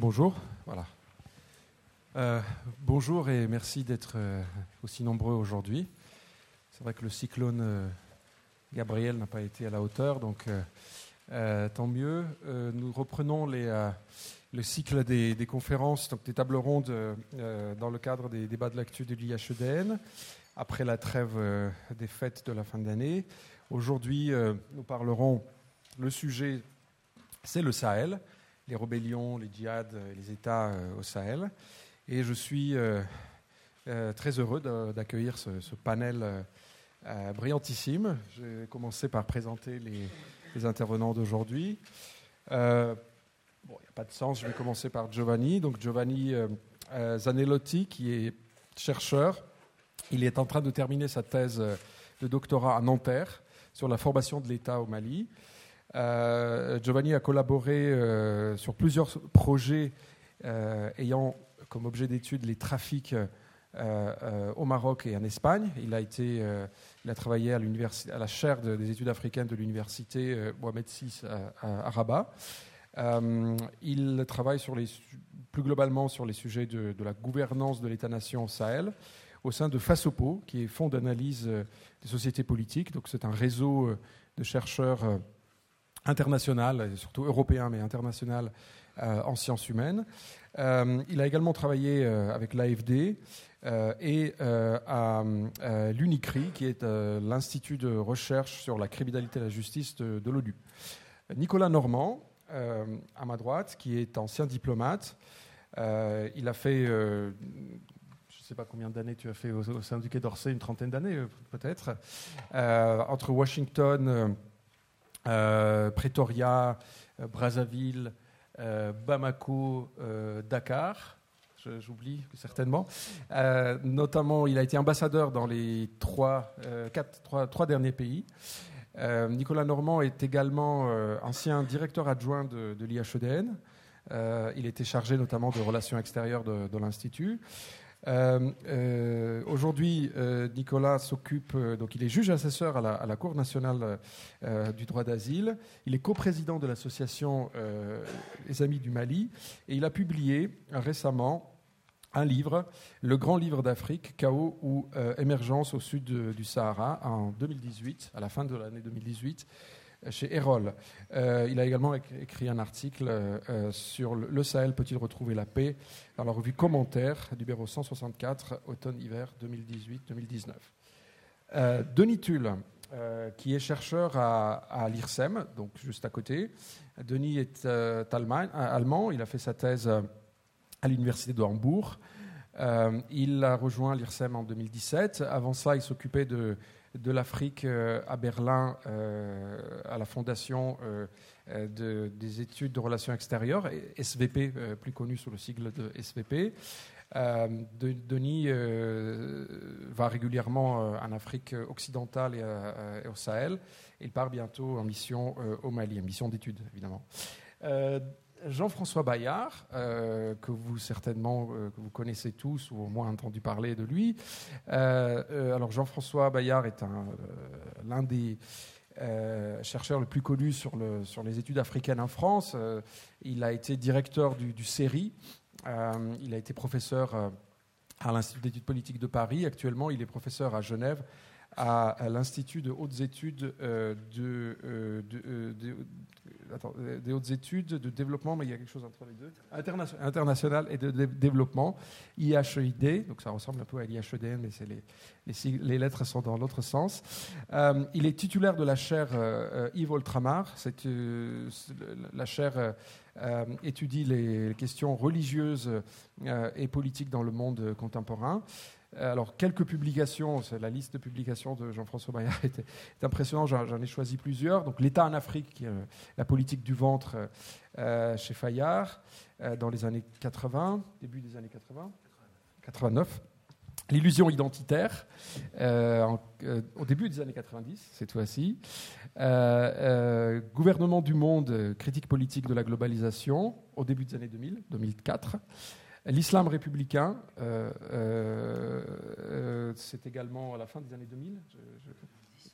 Bonjour, voilà. Euh, bonjour et merci d'être euh, aussi nombreux aujourd'hui. C'est vrai que le cyclone euh, Gabriel n'a pas été à la hauteur, donc tant mieux. nous reprenons le cycle des, conférences, donc des tables rondes dans le cadre des débats de l'actu de l'IHEDN, après la trêve des fêtes de la fin d'année. Aujourd'hui, nous parlerons, le sujet, c'est le Sahel les rébellions, les djihad, les États au Sahel. Et je suis euh, euh, très heureux d'accueillir ce, panel euh, brillantissime. Je vais commencer par présenter les, intervenants d'aujourd'hui. bon, il n'y a pas de sens, je vais commencer par Giovanni. Donc Giovanni Zanelotti, qui est chercheur. Il est en train de terminer sa thèse de doctorat à Nanterre sur la formation de l'État au Mali. Giovanni a collaboré sur plusieurs projets ayant comme objet d'étude les trafics euh, euh, au Maroc et en Espagne. Il a, été, euh, il a travaillé à, à la chaire des études africaines de l'université Mohamed VI à, Rabat. il travaille sur les, plus globalement sur les sujets de, la gouvernance de l'État-nation au Sahel au sein de FASOPO, qui est Fonds d'analyse des sociétés politiques. Donc c'est un réseau de chercheurs international, surtout européen mais international, en sciences humaines. Euh, il a également travaillé euh, avec l'AFD euh, et à l'UNICRI, qui est l'Institut de recherche sur la criminalité et la justice de, l'ONU. Nicolas Normand, à ma droite, qui est ancien diplomate. il a fait je ne sais pas combien d'années tu as fait au sein du Quai d'Orsay, une trentaine d'années peut-être, entre Washington, Pretoria, Brazzaville, euh, Bamako, euh, Dakar. J'oublie certainement. Euh, notamment, il a été ambassadeur dans les trois, quatre, trois, derniers pays. Nicolas Normand est également ancien directeur adjoint de, l'IHEDN. il était chargé notamment de relations extérieures de l'Institut. Euh, euh, aujourd'hui, euh, Nicolas s'occupe, donc il est juge assesseur à la, à la Cour nationale du droit d'asile. Il est coprésident de l'association Les Amis du Mali et il a publié récemment un livre, Le Grand Livre d'Afrique, Chaos ou Émergence au sud du Sahara, en 2018, à la fin de l'année 2018 chez Erol. Euh, il a également écrit un article euh, sur le Sahel peut-il retrouver la paix dans la revue Commentaire, numéro 164, automne-hiver 2018-2019. Euh, Denis Tulle, qui est chercheur à, l'IRSEM, donc juste à côté. Denis est allemand, il a fait sa thèse à l'université de Hambourg. il a rejoint l'IRSEM en 2017. Avant ça, il s'occupait de de l'Afrique euh, à Berlin euh, à la fondation euh, des études de relations extérieures, SVP, plus connu sous le sigle de SVP. Denis va régulièrement en Afrique occidentale et, au Sahel. Il part bientôt en mission au Mali, en mission d'études évidemment. Jean-François Bayard, euh, que vous certainement euh, connaissez tous ou au moins entendu parler de lui. Euh, alors Jean-François Bayard est l'un des chercheurs les plus connus sur, les études africaines en France. il a été directeur du, du CERI. il a été professeur à l'Institut d'études politiques de Paris. Actuellement, il est professeur à Genève à, l'Institut de hautes études de, de, euh, des hautes études de développement, mais il y a quelque chose entre les deux, international et de développement, IHEID, donc ça ressemble un peu à l'IHEDN, mais les, lettres sont dans l'autre sens. Euh, il est titulaire de la chaire euh, Yves Oltramar, la chaire étudie les questions religieuses et politiques dans le monde contemporain. Euh, alors, quelques publications, la liste de publications de Jean-François Maillard est, impressionnante, j'en ai choisi plusieurs. Donc, L'État en Afrique, euh, la politique du ventre euh, chez Fayard, dans les années 80, début des années 80, 89. L'illusion identitaire, au début des années 90, cette fois-ci. gouvernement du monde, critique politique de la globalisation, au début des années 2000, 2004. L'islam républicain, euh, euh, euh, c'est également à la fin des années 2000,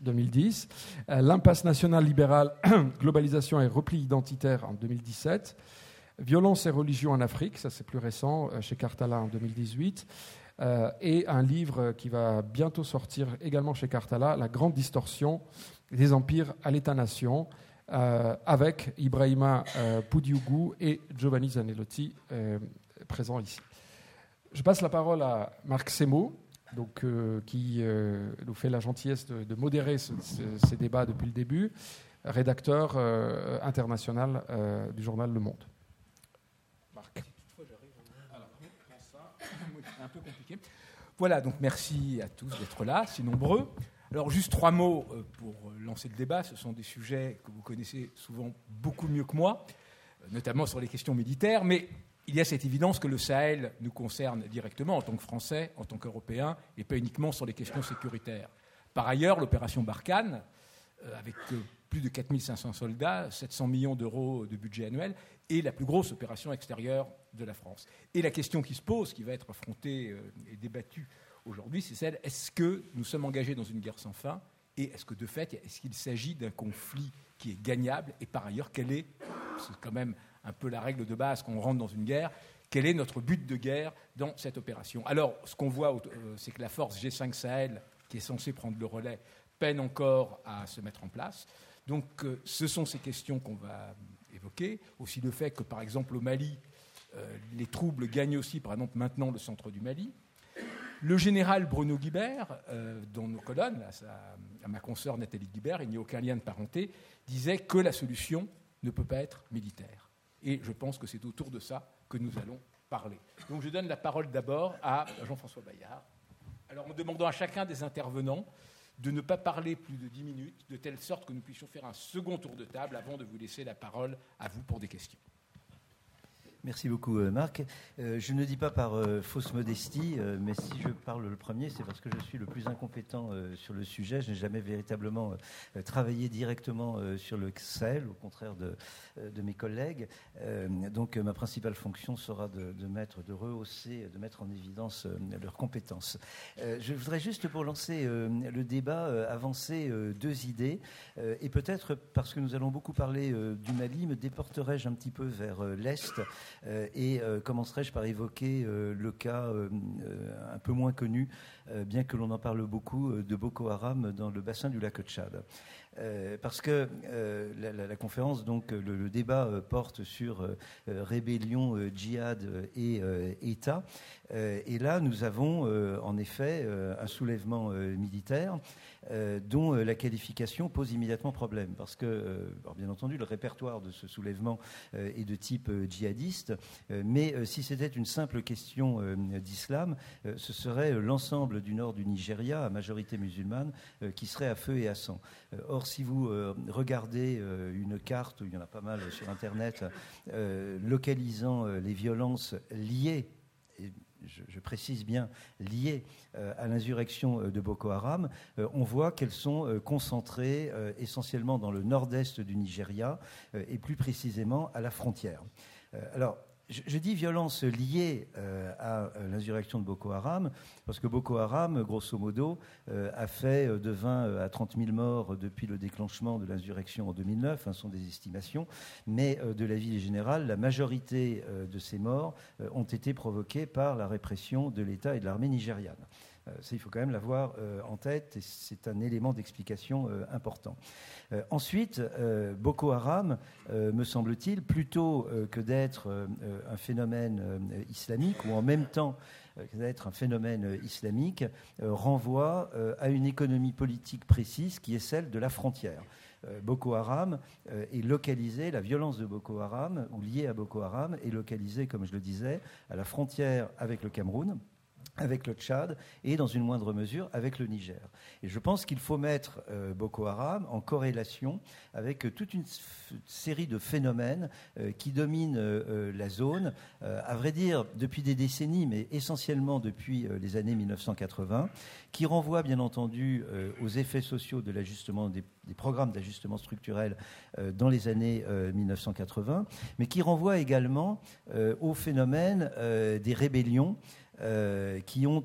2010. L'impasse nationale libérale, globalisation et repli identitaire en 2017. Violence et religion en Afrique, ça c'est plus récent, chez Cartala en 2018. et un livre qui va bientôt sortir également chez Cartala, La grande distorsion des empires à l'État-nation, avec Ibrahima Poudiougou et Giovanni Zanelotti présents ici. Je passe la parole à Marc Semo, donc, euh, qui euh, nous fait la gentillesse de, modérer ces débats depuis le début, rédacteur euh, international du journal Le Monde. Marc. Un peu compliqué. Voilà, donc merci à tous d'être là, si nombreux. Alors juste trois mots pour lancer le débat. Ce sont des sujets que vous connaissez souvent beaucoup mieux que moi, notamment sur les questions militaires, mais il y a cette évidence que le Sahel nous concerne directement en tant que Français, en tant qu'Européens, et pas uniquement sur les questions sécuritaires. Par ailleurs, l'opération Barkhane, euh, avec euh, plus de 4500 soldats, 700 millions d'euros de budget annuel, est la plus grosse opération extérieure de la France. Et la question qui se pose, qui va être affrontée euh, et débattue aujourd'hui, c'est celle est-ce que nous sommes engagés dans une guerre sans fin? Et est-ce que de fait, est-ce qu'il s'agit d'un conflit qui est gagnable? Et par ailleurs, quel est, c'est quand même un peu la règle de base qu'on rentre dans une guerre. Quel est notre but de guerre dans cette opération Alors, ce qu'on voit, euh, c'est que la force G5 Sahel, qui est censée prendre le relais, peine encore à se mettre en place. Donc, euh, ce sont ces questions qu'on va évoquer. Aussi le fait que, par exemple, au Mali, euh, les troubles gagnent aussi, par exemple, maintenant le centre du Mali. Le général Bruno Guibert, dans nos colonnes, à, à ma consoeur Nathalie Guibert, il n'y a aucun lien de parenté, disait que la solution ne peut pas être militaire. Et je pense que c'est autour de ça que nous allons parler. Donc je donne la parole d'abord à Jean-François Bayard. Alors en demandant à chacun des intervenants de ne pas parler plus de 10 minutes, de telle sorte que nous puissions faire un second tour de table avant de vous laisser la parole à vous pour des questions. Merci beaucoup, euh, Marc. Euh, je ne dis pas par euh, fausse modestie, mais si je parle le premier, c'est parce que je suis le plus incompétent sur le sujet. Je n'ai jamais véritablement travaillé directement sur le Sahel, au contraire de, de mes collègues. donc, ma principale fonction sera de, mettre, de rehausser, de mettre en évidence leurs compétences. je voudrais juste, pour lancer le débat, avancer deux idées. et peut-être, parce que nous allons beaucoup parler du Mali, me déporterai-je un petit peu vers l'Est? Et euh, commencerai-je par évoquer euh, le cas un peu moins connu, bien que l'on en parle beaucoup, de Boko Haram dans le bassin du lac Tchad. Parce que la, conférence, donc le, débat porte sur rébellion, djihad et État. et là, nous avons en effet un soulèvement militaire euh, dont euh, la qualification pose immédiatement problème. Parce que, euh, bien entendu, le répertoire de ce soulèvement est de type djihadiste, mais si c'était une simple question d'islam, ce serait l'ensemble du nord du Nigeria, à majorité musulmane, qui serait à feu et à sang. Or, si vous regardez une carte, il y en a pas mal sur Internet, localisant les violences liées je, précise bien, liées euh, à l'insurrection euh, de Boko Haram, euh, on voit qu'elles sont concentrées essentiellement dans le nord-est du Nigeria et plus précisément à la frontière. alors, je, dis violence liée euh, à euh, l'insurrection de Boko Haram, parce que Boko Haram, grosso modo, euh, a fait de 20 à 30 000 morts depuis le déclenchement de l'insurrection en 2009, hein, ce sont des estimations, mais de la vie générale, la majorité de ces morts ont été provoquées par la répression de l'État et de l'armée nigériane. Ça, il faut quand même l'avoir en tête, et c'est un élément d'explication important. Euh, ensuite, euh, Boko Haram, euh, me semble-t-il, plutôt que d'être un phénomène islamique ou en même temps d'être un phénomène islamique, renvoie à une économie politique précise qui est celle de la frontière. Boko Haram est localisé, la violence de Boko Haram, ou liée à Boko Haram, est localisée, comme je le disais, à la frontière avec le Cameroun avec le Tchad et dans une moindre mesure avec le Niger. Et je pense qu'il faut mettre euh, Boko Haram en corrélation avec toute une série de phénomènes euh, qui dominent euh, la zone, à vrai dire depuis des décennies, mais essentiellement depuis les années 1980, qui renvoient bien entendu aux effets sociaux de l'ajustement des, des, programmes d'ajustement structurel dans les années 1980, mais qui renvoient également au phénomène des rébellions qui ont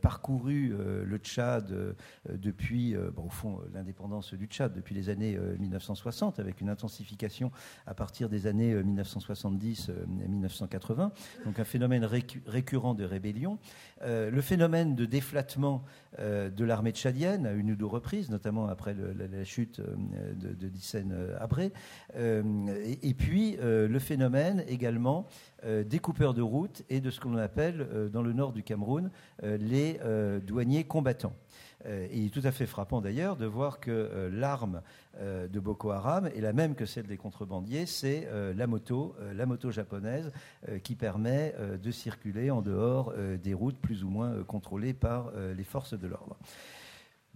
parcouru le Tchad depuis, au fond, l'indépendance du Tchad depuis les années 1960, avec une intensification à partir des années 1970-1980. Donc un phénomène récurrent de rébellion. le phénomène de déflatement de l'armée tchadienne à une ou deux reprises, notamment après la, chute de, de Abré. et, puis le phénomène également euh, des coupeurs de route et de ce que l'on appelle euh, dans le nord du Cameroun euh, les douaniers combattants. Il est tout à fait frappant d'ailleurs de voir que l'arme de Boko Haram est la même que celle des contrebandiers, c'est la moto, la moto japonaise qui permet de circuler en dehors des routes plus ou moins contrôlées par les forces de l'ordre.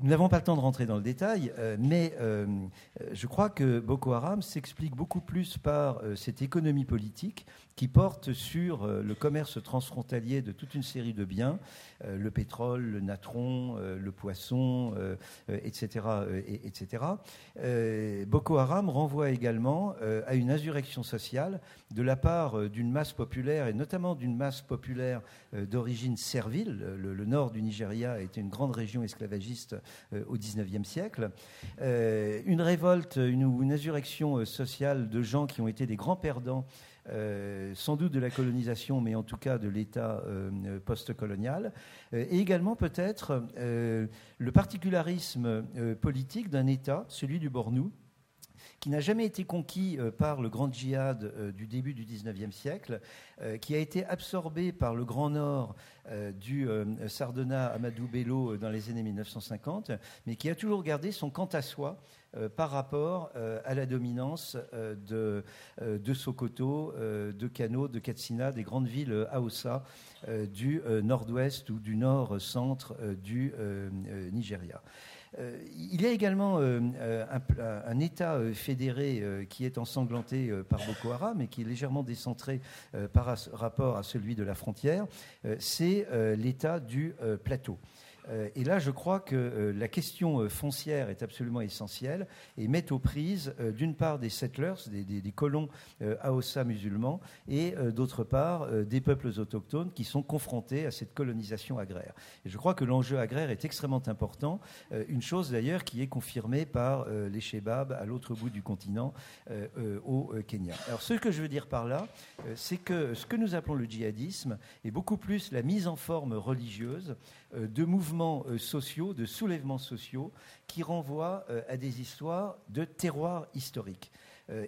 Nous n'avons pas le temps de rentrer dans le détail, euh, mais euh, je crois que Boko Haram s'explique beaucoup plus par euh, cette économie politique qui porte sur le commerce transfrontalier de toute une série de biens, le pétrole, le natron, le poisson, etc. etc. Boko Haram renvoie également à une insurrection sociale de la part d'une masse populaire, et notamment d'une masse populaire d'origine servile. Le, nord du Nigeria était une grande région esclavagiste euh, au XIXe siècle. Euh, une révolte, une, une insurrection euh, sociale de gens qui ont été des grands perdants sans doute de la colonisation, mais en tout cas de l'État post-colonial, et également peut-être le particularisme politique d'un État, celui du Bornou, qui n'a jamais été conquis euh, par le grand djihad euh, du début du XIXe siècle, euh, qui a été absorbé par le Grand Nord du Sardona Amadou Bello dans les années 1950, mais qui a toujours gardé son quant à soi par rapport à la dominance de, Sokoto, de Kano, de Katsina, des grandes villes Haoussa du nord-ouest ou du nord-centre du Nigeria. Euh, il y a également euh, euh, un, État fédéré qui est ensanglanté par Boko Haram et qui est légèrement décentré par rapport à celui de la frontière. C'est l'État du plateau. Euh, et là, je crois que euh, la question euh, foncière est absolument essentielle et met aux prises, d'une part, des settlers, des, colons Haossa musulmans, et d'autre part, des peuples autochtones qui sont confrontés à cette colonisation agraire. Et je crois que l'enjeu agraire est extrêmement important, une chose d'ailleurs qui est confirmée par les Shebabs à l'autre bout du continent, au Kenya. Alors, ce que je veux dire par là, c'est que ce que nous appelons le djihadisme est beaucoup plus la mise en forme religieuse de mouvements euh, sociaux, de soulèvements sociaux, qui renvoient euh, à des histoires de terroir historique.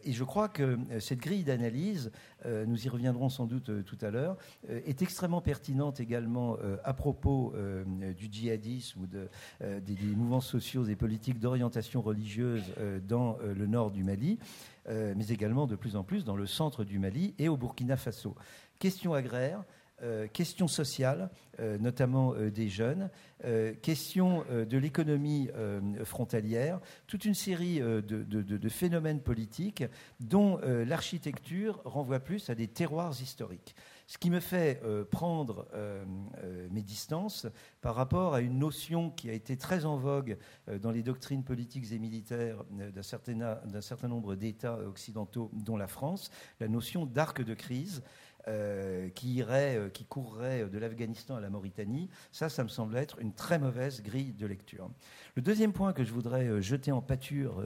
Et je crois que cette grille d'analyse, nous y reviendrons sans doute tout à l'heure, est extrêmement pertinente également à propos du djihadisme ou de, des, mouvements sociaux et politiques d'orientation religieuse dans le nord du Mali, mais également de plus en plus dans le centre du Mali et au Burkina Faso. Question agraire, euh, question sociale, euh, notamment euh, des jeunes, question de l'économie frontalière, toute une série de, phénomènes politiques dont l'architecture renvoie plus à des terroirs historiques. Ce qui me fait prendre mes distances par rapport à une notion qui a été très en vogue dans les doctrines politiques et militaires d'un certain, certain, nombre d'États occidentaux, dont la France, la notion d'arc de crise. Euh, qui irait, euh, qui courrait de l'Afghanistan à la Mauritanie, ça, ça me semble être une très mauvaise grille de lecture. Le deuxième point que je voudrais euh, jeter en pâture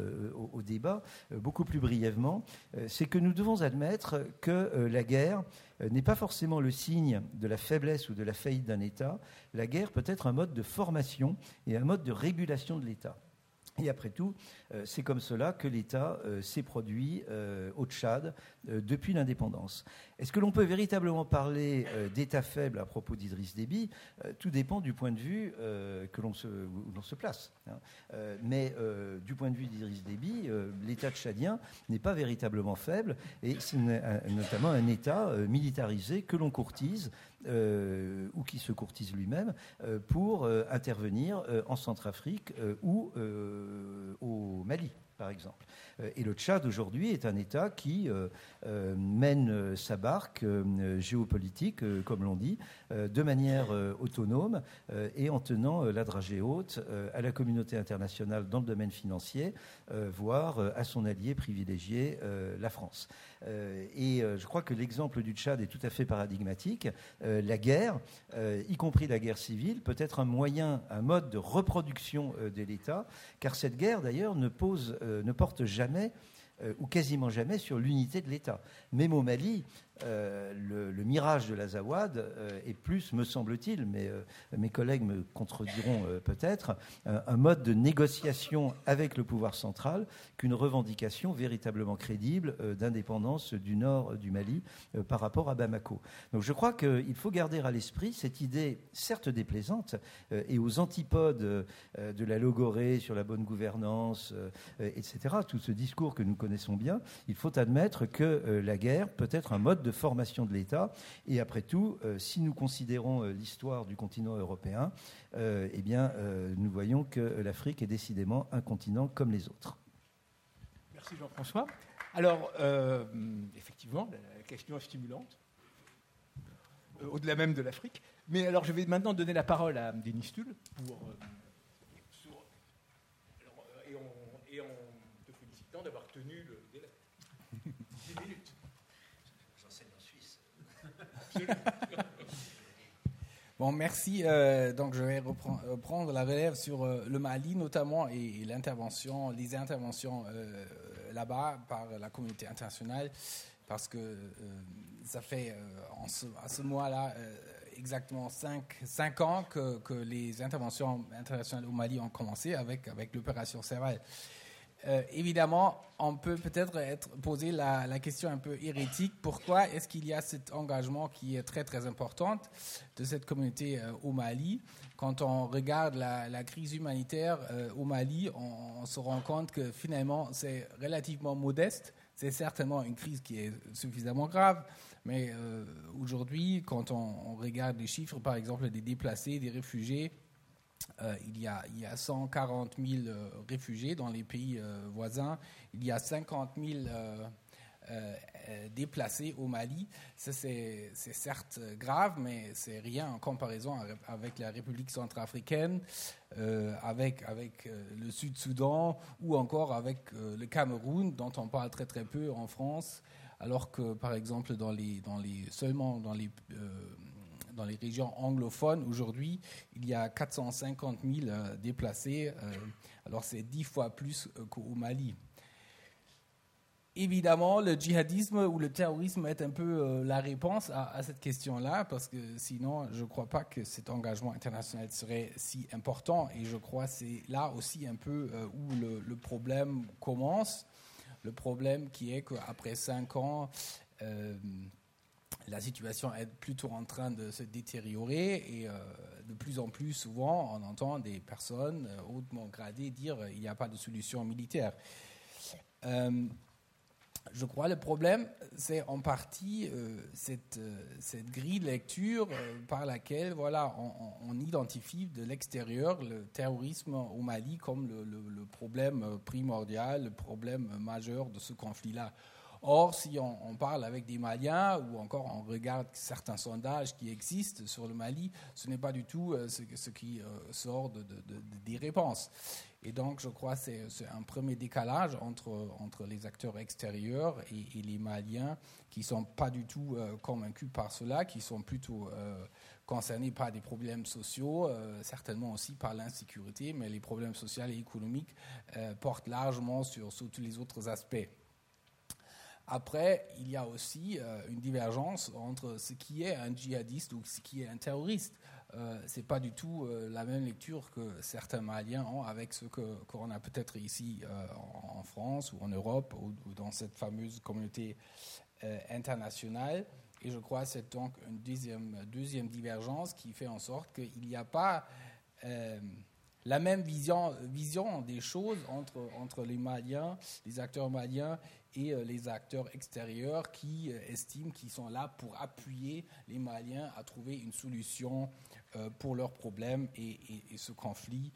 au, débat, beaucoup plus brièvement, c'est que nous devons admettre que la guerre n'est pas forcément le signe de la faiblesse ou de la faillite d'un État. La guerre peut être un mode de formation et un mode de régulation de l'État. Et après tout, euh, c'est comme cela que l'État euh, s'est produit euh, au Tchad depuis l'indépendance. Est-ce que l'on peut véritablement parler d'État faible à propos d'Idriss Déby? Tout dépend du point de vue que l'on se, où l'on se place. Hein. mais du point de vue d'Idriss Déby, l'État tchadien n'est pas véritablement faible, et c'est notamment un État militarisé que l'on courtise euh, ou qui se courtise lui-même euh, pour euh, intervenir en Centrafrique ou au Mali. par exemple. Et le Tchad aujourd'hui est un État qui mène sa barque géopolitique, comme l'on dit, de manière autonome et en tenant la dragée haute à la communauté internationale dans le domaine financier, voire à son allié privilégié, la France. Et je crois que l'exemple du Tchad est tout à fait paradigmatique. La guerre, y compris la guerre civile, peut être un moyen, un mode de reproduction de l'État, car cette guerre, d'ailleurs, ne, ne porte jamais ou quasiment jamais sur l'unité de l'État. Même au Mali, euh, le, mirage de l'Azawad euh, est plus, me semble-t-il, mais euh, mes collègues me contrediront peut-être, un mode de négociation avec le pouvoir central qu'une revendication véritablement crédible d'indépendance du nord du Mali par rapport à Bamako. Donc je crois qu'il faut garder à l'esprit cette idée, certes déplaisante, et aux antipodes de la logorée sur la bonne gouvernance, etc., tout ce discours que nous connaissons bien, il faut admettre que la guerre peut être un mode de formation de l'État. Et après tout, euh, si nous considérons euh, l'histoire du continent européen, euh, eh bien, nous voyons que l'Afrique est décidément un continent comme les autres. Merci Jean-François. Alors, effectivement, la question est stimulante, au-delà même de l'Afrique. Mais alors, je vais maintenant donner la parole à Denis Tull pour. et, en, et en te félicitant d'avoir tenu le délai. 10 minutes. Bon, merci. Euh, donc, je vais reprendre la relève sur euh, le Mali, notamment, et, l'intervention, les interventions euh, là-bas par la communauté internationale, parce que ça fait à ce mois-là exactement 5 cinq, ans que, que, les interventions internationales au Mali ont commencé avec, avec l'opération Serval. Euh, évidemment, on peut peut-être être poser la, question un peu hérétique. Pourquoi est-ce qu'il y a cet engagement qui est très très important de cette communauté euh, au Mali? Quand on regarde la, crise humanitaire euh, au Mali, on, se rend compte que finalement c'est relativement modeste. C'est certainement une crise qui est suffisamment grave, mais aujourd'hui, quand on, regarde les chiffres, par exemple, des déplacés, des réfugiés, euh, il, y a, il, y a, 140 000 euh, réfugiés dans les pays euh, voisins. Il y a 50 000 déplacés au Mali. C'est certes grave, mais c'est rien en comparaison avec la République centrafricaine, avec, avec le Sud-Soudan ou encore avec le Cameroun, dont on parle très très peu en France, alors que, par exemple, dans les, dans les, seulement dans les dans les régions anglophones, aujourd'hui, il y a 450 000 euh, déplacés. Euh, alors, c'est dix fois plus euh, qu'au Mali. Évidemment, le djihadisme ou le terrorisme est un peu la réponse à, cette question-là, parce que sinon, je ne crois pas que cet engagement international serait si important. Et je crois que c'est là aussi un peu où le, problème commence. Le problème qui est qu'après cinq ans, la situation est plutôt en train de se détériorer et euh, de plus en plus souvent on entend des personnes euh, hautement gradées dire qu'il n'y a pas de solution militaire. Euh, je crois le problème, c'est en partie cette, cette, grille de lecture par laquelle voilà, on, identifie de l'extérieur le terrorisme au Mali comme le problème primordial, le problème majeur de ce conflit-là. Or, si on, parle avec des Maliens ou encore on regarde certains sondages qui existent sur le Mali, ce n'est pas du tout euh, ce, qui euh, sort de, des réponses. Et donc, je crois que c'est un premier décalage entre, les acteurs extérieurs et, les Maliens qui ne sont pas du tout euh, convaincus par cela, qui sont plutôt concernés par des problèmes sociaux, certainement aussi par l'insécurité, mais les problèmes sociaux et économiques portent largement sur tous les autres aspects. Après, il y a aussi euh, une divergence entre ce qui est un djihadiste ou ce qui est un terroriste. Euh, ce n'est pas du tout euh, la même lecture que certains Maliens ont avec ce qu'on a peut-être ici en, France ou en Europe ou, dans cette fameuse communauté internationale. Et je crois que c'est donc une deuxième, deuxième divergence qui fait en sorte qu'il n'y a pas la même vision, vision des choses entre, les Maliens, les acteurs maliens et euh, les acteurs extérieurs qui euh, estiment qu'ils sont là pour appuyer les Maliens à trouver une solution euh, pour leurs problèmes et, ce conflit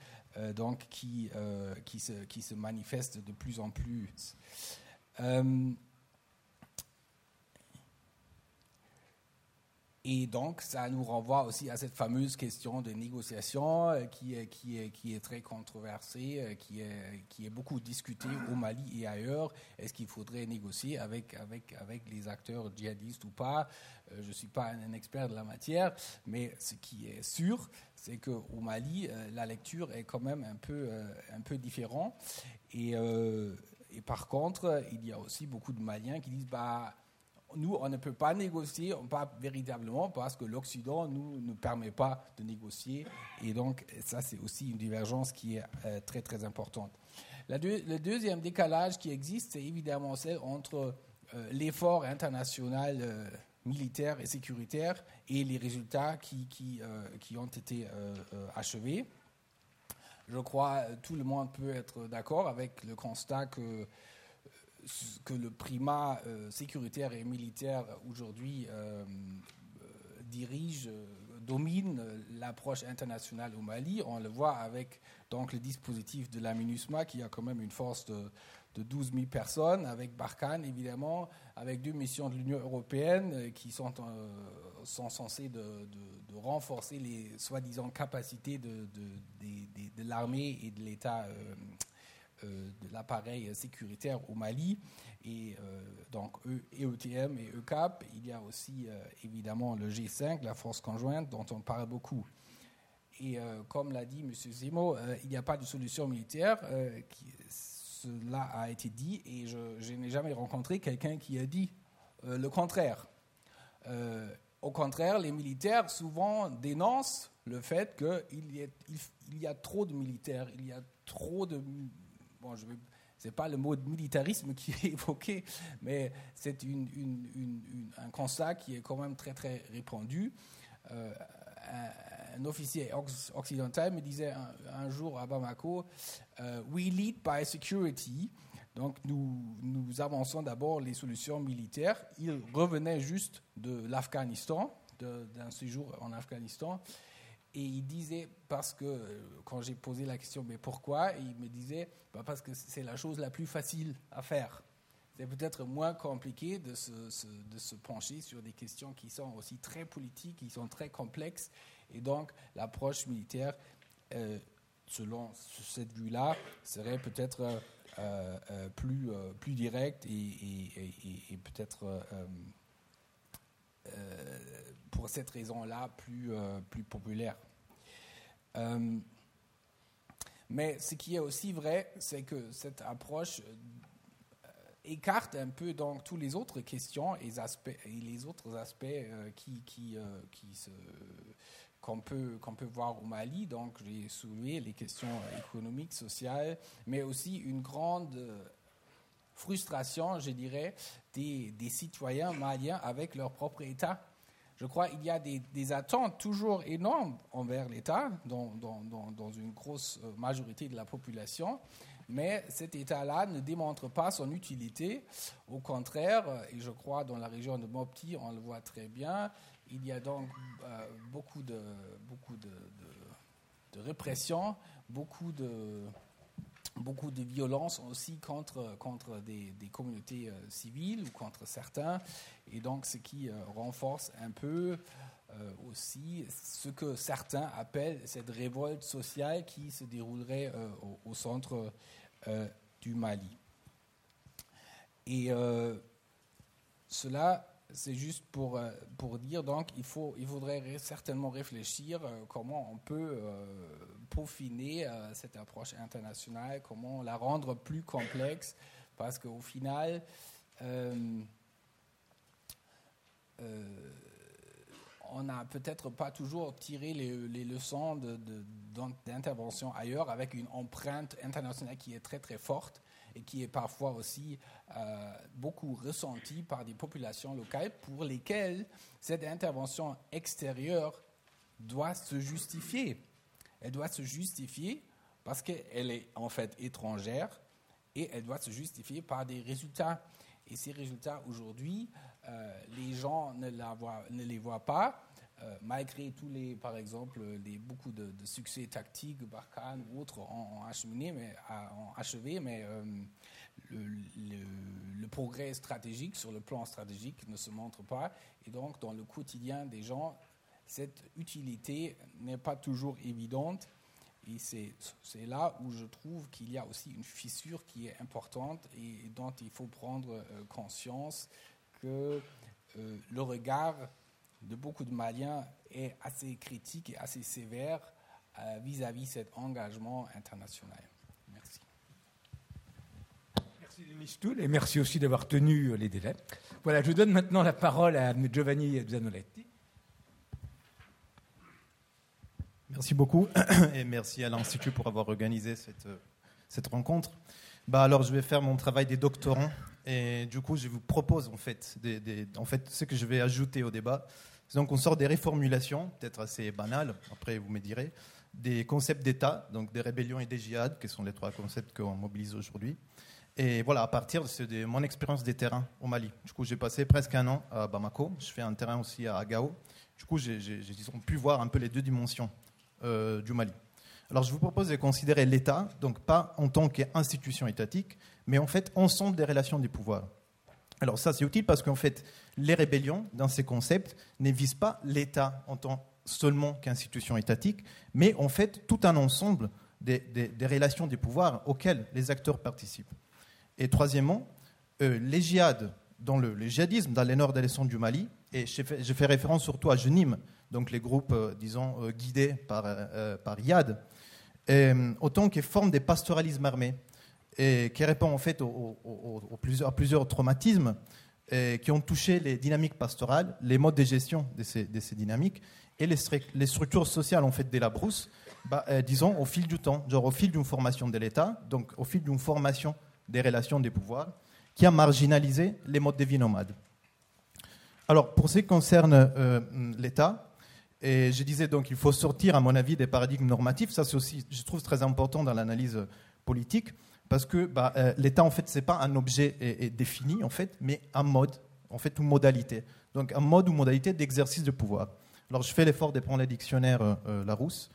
donc qui se manifeste de plus en plus. Et donc, ça nous renvoie aussi à cette fameuse question de négociation euh, qui, est, très controversée, euh, qui est, beaucoup discutée au Mali et ailleurs. Est-ce qu'il faudrait négocier avec, les acteurs djihadistes ou pas? Euh, Je ne suis pas un expert de la matière, mais ce qui est sûr, c'est qu'au Mali, la lecture est quand même un peu, un peu différente. Et, et par contre, il y a aussi beaucoup de Maliens qui disent bah, nous, on ne peut pas négocier, pas véritablement, parce que l'Occident nous ne permet pas de négocier. Et donc, ça, c'est aussi une divergence qui est euh, très, très importante. le deuxième décalage qui existe, c'est évidemment celle entre euh, l'effort international euh, militaire et sécuritaire et les résultats qui, qui, qui ont été achevés. Je crois tout le monde peut être d'accord avec le constat que que le primat euh, sécuritaire et militaire aujourd'hui euh, euh, dirige, domine l'approche internationale au Mali. On le voit avec donc, le dispositif de la MINUSMA qui a quand même une force de, de 12 000 personnes, avec Barkhane évidemment, avec deux missions de l'Union européenne qui sont, censées de, renforcer les soi-disant capacités de, l'armée et de l'État de l'appareil sécuritaire au Mali. Et euh, donc EUTM et ECAP, il y a aussi euh, évidemment le G5, la force conjointe, dont on parle beaucoup. Et comme l'a dit M. Zemo, il n'y a pas de solution militaire. Cela a été dit et je, n'ai jamais rencontré quelqu'un qui a dit le contraire. au contraire, les militaires souvent dénoncent le fait qu'il y, y, a trop de militaires, il y a trop de bon, je c'est pas le mot de militarisme qui est évoqué, mais c'est un constat qui est quand même très très répandu. Euh, un, officier occidental me disait un, jour à Bamako, euh, "We lead by security." Donc nous avançons d'abord les solutions militaires. Il revenait juste de l'Afghanistan, d'un séjour en Afghanistan, et il disait, parce que quand j'ai posé la question, mais pourquoi Il me disait, bah parce que c'est la chose la plus facile à faire. C'est peut-être moins compliqué de se, de se, pencher sur des questions qui sont aussi très politiques, qui sont très complexes. Et donc, l'approche militaire, euh, selon cette vue-là, serait peut-être euh, euh, plus, plus directe et peut-être pour cette raison-là plus, euh, plus populaire. Euh, mais ce qui est aussi vrai, c'est que cette approche euh, écarte un peu donc tous les autres questions et, aspects, et les autres aspects qui, qui, qui qu'on peut, qu'on peut voir au Mali. Donc, j'ai soulevé les questions économiques, sociales, mais aussi une grande frustration, je dirais, des, des citoyens maliens avec leur propre État. Je crois qu'il y a des, attentes toujours énormes envers l'État dans, une grosse euh, majorité de la population, mais cet État-là ne démontre pas son utilité. Au contraire, et je crois dans la région de Mopti, on le voit très bien, il y a donc euh, beaucoup, de, beaucoup de répression, beaucoup de beaucoup de violence aussi contre, contre des, des communautés euh, civiles ou contre certains, et donc ce qui euh, renforce un peu euh, aussi ce que certains appellent cette révolte sociale qui se déroulerait au, au, centre du Mali. Et cela c'est juste pour, euh, pour dire, donc, il, faudrait certainement réfléchir euh, comment on peut euh, peaufiner cette approche internationale, comment la rendre plus complexe, parce qu'au final, on n'a peut-être pas toujours tiré les, leçons d'intervention ailleurs avec une empreinte internationale qui est très très forte et qui est parfois aussi euh, beaucoup ressenti par des populations locales pour lesquelles cette intervention extérieure doit se justifier. Elle doit se justifier parce qu'elle est en fait étrangère et elle doit se justifier par des résultats. Et ces résultats, aujourd'hui, euh, les gens ne, les voient pas euh, malgré tous les, par exemple, les, beaucoup de, succès tactiques, Barkhane ou autres ont, achevé, mais le, progrès stratégique sur le plan stratégique ne se montre pas. Et donc, dans le quotidien des gens, cette utilité n'est pas toujours évidente. Et c'est là où je trouve qu'il y a aussi une fissure qui est importante et dont il faut prendre euh, conscience que euh, le regard de beaucoup de Maliens est assez critique et assez sévère euh, vis-à-vis de cet engagement international. Merci. Merci Denis Stoul et merci aussi d'avoir tenu les délais. Voilà, je donne maintenant la parole à Giovanni Zanoletti. Merci beaucoup et merci à l'Institut pour avoir organisé cette, cette rencontre. Bah alors, je vais faire mon travail des doctorants et du coup, je vous propose en fait, des, en fait ce que je vais ajouter au débat. Donc, on sort des réformulations, peut-être assez banales, après vous me direz, des concepts d'État, donc des rébellions et des djihad, qui sont les trois concepts qu'on mobilise aujourd'hui. Et voilà, à partir de mon expérience des terrains au Mali. Du coup, j'ai passé presque un an à Bamako. Je fais un terrain aussi à Gao. Du coup, j'ai pu voir un peu les deux dimensions euh, du Mali. Alors je vous propose de considérer l'État, donc pas en tant qu'institution étatique, mais en fait ensemble des relations des pouvoirs. Alors ça c'est utile parce qu'en fait les rébellions dans ces concepts ne visent pas l'État en tant seulement qu'institution étatique, mais en fait tout un ensemble des, relations des pouvoirs auxquelles les acteurs participent. Et troisièmement, euh, les djihad, dans le, djihadisme dans les nord et les centres du Mali, et je fais, référence surtout à Genim, donc les groupes, euh, disons, euh, guidés par, par IAD, autant qu'ils forment des pastoralismes armés et qui répondent en fait à plusieurs traumatismes qui ont touché les dynamiques pastorales, les modes de gestion de ces, dynamiques et les, structures sociales en fait de la brousse, bah, disons au fil du temps, genre au fil d'une formation de l'État, donc au fil d'une formation des relations des pouvoirs, qui a marginalisé les modes de vie nomades. Alors, pour ce qui concerne l'État, et je disais donc qu'il faut sortir, à mon avis, des paradigmes normatifs. Ça, c'est aussi, je trouve, très important dans l'analyse politique, parce que bah, euh, l'État, en fait, c'est pas un objet défini, en fait, mais un mode, en fait, une modalité. Donc, un mode ou modalité d'exercice de pouvoir. Alors, je fais l'effort de prendre le dictionnaire euh, euh, Larousse.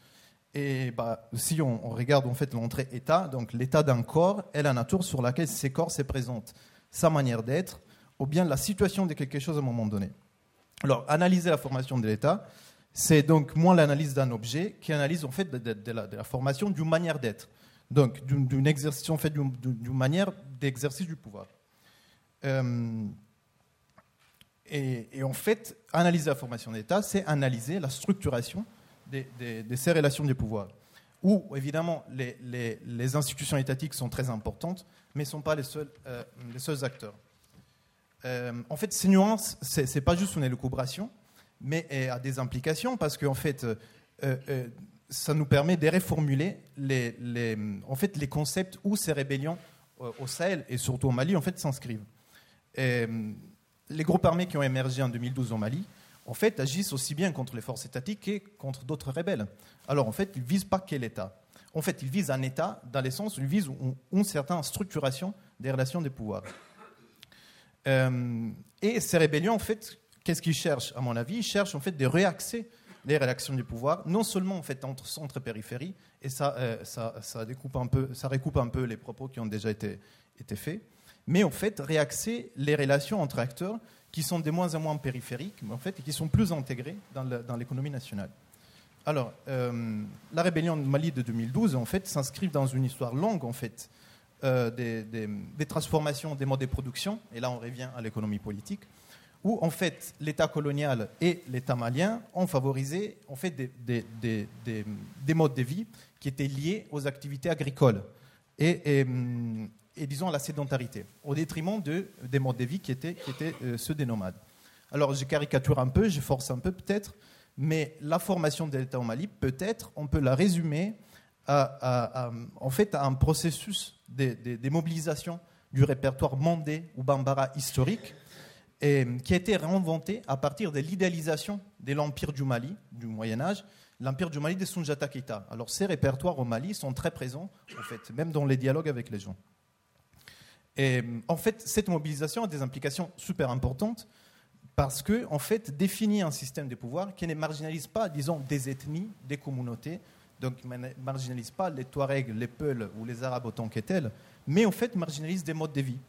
Et bah, si on, regarde en fait l'entrée État, donc l'état d'un corps est la nature sur laquelle ces corps se présentent, sa manière d'être, ou bien la situation de quelque chose à un moment donné. Alors, analyser la formation de l'État, c'est donc moins l'analyse d'un objet qui analyse en fait de, la, formation d'une manière d'être, donc d'une exercice d'une manière d'exercice du pouvoir. Euh, et, en fait, analyser la formation d'État, c'est analyser la structuration de, ces relations de pouvoir. Où, évidemment, les, institutions étatiques sont très importantes, mais ne sont pas les seuls, euh, acteurs. Euh, en fait, ces nuances, ce n'est pas juste une élucubration, mais a des implications parce qu'en fait, ça nous permet de reformuler les, en fait, les concepts où ces rébellions euh, au Sahel et surtout au Mali en fait, s'inscrivent. les groupes armés qui ont émergé en 2012 au Mali, en fait, agissent aussi bien contre les forces étatiques que contre d'autres rebelles. Alors, en fait, ils ne visent pas quel État. En fait, ils visent un État dans le sens où ils visent une, certaine structuration des relations des pouvoirs. et ces rébellions, en fait, qu'est-ce qu'ils cherchent À mon avis, ils cherchent en fait de réaxer les réactions du pouvoir, non seulement en fait entre centre et périphérie, et ça, euh, ça, ça, découpe un peu, ça recoupe un peu les propos qui ont déjà été, été faits, mais en fait réaxer les relations entre acteurs qui sont de moins en moins périphériques, mais en fait et qui sont plus intégrés dans l'économie nationale. Alors, euh, la rébellion de Mali de 2012 en fait s'inscrit dans une histoire longue en fait euh, des, des transformations des modes de production, et là on revient à l'économie politique où en fait l'État colonial et l'État malien ont favorisé en fait des, des, modes de vie qui étaient liés aux activités agricoles et, disons à la sédentarité, au détriment de, des modes de vie qui étaient, euh, ceux des nomades. Alors je caricature un peu, je force un peu peut-être, mais la formation de l'État au Mali, peut-être, on peut la résumer à, en fait à un processus des mobilisations du répertoire mandé ou bambara historique et, qui a été réinventé à partir de l'idéalisation de l'Empire du Mali, du Moyen-Âge, l'Empire du Mali de Sunjata Keita. Alors ces répertoires au Mali sont très présents, en fait, même dans les dialogues avec les gens. Et en fait, cette mobilisation a des implications super importantes parce que, en fait, définit un système de pouvoir qui ne marginalise pas, disons, des ethnies, des communautés, donc ne marginalise pas les Touaregs, les Peuls ou les Arabes autant que tels, mais en fait marginalise des modes de vie.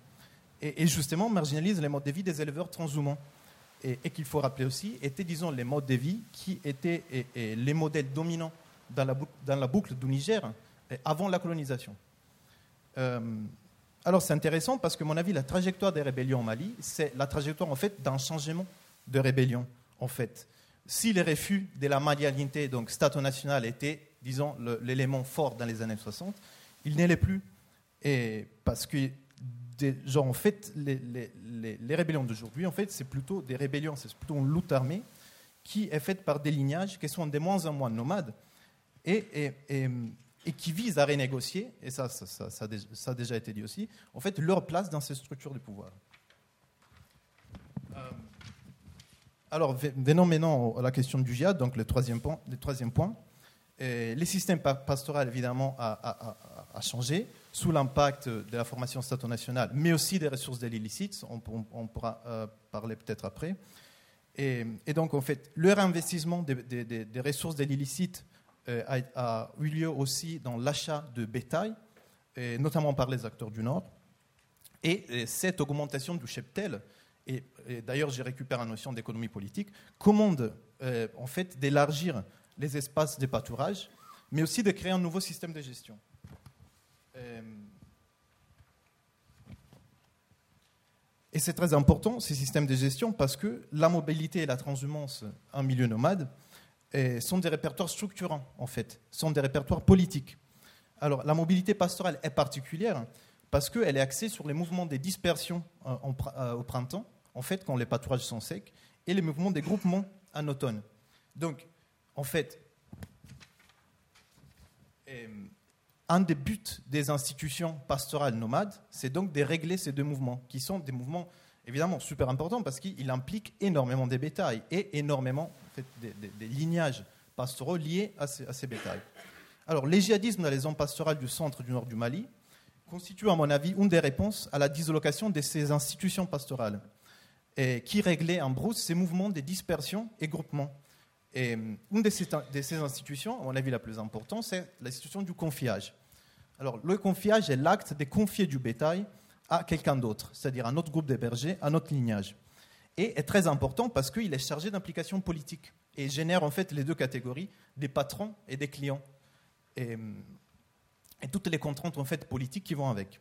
Et, justement marginalise les modes de vie des éleveurs transhumants. Et, qu'il faut rappeler aussi, étaient, disons, les modes de vie qui étaient les modèles dominants dans la, boucle du Niger avant la colonisation. Euh, alors c'est intéressant parce que, à mon avis, la trajectoire des rébellions au Mali, c'est la trajectoire en fait d'un changement de rébellion. En fait, si les refus de la malialité, donc Stato national, étaient, disons, l'élément fort dans les années 60, il n'est plus. Et parce que, en fait, les, rébellions d'aujourd'hui, en fait, c'est plutôt des rébellions, c'est plutôt une lutte armée qui est faite par des lignages qui sont de moins en moins nomades et, qui visent à renégocier, et ça ça, a déjà été dit aussi, en fait, leur place dans ces structures de pouvoir. Euh, alors, venons maintenant à la question du djihad, donc le troisième point. Le troisième point. les systèmes pastoraux, évidemment, a, changé sous l'impact de la formation stato-nationale, mais aussi des ressources de l'illicite, on, pourra euh, parler peut-être après. Et, donc, en fait, le réinvestissement des, ressources de l'illicite euh, a, eu lieu aussi dans l'achat de bétail, notamment par les acteurs du Nord. Et, cette augmentation du cheptel, et, d'ailleurs j'ai récupéré la notion d'économie politique, commande euh, en fait d'élargir les espaces de pâturage, mais aussi de créer un nouveau système de gestion. Euh, et c'est très important, ces systèmes de gestion, parce que la mobilité et la transhumance en milieu nomade sont des répertoires structurants, en fait, sont des répertoires politiques. Alors, la mobilité pastorale est particulière parce qu'elle est axée sur les mouvements des dispersions euh, euh, au printemps, en fait, quand les pâturages sont secs, et les mouvements des groupements en automne. Donc, en fait, euh, un des buts des institutions pastorales nomades, c'est donc de régler ces deux mouvements, qui sont des mouvements évidemment super importants parce qu'ils impliquent énormément des bétails et énormément des, lignages pastoraux liés à ces, bétails. Alors, les djihadismes dans les zones pastorales du centre et du nord du Mali constituent, à mon avis, une des réponses à la dislocation de ces institutions pastorales, qui réglaient en brousse ces mouvements de dispersion et groupement. Et euh, une de ces institutions, à mon avis la plus importante, c'est l'institution du confiage. Alors, le confiage est l'acte de confier du bétail à quelqu'un d'autre, c'est-à-dire à notre groupe de bergers, à notre lignage et est très important parce qu'il est chargé d'implications politiques et génère en fait les deux catégories, des patrons et des clients. Et, toutes les contraintes en fait politiques qui vont avec.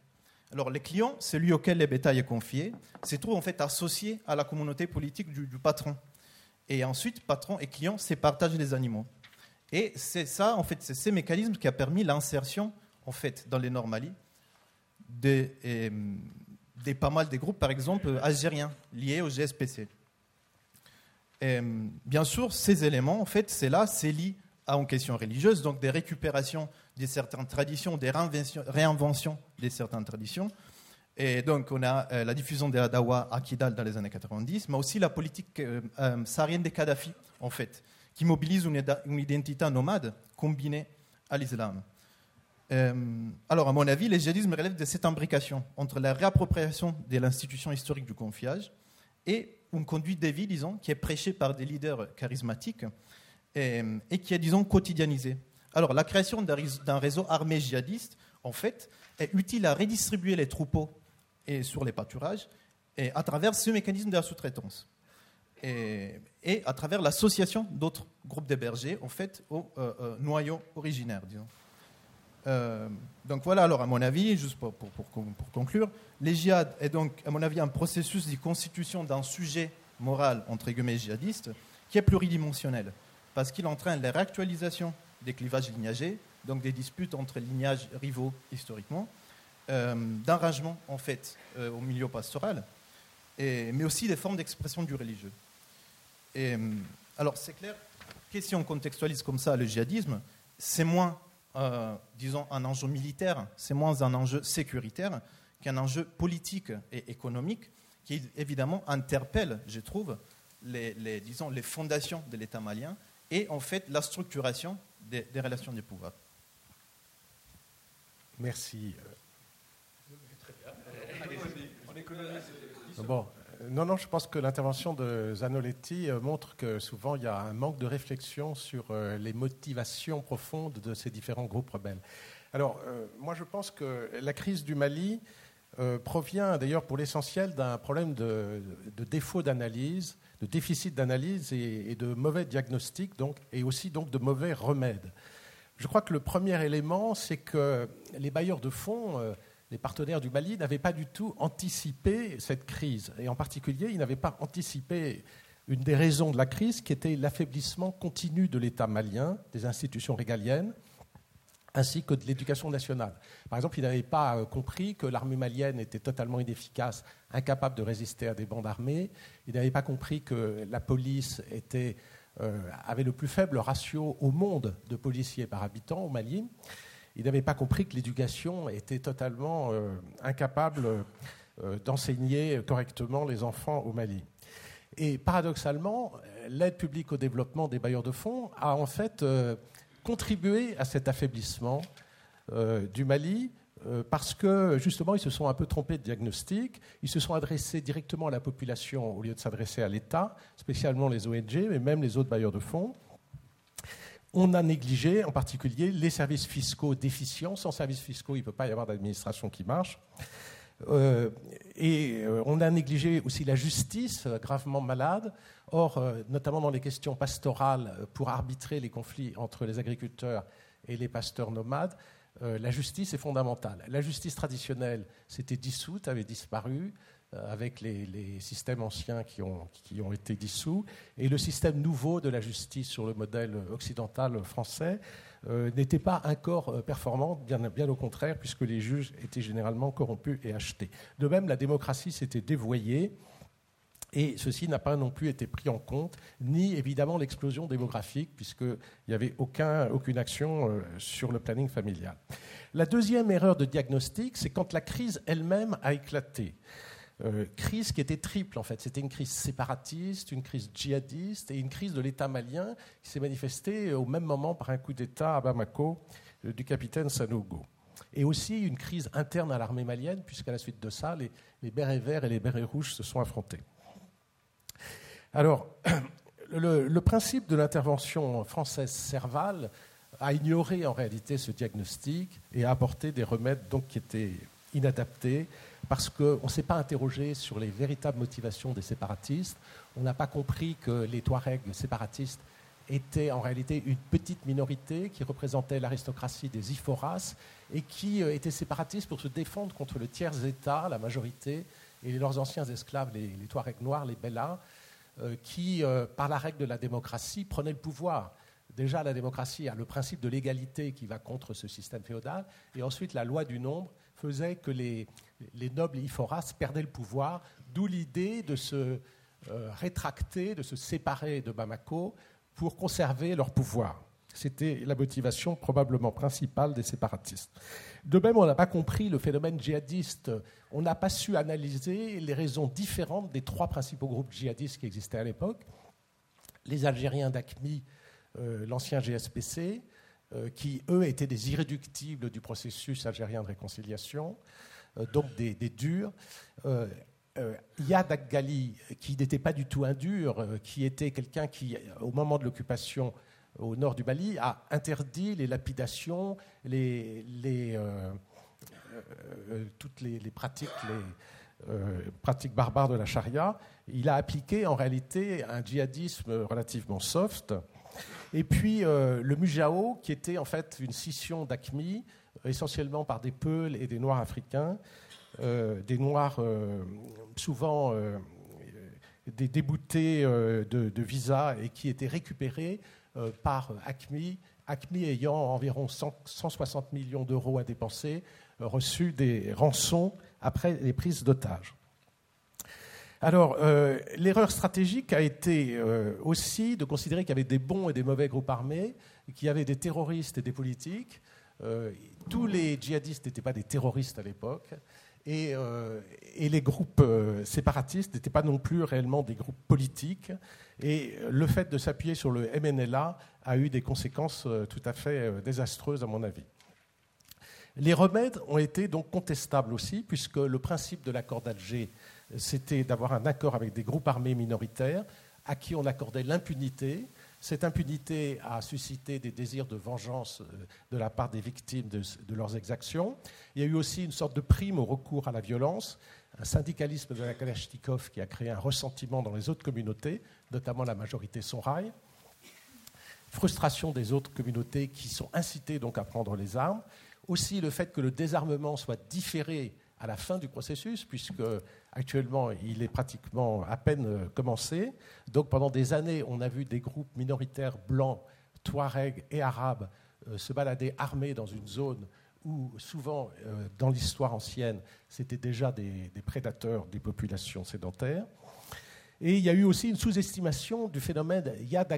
Alors les clients, celui auquel les bétail est confié, se trouve en fait associé à la communauté politique du, patron. Et ensuite, patron et client se partagent les animaux. Et c'est ça, en fait, c'est ces mécanismes qui a permis l'insertion, en fait, dans les normalies de, des pas mal des groupes, par exemple, algériens liés au GSPC. Et, bien sûr, ces éléments, en fait, c'est là, c'est lié à une question religieuse, donc des récupérations de certaines traditions, des réinventions de certaines traditions. Et donc, on a euh, la diffusion de la dawa à Kidal dans les années 90, mais aussi la politique euh, euh, saharienne des Kadhafi, en fait, qui mobilise une identité nomade combinée à l'islam. Euh, alors, à mon avis, les djihadismes relèvent de cette imbrication entre la réappropriation de l'institution historique du confiage et une conduite des vies, disons, qui est prêchée par des leaders charismatiques et, qui est, disons, quotidianisée. Alors, la création d'un réseau armé djihadiste, en fait, est utile à redistribuer les troupeaux et sur les pâturages et à travers ce mécanisme de la sous-traitance. Et, à travers l'association d'autres groupes de bergers, en fait, au euh, euh, noyau originaire, disons. Euh, donc voilà, alors à mon avis, juste pour, conclure, les djihad est donc, à mon avis, un processus de constitution d'un sujet moral, entre guillemets, djihadiste, qui est pluridimensionnel, parce qu'il entraîne la réactualisation des clivages lignagés, donc des disputes entre lignages rivaux historiquement, euh, en fait euh, au milieu pastoral, mais aussi des formes d'expression du religieux. Et, alors c'est clair que si on contextualise comme ça le djihadisme, c'est moins euh, disons, un enjeu militaire, c'est moins un enjeu sécuritaire qu'un enjeu politique et économique qui, évidemment, interpelle, je trouve, les, disons, les fondations de l'État malien et, en fait, la structuration des, relations de pouvoir. Merci. Bon, non, non, je pense que l'intervention de Zanoletti euh, montre que souvent il y a un manque de réflexion sur euh, les motivations profondes de ces différents groupes rebelles. Alors, moi je pense que la crise du Mali provient d'ailleurs pour l'essentiel d'un problème de, défaut d'analyse, de déficit d'analyse et, de mauvais diagnostic, donc, et aussi donc de mauvais remèdes. Je crois que le premier élément, c'est que les bailleurs de fonds les partenaires du Mali n'avaient pas du tout anticipé cette crise. Et en particulier, ils n'avaient pas anticipé une des raisons de la crise, qui était l'affaiblissement continu de l'État malien, des institutions régaliennes, ainsi que de l'éducation nationale. Par exemple, ils n'avaient pas euh, compris que l'armée malienne était totalement inefficace, incapable de résister à des bandes armées. Ils n'avaient pas compris que la police euh, avait le plus faible ratio au monde de policiers par habitant au Mali il n'avait pas compris que l'éducation était totalement euh, incapable euh, d'enseigner correctement les enfants au Mali. Et paradoxalement, l'aide publique au développement des bailleurs de fonds a en fait euh, contribué à cet affaiblissement du Mali parce que justement ils se sont un peu trompés de diagnostic, ils se sont adressés directement à la population au lieu de s'adresser à l'État, spécialement les ONG, mais même les autres bailleurs de fonds on a négligé en particulier les services fiscaux déficients. Sans services fiscaux, il ne peut pas y avoir d'administration qui marche. Euh, et euh, on a négligé aussi la justice, euh, gravement malade. Or, notamment dans les questions pastorales, pour arbitrer les conflits entre les agriculteurs et les pasteurs nomades, la justice est fondamentale. La justice traditionnelle s'était dissoute, avait disparu. Euh, avec les, systèmes anciens qui ont, été dissous, et le système nouveau de la justice sur le modèle occidental français euh, n'était pas encore euh, performant, bien, au contraire, puisque les juges étaient généralement corrompus et achetés. De même, la démocratie s'était dévoyée. Et ceci n'a pas non plus été pris en compte, ni évidemment l'explosion démographique, puisqu'il n'y avait aucun, aucune action sur le planning familial. La deuxième erreur de diagnostic, c'est quand la crise elle-même a éclaté. Euh, crise qui était triple en fait. C'était une crise séparatiste, une crise djihadiste et une crise de l'État malien qui s'est manifestée au même moment par un coup d'État à Bamako euh, du capitaine Sanogo. Et aussi une crise interne à l'armée malienne, puisqu'à la suite de ça, les, les bérets verts et les bérets rouges se sont affrontés. Alors, le, le principe de l'intervention française servale a ignoré en réalité ce diagnostic et a apporté des remèdes donc, qui étaient inadaptés, parce qu'on ne s'est pas interrogé sur les véritables motivations des séparatistes. On n'a pas compris que les Touaregs séparatistes étaient en réalité une petite minorité qui représentait l'aristocratie des Iphoras et qui euh, étaient séparatistes pour se défendre contre le tiers-État, la majorité, et leurs anciens esclaves, les, Touaregs noirs, les Bellas, euh, qui, euh, par la règle de la démocratie, prenaient le pouvoir. Déjà, la démocratie a le principe de l'égalité qui va contre ce système féodal, et ensuite la loi du nombre faisait que les, les nobles Iphoras perdaient le pouvoir, d'où l'idée de se euh, rétracter, de se séparer de Bamako pour conserver leur pouvoir. C'était la motivation probablement principale des séparatistes. De même, on n'a pas compris le phénomène djihadiste. On n'a pas su analyser les raisons différentes des trois principaux groupes djihadistes qui existaient à l'époque. Les Algériens d'ACMI, euh, l'ancien GSPC, euh, qui, eux, étaient des irréductibles du processus algérien de réconciliation. Euh, donc des, durs. Euh, euh, Yad Ghali, qui n'était pas du tout un dur, qui était quelqu'un qui, au moment de l'occupation au nord du Mali, a interdit les lapidations, toutes les, pratiques, barbares de la charia. Il a appliqué en réalité un djihadisme relativement soft. Et puis le Mujao, qui était en fait une scission d'Akmi, essentiellement par des Peuls et des Noirs africains, euh, des Noirs euh, souvent euh, déboutés de, visa et qui étaient récupérés par ACMI, ACMI ayant environ 160 millions d'euros à dépenser, reçu des rançons après les prises d'otages. Alors, l'erreur stratégique a été aussi de considérer qu'il y avait des bons et des mauvais groupes armés, qu'il y avait des terroristes et des politiques, tous les djihadistes n'étaient pas des terroristes à l'époque. Et, euh, les groupes euh, séparatistes n'étaient pas non plus réellement des groupes politiques. Et le fait de s'appuyer sur le MNLA a eu des conséquences tout à fait désastreuses, à mon avis. Les remèdes ont été donc contestables aussi, puisque le principe de l'accord d'Alger, c'était d'avoir un accord avec des groupes armés minoritaires à qui on accordait l'impunité. Cette impunité a suscité des désirs de vengeance euh, de la part des victimes de, leurs exactions. Il y a eu aussi une sorte de prime au recours à la violence, un syndicalisme de la Kalachnikov qui a créé un ressentiment dans les autres communautés, notamment la majorité Sonrail. Frustration des autres communautés qui sont incitées donc à prendre les armes. Aussi le fait que le désarmement soit différé à la fin du processus, puisque actuellement il est pratiquement à peine euh, commencé. Donc pendant des années, on a vu des groupes minoritaires blancs, touaregs et arabes euh, se balader armés dans une zone où souvent, euh, dans l'histoire ancienne, c'était déjà des, prédateurs des populations sédentaires. Et il y a eu aussi une sous-estimation du phénomène Yad.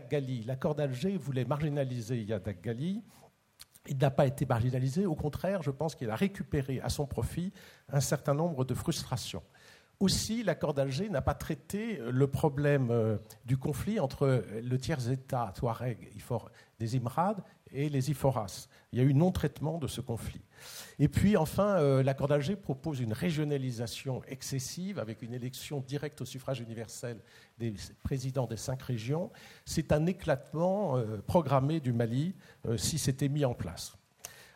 L'accord d'Alger voulait marginaliser Yad il n'a pas été marginalisé, au contraire, je pense qu'il a récupéré à son profit un certain nombre de frustrations. Aussi, l'accord d'Alger n'a pas traité le problème euh, du conflit entre le tiers-État Touareg des Imrad et les Iforas. Il y a eu non-traitement de ce conflit. Et puis enfin, euh, l'accord d'Alger propose une régionalisation excessive avec une élection directe au suffrage universel des présidents des cinq régions. C'est un éclatement euh, programmé du Mali euh, si c'était mis en place.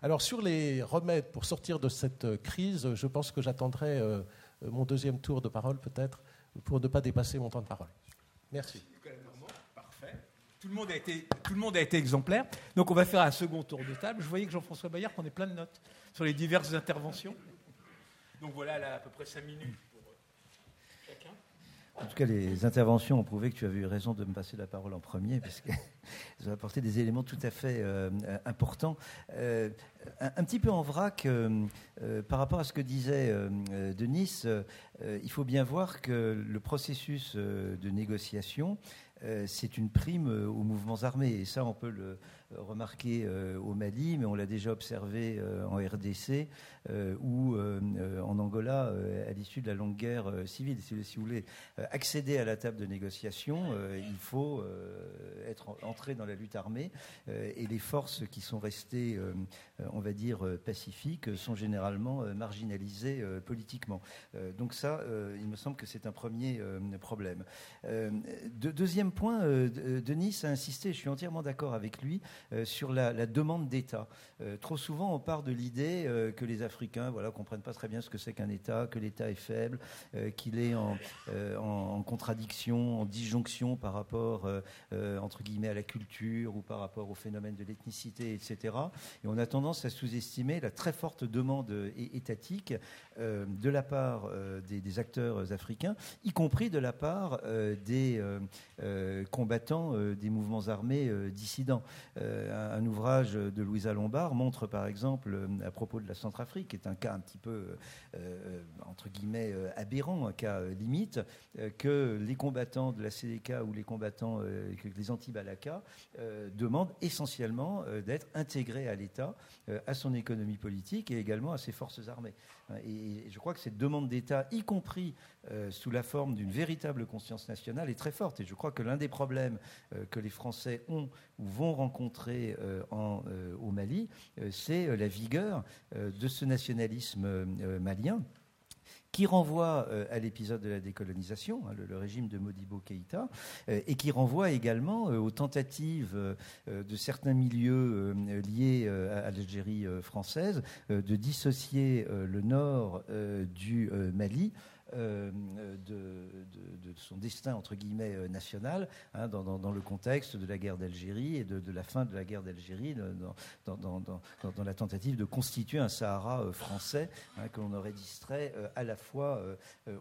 Alors sur les remèdes pour sortir de cette crise, je pense que j'attendrai mon deuxième tour de parole peut-être pour ne pas dépasser mon temps de parole. Merci. Tout le, monde a été, tout le monde a été exemplaire. Donc on va faire un second tour de table. Je voyais que Jean-François Bayard prenait plein de notes sur les diverses interventions. Donc voilà, là, à peu près cinq minutes pour euh, chacun. En tout cas, les interventions ont prouvé que tu avais eu raison de me passer la parole en premier, parce qu'elles ont apporté des éléments tout à fait euh, importants. Euh, un, petit peu en vrac, euh, par rapport à ce que disait Denis, il faut bien voir que le processus de négociation, c'est une prime aux mouvements armés. Et ça, on peut le, remarqué euh, au Mali, mais on l'a déjà observé euh, en RDC euh, ou en Angola à l'issue de la longue guerre civile. Si, vous voulez accéder à la table de négociation, il faut être entré dans la lutte armée et les forces qui sont restées, on va dire, pacifiques sont généralement marginalisées politiquement. donc ça, il me semble que c'est un premier problème. De, deuxième point, Denis a insisté, je suis entièrement d'accord avec lui, euh, sur la, demande d'État. Euh, trop souvent, on part de l'idée euh, que les Africains voilà, comprennent pas très bien ce que c'est qu'un État, que l'État est faible, qu'il est en, contradiction, en disjonction par rapport, entre guillemets, à la culture ou par rapport au phénomène de l'ethnicité, etc. Et on a tendance à sous-estimer la très forte demande étatique de la part des, acteurs africains, y compris de la part des combattants des mouvements armés dissidents. Euh, un, ouvrage de Louisa Lombard montre par exemple euh, à propos de la Centrafrique, qui est un cas un petit peu euh, entre guillemets aberrant, un cas limite, que les combattants de la CDK ou les combattants, que les anti-Balaka demandent essentiellement d'être intégrés à l'État, à son économie politique et également à ses forces armées. Et je crois que cette demande d'État, y compris sous la forme d'une véritable conscience nationale, est très forte. Et je crois que l'un des problèmes que les Français ont ou vont rencontrer euh, euh, au Mali, euh, c'est la vigueur de ce nationalisme malien qui renvoie à l'épisode de la décolonisation, hein, le, régime de Modibo Keïta, euh, et qui renvoie également euh, aux tentatives euh, de certains milieux liés à, l'Algérie française de dissocier le nord du Mali euh, de, de, son destin, entre guillemets, euh, national, hein, dans, le contexte de la guerre d'Algérie et de, de, la fin de la guerre d'Algérie, dans, dans, la tentative de constituer un Sahara euh, français hein, que l'on aurait distrait à la fois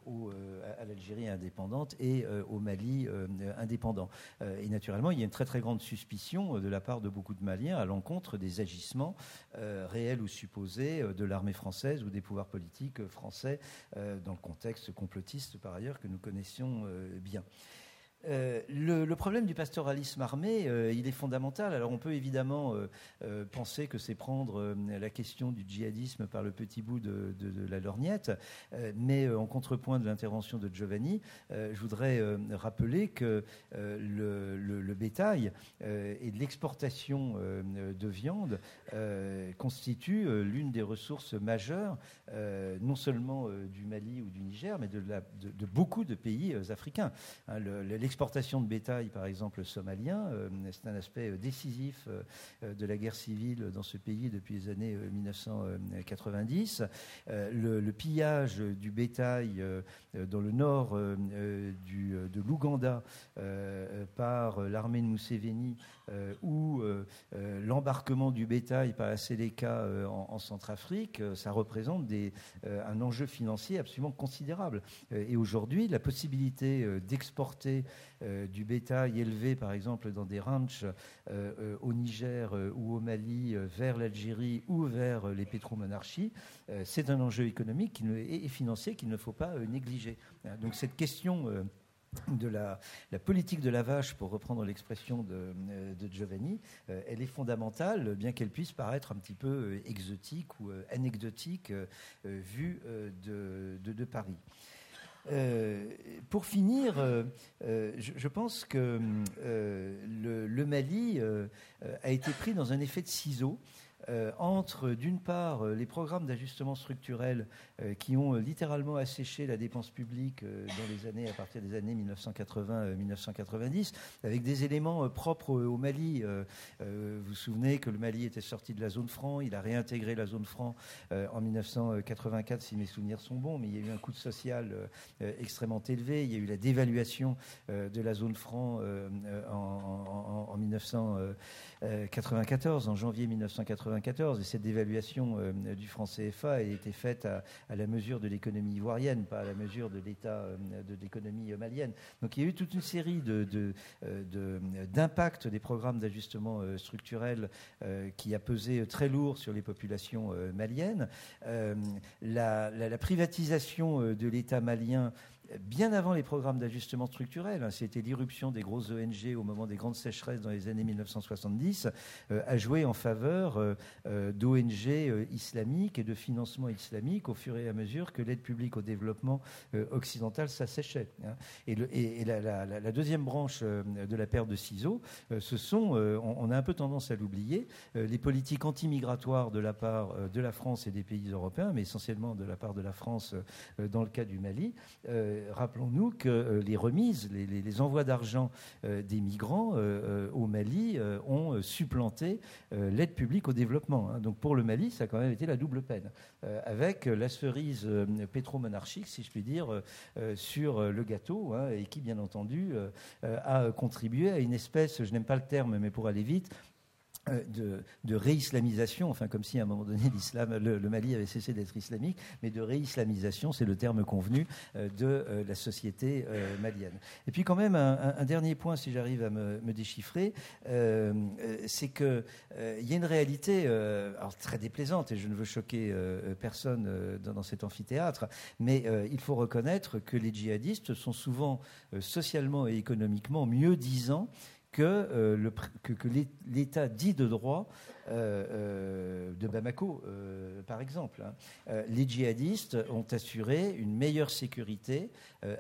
au, à l'Algérie indépendante et au Mali indépendant. Et naturellement, il y a une très très grande suspicion de la part de beaucoup de Maliens à l'encontre des agissements réels ou supposés de l'armée française ou des pouvoirs politiques français dans le contexte complotiste par ailleurs que nous connaissions euh, bien. Euh, le, problème du pastoralisme armé, euh, il est fondamental. Alors on peut évidemment euh, penser que c'est prendre la question du djihadisme par le petit bout de, la lorgnette, mais en contrepoint de l'intervention de Giovanni, je voudrais rappeler que le, bétail et l'exportation de viande constituent l'une des ressources majeures, non seulement du Mali ou du Niger, mais de, beaucoup de pays africains. Hein, l'exportation de bétail, par exemple somalien, euh, c'est un aspect euh, décisif euh, de la guerre civile dans ce pays depuis les années 1990. Le, pillage du bétail dans le nord de l'Ouganda par l'armée de Museveni ou l'embarquement du bétail par la Seleka en, Centrafrique, ça représente un enjeu financier absolument considérable. Et aujourd'hui, la possibilité d'exporter euh, du bétail élevé, par exemple, dans des ranchs euh, euh, au Niger ou au Mali, vers l'Algérie ou vers les pétromonarchies, c'est un enjeu économique et financier qu'il ne faut pas négliger. Donc cette question de la, politique de la vache, pour reprendre l'expression de, Giovanni, elle est fondamentale, bien qu'elle puisse paraître un petit peu exotique ou anecdotique vue de, Paris. Euh, pour finir, euh, euh, je, pense que le, Mali a été pris dans un effet de ciseau euh, entre, d'une part, euh, les programmes d'ajustement structurel euh, qui ont littéralement asséché la dépense publique dans les années, à partir des années 1980-1990, avec des éléments propres au, Mali. vous vous souvenez que le Mali était sorti de la zone franc, il a réintégré la zone franc en 1984, si mes souvenirs sont bons, mais il y a eu un coût social extrêmement élevé, il y a eu la dévaluation de la zone franc en, en 1994, en janvier 1994 et cette dévaluation euh, du franc CFA a été faite à, la mesure de l'économie ivoirienne, pas à la mesure de l'état euh, de l'économie malienne. Donc il y a eu toute une série d'impacts de, des programmes d'ajustement euh, structurel qui a pesé très lourd sur les populations maliennes. la, privatisation de l'État malien bien avant les programmes d'ajustement structurel, hein, c'était l'irruption des grosses ONG au moment des grandes sécheresses dans les années 1970, euh, a joué en faveur euh, euh, d'ONG islamiques et de financement islamique au fur et à mesure que l'aide publique au développement occidental s'asséchait. Hein. Et, la, deuxième branche de la paire de ciseaux, ce sont, on, a un peu tendance à l'oublier, les politiques anti-migratoires de la part de la France et des pays européens, mais essentiellement de la part de la France dans le cas du Mali rappelons-nous que euh, les remises, les, envois d'argent euh, des migrants euh, au Mali ont supplanté l'aide publique au développement. Hein. Donc pour le Mali, ça a quand même été la double peine, avec la cerise pétromonarchique, si je puis dire, sur le gâteau, hein, et qui, bien entendu, a contribué à une espèce, je n'aime pas le terme, mais pour aller vite, euh, de, de, réislamisation, enfin comme si à un moment donné l'islam, le, Mali avait cessé d'être islamique, mais de réislamisation, c'est le terme convenu euh, de euh, la société malienne. Et puis quand même un, dernier point, si j'arrive à me, déchiffrer, c'est que il y a une réalité très déplaisante, et je ne veux choquer personne dans, dans, cet amphithéâtre, mais il faut reconnaître que les djihadistes sont souvent socialement et économiquement mieux disants que, euh, l'État dit de droit euh, euh, de Bamako, par exemple. Hein. les djihadistes ont assuré une meilleure sécurité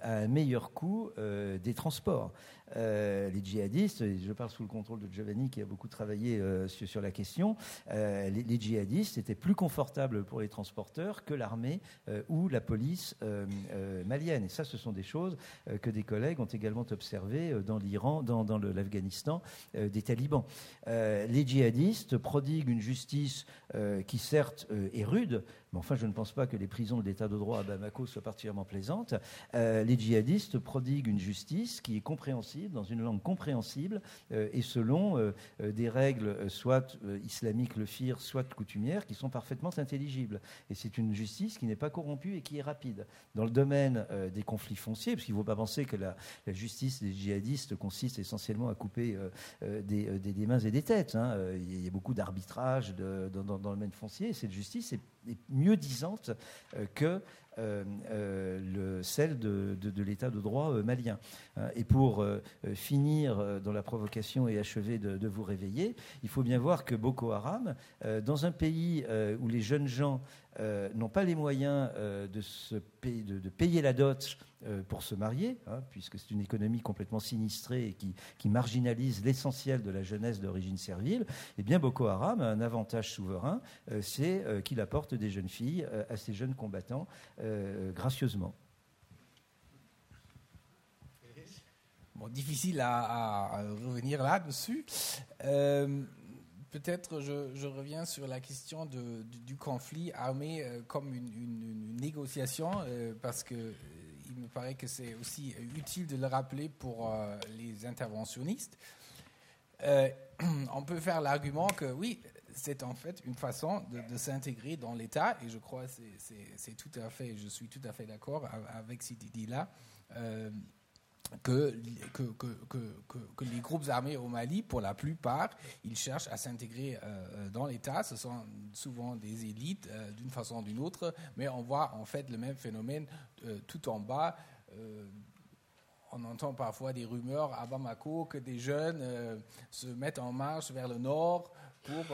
à un meilleur coût des transports. Euh, les djihadistes, et je parle sous le contrôle de Giovanni qui a beaucoup travaillé euh, sur, la question, euh, les, djihadistes étaient plus confortables pour les transporteurs que l'armée ou la police malienne. Et ça, ce sont des choses que des collègues ont également observées dans l'Iran, dans, dans l'Afghanistan des talibans. les djihadistes prodiguent une justice qui certes est rude, mais enfin, je ne pense pas que les prisons de l'état de droit à Bamako soient particulièrement plaisantes. Euh, les djihadistes prodiguent une justice qui est compréhensible, dans une langue compréhensible, euh, et selon euh, des règles soit islamiques, le fir, soit coutumières, qui sont parfaitement intelligibles. Et c'est une justice qui n'est pas corrompue et qui est rapide. Dans le domaine des conflits fonciers, parce qu'il ne faut pas penser que la, justice des djihadistes consiste essentiellement à couper des, mains et des têtes. Hein. Il y a beaucoup d'arbitrage dans, dans, le domaine foncier. Cette justice est, mieux disante euh, que le, celle de, l'état de droit malien. Et pour finir dans la provocation et achever de, vous réveiller, il faut bien voir que Boko Haram, dans un pays où les jeunes gens n'ont pas les moyens de, se de, payer la dot euh, pour se marier, hein, puisque c'est une économie complètement sinistrée et qui, marginalise l'essentiel de la jeunesse d'origine servile, eh bien Boko Haram a un avantage souverain, euh, c'est euh, qu'il apporte des jeunes filles à ces jeunes combattants gracieusement. Difficile à, revenir là-dessus. Peut-être je, reviens sur la question du, conflit armé comme une, négociation, parce que il me paraît que c'est aussi utile de le rappeler pour euh, les interventionnistes. Euh, on peut faire l'argument que oui, c'est en fait une façon de, s'intégrer dans l'État, et je crois que c'est tout à fait, je suis tout à fait d'accord avec cette idée-là. Euh, que, les groupes armés au Mali, pour la plupart, ils cherchent à s'intégrer euh, dans l'État. Ce sont souvent des élites euh, d'une façon ou d'une autre, mais on voit en fait le même phénomène euh, tout en bas. on entend parfois des rumeurs à Bamako que des jeunes se mettent en marche vers le nord pour,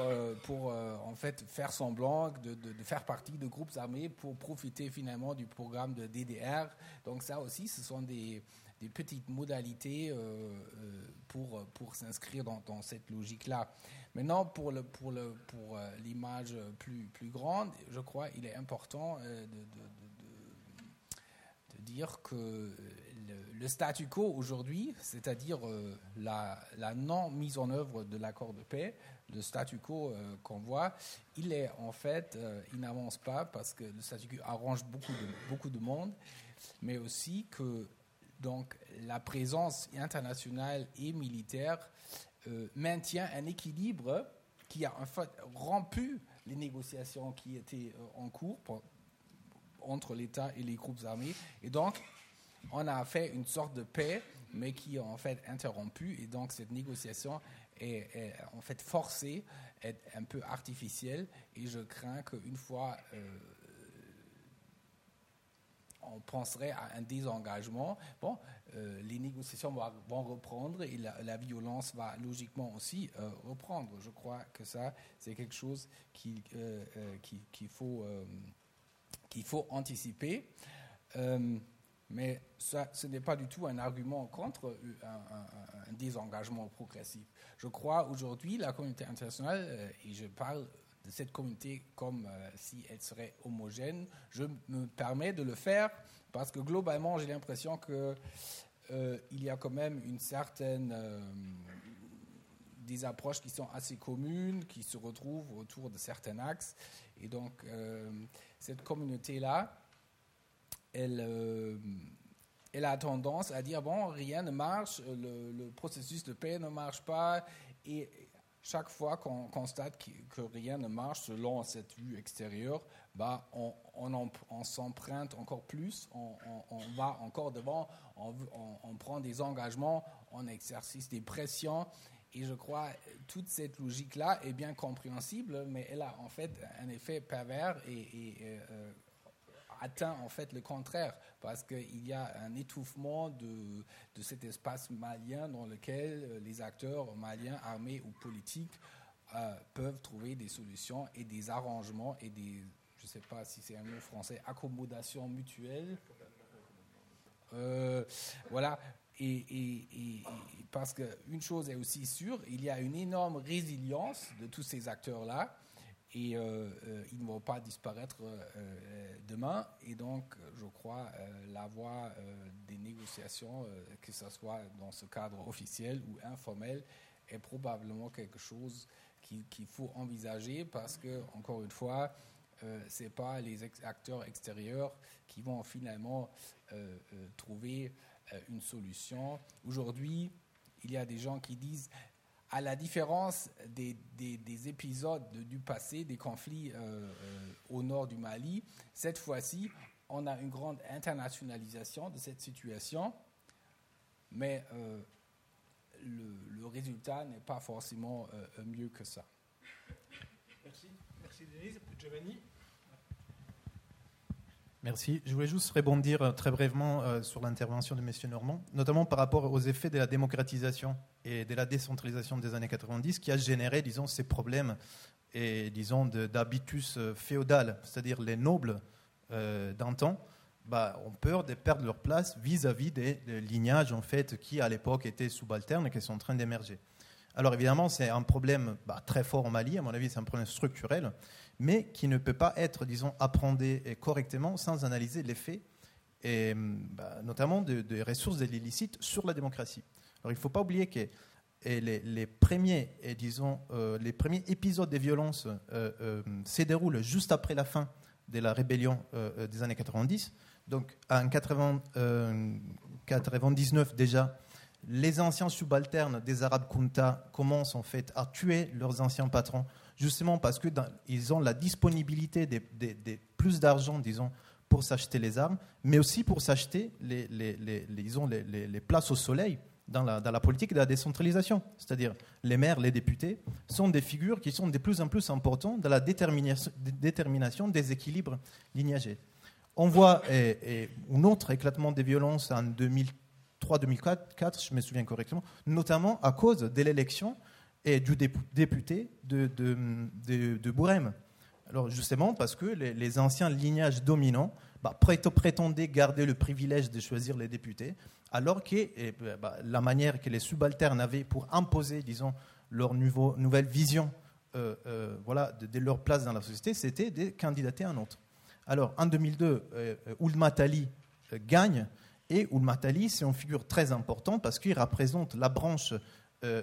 pour en fait faire semblant de, faire partie de groupes armés pour profiter finalement du programme de DDR. Donc ça aussi, ce sont des, des petites modalités euh, euh, pour, pour s'inscrire dans, cette logique-là. Maintenant, pour, le, pour, le, pour euh, l'image plus, plus grande, je crois qu'il est important de, de, de, dire que le, statu quo aujourd'hui, c'est-à-dire la, la, non mise en œuvre de l'accord de paix, le statu quo qu'on voit, il est en fait, il n'avance pas parce que le statu quo arrange beaucoup de, beaucoup de monde, mais aussi que donc la présence internationale et militaire euh, maintient un équilibre qui a en fait rompu les négociations qui étaient euh, en cours entre l'État et les groupes armés. Et donc, on a fait une sorte de paix, mais qui est en fait interrompue. Et donc, cette négociation est, en fait forcée, est un peu artificielle. Et je crains qu'une fois euh, on penserait à un désengagement. Bon, euh, les négociations vont, reprendre et la, violence va logiquement aussi euh, reprendre. Je crois que ça, c'est quelque chose qu'il euh, faut, qu'il faut anticiper. mais ça, ce n'est pas du tout un argument contre un, un désengagement progressif. Je crois aujourd'hui, la communauté internationale, et je parle cette communauté comme euh, si elle serait homogène. Je me permets de le faire parce que globalement, j'ai l'impression qu'il euh, y a quand même une certaine euh, des approches qui sont assez communes, qui se retrouvent autour de certains axes. Et donc, cette communauté-là, elle, elle a tendance à dire, bon, rien ne marche, le, le processus de paix ne marche pas, et chaque fois qu'on constate que, rien ne marche selon cette vue extérieure, bah, on, s'emprunte encore plus, on, va encore devant, on, prend des engagements, on exerce des pressions. Et je crois toute cette logique-là est bien compréhensible, mais elle a en fait un effet pervers et, euh, atteint en fait le contraire, parce qu'il y a un étouffement de, de, cet espace malien dans lequel euh, les acteurs maliens, armés ou politiques, euh, peuvent trouver des solutions et des arrangements et des, je ne sais pas si c'est un mot français, accommodation mutuelle. Euh, voilà. Et, et, et, parce qu'une chose est aussi sûre, il y a une énorme résilience de tous ces acteurs-là et euh, euh, ils ne vont pas disparaître euh, demain. Et donc, je crois, la voie des négociations, que ce soit dans ce cadre officiel ou informel, est probablement quelque chose qu'il faut envisager parce que, encore une fois, ce n'est pas les acteurs extérieurs qui vont finalement trouver une solution. Aujourd'hui, il y a des gens qui disent à la différence des, des, épisodes du passé, des conflits euh, euh, au nord du Mali, cette fois-ci, on a une grande internationalisation de cette situation, mais euh, le, résultat n'est pas forcément mieux que ça. Merci. Merci Denise. Giovanni? Merci. Je voulais juste rebondir très brièvement euh, sur l'intervention de M. Normand, notamment par rapport aux effets de la démocratisation et de la décentralisation des années 90 qui a généré, disons, ces problèmes et, disons, d'habitus euh, féodal, c'est-à-dire les nobles d'un temps bah, ont peur de perdre leur place vis-à-vis des, lignages en fait, qui, à l'époque, étaient subalternes et qui sont en train d'émerger. Alors évidemment, c'est un problème bah, très fort au Mali, à mon avis, c'est un problème structurel mais qui ne peut pas être, disons, appréhendé correctement sans analyser l'effet, et, bah, notamment des ressources de l'illicite sur la démocratie. Il ne faut pas oublier que les, premiers, disons, euh, les premiers épisodes de violence euh, euh, se déroulent juste après la fin de la rébellion des années 90. Donc en 1999 déjà, les anciens subalternes des Arabes Kunta commencent en fait à tuer leurs anciens patrons justement parce qu'ils ont la disponibilité de, plus d'argent, disons, pour s'acheter les armes, mais aussi pour s'acheter les, places au soleil dans la, politique de la décentralisation. C'est-à-dire les maires, les députés sont des figures qui sont de plus en plus importantes dans la détermination, des équilibres lignagés. On voit un autre éclatement des violences en 2003-2004, je me souviens correctement, notamment à cause de l'élection et du député de, de. Alors justement parce que les, anciens lignages dominants bah, prétendaient garder le privilège de choisir les députés, alors que bah, la manière que les subalternes avaient pour imposer, disons, leur nouvelle vision euh, euh, voilà, de, leur place dans la société, c'était de candidater un autre. Alors en 2002, euh, Oulmatali euh, gagne, et Oulmatali, c'est une figure très importante parce qu'il représente la branche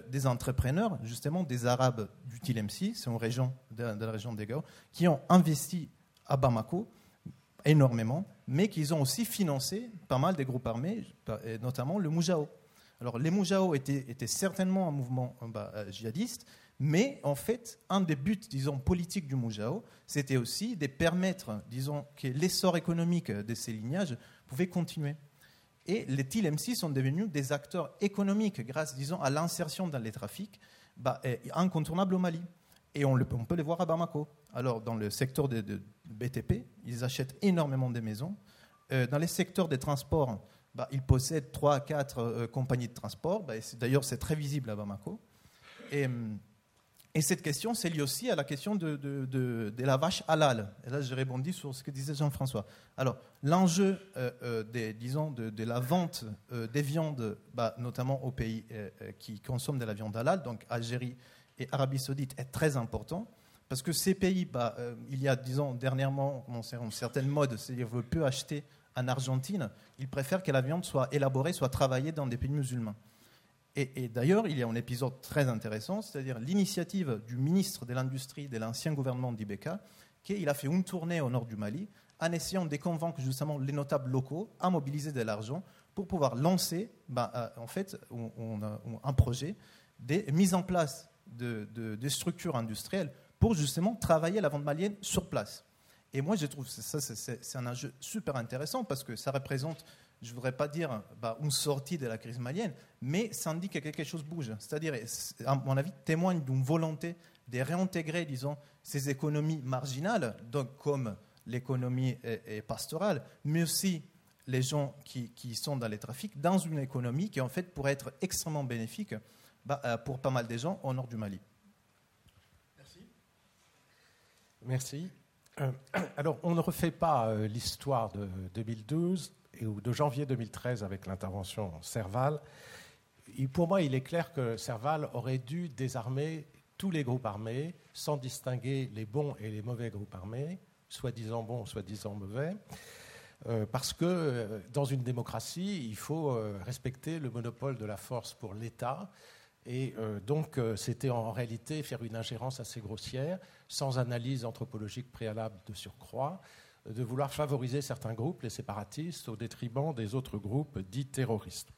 des entrepreneurs, justement des Arabes du Tilemsi, c'est une région de, la région des qui ont investi à Bamako énormément, mais qui ont aussi financé pas mal des groupes armés, notamment le Moujao. Alors les Moujao étaient, certainement un mouvement euh, bah, euh, djihadiste, mais en fait, un des buts, disons, politiques du Moujao, c'était aussi de permettre, disons, que l'essor économique de ces lignages pouvait continuer. Et les TLMC sont devenus des acteurs économiques grâce, disons, à l'insertion dans les trafics bah, incontournables au Mali. Et on, peut les voir à Bamako. Alors, dans le secteur de, BTP, ils achètent énormément de maisons. Euh, dans les secteurs des transports, bah, ils possèdent 3 à 4 euh, compagnies de transport. Bah, D'ailleurs, c'est très visible à Bamako. Et, hum, et cette question, c'est lié aussi à la question de, la vache halal. Et là, je répondis sur ce que disait Jean-François. Alors, l'enjeu, euh, euh, disons, de, la vente euh, des viandes, bah, notamment aux pays qui consomment de la viande halal, donc Algérie et Arabie Saoudite, est très important. Parce que ces pays, bah, il y a, disons, dernièrement, une certaine mode, c'est-à-dire veut plus acheter en Argentine, ils préfèrent que la viande soit élaborée, soit travaillée dans des pays musulmans. Et, d'ailleurs, il y a un épisode très intéressant, c'est-à-dire l'initiative du ministre de l'Industrie de l'ancien gouvernement d'Ibeka, qui a fait une tournée au nord du Mali en essayant de convaincre justement les notables locaux à mobiliser de l'argent pour pouvoir lancer bah, euh, en fait, un projet de mise en place de, structures industrielles pour justement travailler la vente malienne sur place. Et moi, je trouve que ça, c'est un enjeu super intéressant parce que ça représente je ne voudrais pas dire bah, une sortie de la crise malienne, mais ça indique que quelque chose bouge. C'est-à-dire, à mon avis, témoigne d'une volonté de réintégrer, disons, ces économies marginales, donc comme l'économie pastorale, mais aussi les gens qui, sont dans les trafics, dans une économie qui, en fait, pourrait être extrêmement bénéfique pour pas mal de gens au nord du Mali. Merci. Merci. Euh, alors, on ne refait pas euh, l'histoire de 2012 ou de janvier 2013 avec l'intervention Serval, pour moi, il est clair que Serval aurait dû désarmer tous les groupes armés sans distinguer les bons et les mauvais groupes armés, soi-disant bons, soi-disant mauvais, euh, parce que euh, dans une démocratie, il faut euh, respecter le monopole de la force pour l'État. Et donc, c'était en réalité faire une ingérence assez grossière, sans analyse anthropologique préalable de surcroît, de vouloir favoriser certains groupes, les séparatistes, au détriment des autres groupes dits terroristes.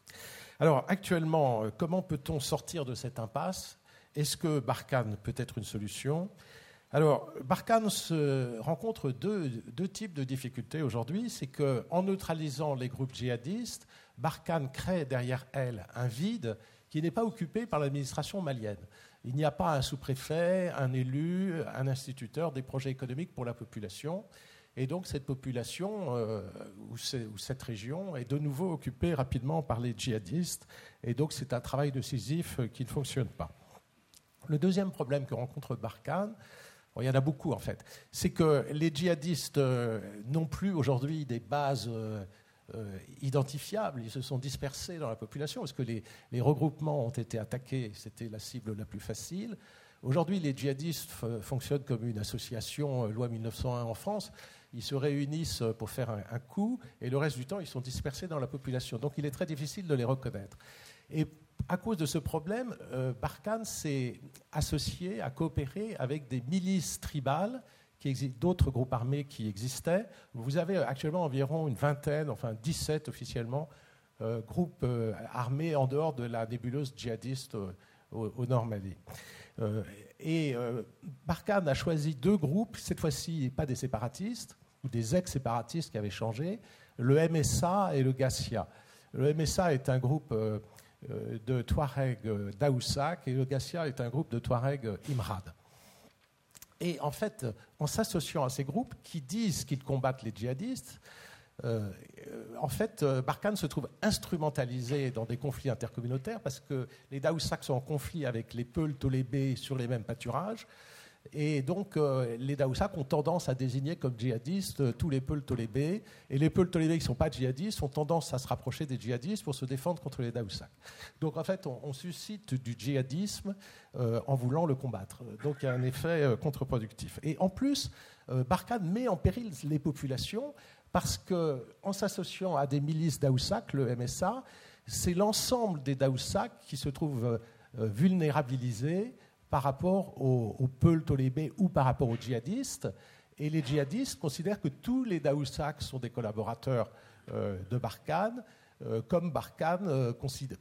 Alors actuellement, euh, comment peut-on sortir de cette impasse? Est-ce que Barkhane peut être une solution? Alors, Barkhane se rencontre deux, deux types de difficultés aujourd'hui. C'est qu'en neutralisant les groupes djihadistes, Barkhane crée derrière elle un vide qui n'est pas occupé par l'administration malienne. Il n'y a pas un sous-préfet, un élu, un instituteur des projets économiques pour la population. Et donc cette population ou, cette région est de nouveau occupée rapidement par les djihadistes. Et donc c'est un travail de Sisyphe qui ne fonctionne pas. Le deuxième problème que rencontre Barkhane, il y en a beaucoup en fait, c'est que les djihadistes n'ont plus aujourd'hui des bases euh, identifiables, ils se sont dispersés dans la population parce que les, regroupements ont été attaqués, c'était la cible la plus facile. Aujourd'hui, les djihadistes fonctionnent comme une association euh, loi 1901 en France. Ils se réunissent pour faire un, coup et le reste du temps, ils sont dispersés dans la population. Donc il est très difficile de les reconnaître. Et à cause de ce problème, euh, Barkhane s'est associé, a coopéré avec des milices tribales d'autres groupes armés qui existaient. Vous avez actuellement environ une vingtaine, enfin 17 officiellement, euh, groupes euh, armés en dehors de la nébuleuse djihadiste euh, au, nord Mali. et Barkhane a choisi deux groupes, cette fois-ci pas des séparatistes, ou des ex-séparatistes qui avaient changé, le MSA et le Gassia. Le MSA est un groupe de Touareg d'Aoussak et le Gassia est un groupe de Touareg Imrad. Et en fait, en s'associant à ces groupes qui disent qu'ils combattent les djihadistes, euh, en fait, euh, Barkhane se trouve instrumentalisé dans des conflits intercommunautaires parce que les Daoussaks sont en conflit avec les Peuls Tolébé sur les mêmes pâturages. Et donc, euh, les Daoussaks ont tendance à désigner comme djihadistes euh, tous les Peuls Tolébé. Et les Peuls Tolébé qui ne sont pas djihadistes ont tendance à se rapprocher des djihadistes pour se défendre contre les Daoussaks. Donc, en fait, on, suscite du djihadisme euh, en voulant le combattre. Donc, il y a un effet contre-productif. Et en plus, Barkhane met en péril les populations parce qu'en s'associant à des milices Daoussaks, le MSA, c'est l'ensemble des Daoussaks qui se trouvent vulnérabilisés par rapport aux Peul Tolébé ou par rapport aux djihadistes. Et les djihadistes considèrent que tous les Daoussaks sont des collaborateurs euh, de Barkhane, euh, comme euh,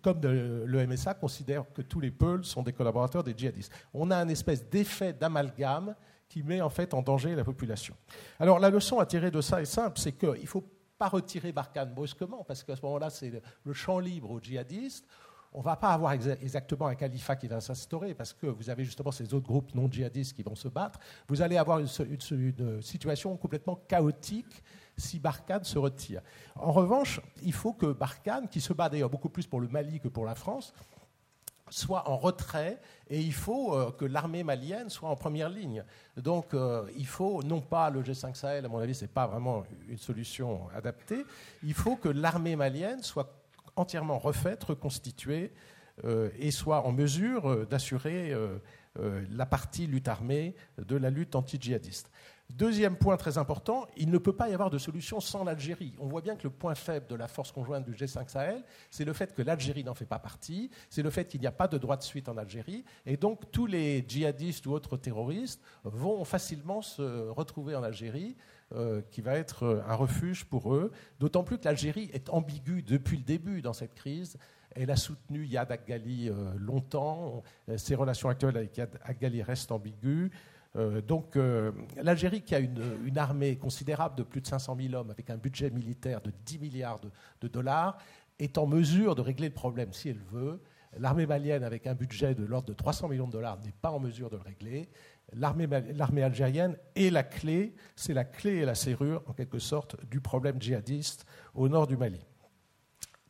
comme le MSA considère que tous les Peuls sont des collaborateurs des djihadistes. On a un espèce d'effet d'amalgame qui met en fait en danger la population. Alors la leçon à tirer de ça est simple, c'est qu'il ne faut pas retirer Barkhane brusquement, parce qu'à ce moment-là, c'est le champ libre aux djihadistes on ne va pas avoir exactement un califat qui va s'instaurer parce que vous avez justement ces autres groupes non djihadistes qui vont se battre. Vous allez avoir une, situation complètement chaotique si Barkhane se retire. En revanche, il faut que Barkhane, qui se bat d'ailleurs beaucoup plus pour le Mali que pour la France, soit en retrait et il faut euh, que l'armée malienne soit en première ligne. Donc euh, il faut, non pas le G5 Sahel, à mon avis, ce n'est pas vraiment une solution adaptée, il faut que l'armée malienne soit entièrement refaite, reconstituée, euh, et soit en mesure euh, d'assurer euh, la partie lutte armée de la lutte anti-djihadiste. Deuxième point très important, il ne peut pas y avoir de solution sans l'Algérie. On voit bien que le point faible de la force conjointe du G5 Sahel, c'est le fait que l'Algérie n'en fait pas partie, c'est le fait qu'il n'y a pas de droit de suite en Algérie, et donc tous les djihadistes ou autres terroristes vont facilement se retrouver en Algérie euh, qui va être euh, un refuge pour eux, d'autant plus que l'Algérie est ambiguë depuis le début dans cette crise. Elle a soutenu Yad Aghali euh, longtemps, ses relations actuelles avec Yad Aghali restent ambiguës. donc l'Algérie, qui a une, armée considérable de plus de 500 000 hommes, avec un budget militaire de 10 milliards de dollars, est en mesure de régler le problème si elle veut. L'armée malienne, avec un budget de l'ordre de 300 millions de dollars, n'est pas en mesure de le régler l'armée algérienne est la clé, c'est la clé et la serrure, en quelque sorte, du problème djihadiste au nord du Mali.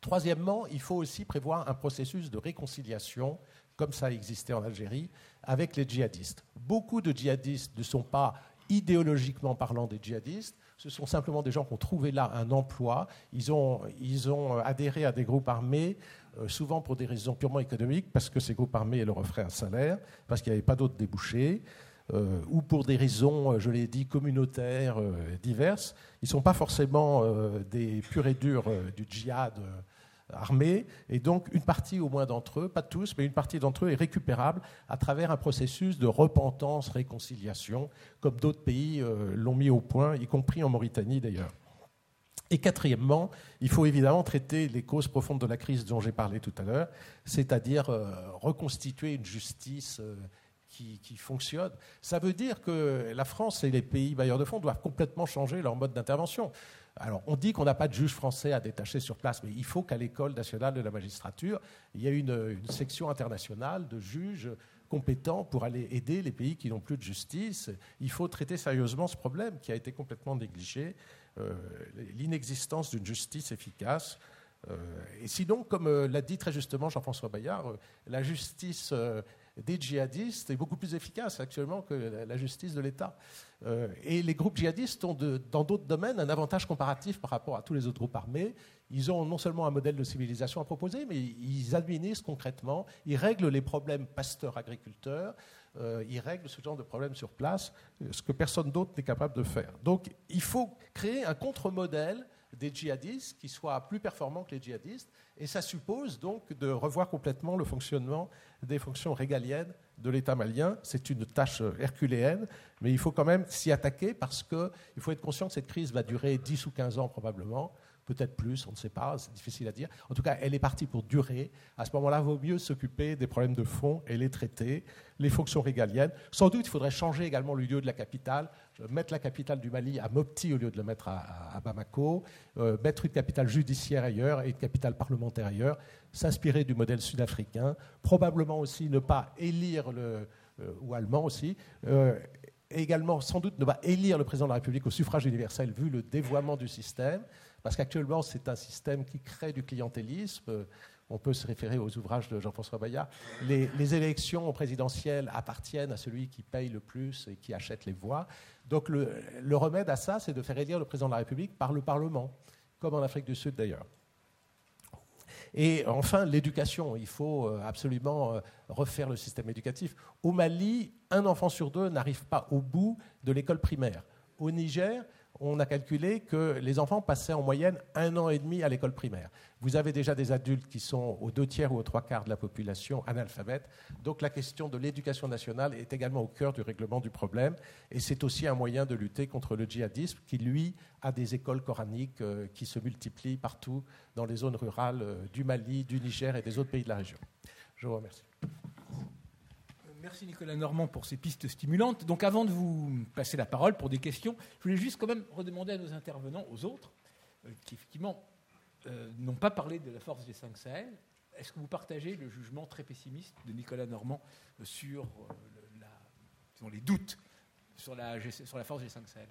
Troisièmement, il faut aussi prévoir un processus de réconciliation, comme ça a existé en Algérie, avec les djihadistes. Beaucoup de djihadistes ne sont pas idéologiquement parlant des djihadistes, ce sont simplement des gens qui ont trouvé là un emploi, ils ont, ils ont adhéré à des groupes armés, euh, souvent pour des raisons purement économiques, parce que ces groupes armés leur offraient un salaire, parce qu'il n'y avait pas d'autres débouchés. Euh, ou pour des raisons, euh, je l'ai dit, communautaires euh, diverses. Ils ne sont pas forcément des purs et durs du djihad armé. Et donc, une partie au moins d'entre eux, pas tous, mais une partie d'entre eux est récupérable à travers un processus de repentance, réconciliation, comme d'autres pays l'ont mis au point, y compris en Mauritanie d'ailleurs. Et quatrièmement, il faut évidemment traiter les causes profondes de la crise dont j'ai parlé tout à l'heure, c'est-à-dire reconstituer une justice qui, fonctionne. Ça veut dire que la France et les pays bailleurs de fonds doivent complètement changer leur mode d'intervention. Alors, on dit qu'on n'a pas de juge français à détacher sur place, mais il faut qu'à l'école nationale de la magistrature, il y ait une, section internationale de juges compétent pour aller aider les pays qui n'ont plus de justice. Il faut traiter sérieusement ce problème qui a été complètement négligé, euh, l'inexistence d'une justice efficace. Euh, et sinon, comme euh, l'a dit très justement Jean-François Bayard, la justice des djihadistes est beaucoup plus efficace actuellement que la justice de l'État. et les groupes djihadistes ont, dans d'autres domaines, un avantage comparatif par rapport à tous les autres groupes armés. Ils ont non seulement un modèle de civilisation à proposer, mais ils administrent concrètement, ils règlent les problèmes pasteurs-agriculteurs, euh, ils règlent ce genre de problèmes sur place, ce que personne d'autre n'est capable de faire. Donc il faut créer un contre-modèle des djihadistes qui soit plus performant que les djihadistes, et ça suppose donc de revoir complètement le fonctionnement des fonctions régaliennes de l'État malien. C'est une tâche herculéenne, mais il faut quand même s'y attaquer parce qu'il faut être conscient que cette crise va durer 10 ou 15 ans probablement peut-être plus, on ne sait pas, c'est difficile à dire. En tout cas, elle est partie pour durer. À ce moment-là, vaut mieux s'occuper des problèmes de fond et les traiter, les fonctions régaliennes. Sans doute, il faudrait changer également le lieu de la capitale, mettre la capitale du Mali à Mopti au lieu de le mettre à, Bamako, euh, mettre une capitale judiciaire ailleurs et une capitale parlementaire ailleurs, s'inspirer du modèle sud-africain, probablement aussi ne pas élire le, euh, ou allemand aussi, euh, également sans doute ne pas élire le président de la République au suffrage universel vu le dévoiement du système. Parce qu'actuellement, c'est un système qui crée du clientélisme. On peut se référer aux ouvrages de Jean-François Bayard. Les, élections présidentielles appartiennent à celui qui paye le plus et qui achète les voix. Donc le, remède à ça, c'est de faire élire le président de la République par le Parlement, comme en Afrique du Sud d'ailleurs. Et enfin, l'éducation. Il faut euh, absolument euh, refaire le système éducatif. Au Mali, un enfant sur deux n'arrive pas au bout de l'école primaire. Au Niger, on a calculé que les enfants passaient en moyenne un an et demi à l'école primaire. Vous avez déjà des adultes qui sont aux deux tiers ou aux trois quarts de la population analphabète. Donc la question de l'éducation nationale est également au cœur du règlement du problème. Et c'est aussi un moyen de lutter contre le djihadisme qui, lui, a des écoles coraniques euh, qui se multiplient partout dans les zones rurales euh, du Mali, du Niger et des autres pays de la région. Je vous remercie. Merci Nicolas Normand pour ces pistes stimulantes. Donc avant de vous passer la parole pour des questions, je voulais juste quand même redemander à nos intervenants, aux autres, euh, qui effectivement euh, n'ont pas parlé de la force des 5 Sahel, est-ce que vous partagez le jugement très pessimiste de Nicolas Normand euh, sur, les doutes sur la, force des 5 Sahel?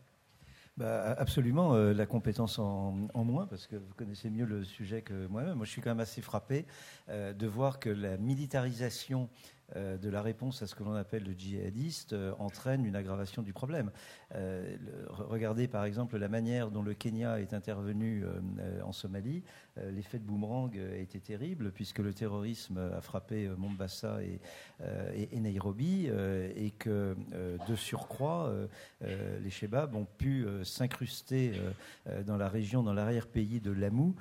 Bah, absolument, la compétence en, en, moins, parce que vous connaissez mieux le sujet que moi-même. Moi, je suis quand même assez frappé de voir que la militarisation de la réponse à ce que l'on appelle le djihadiste euh, entraîne une aggravation du problème. Euh, regardez par exemple la manière dont le Kenya est intervenu en Somalie. L'effet de boomerang a été terrible puisque le terrorisme a frappé Mombasa et, Nairobi et que de surcroît, les Shebabs ont pu s'incruster dans la région, dans l'arrière-pays de Lamu,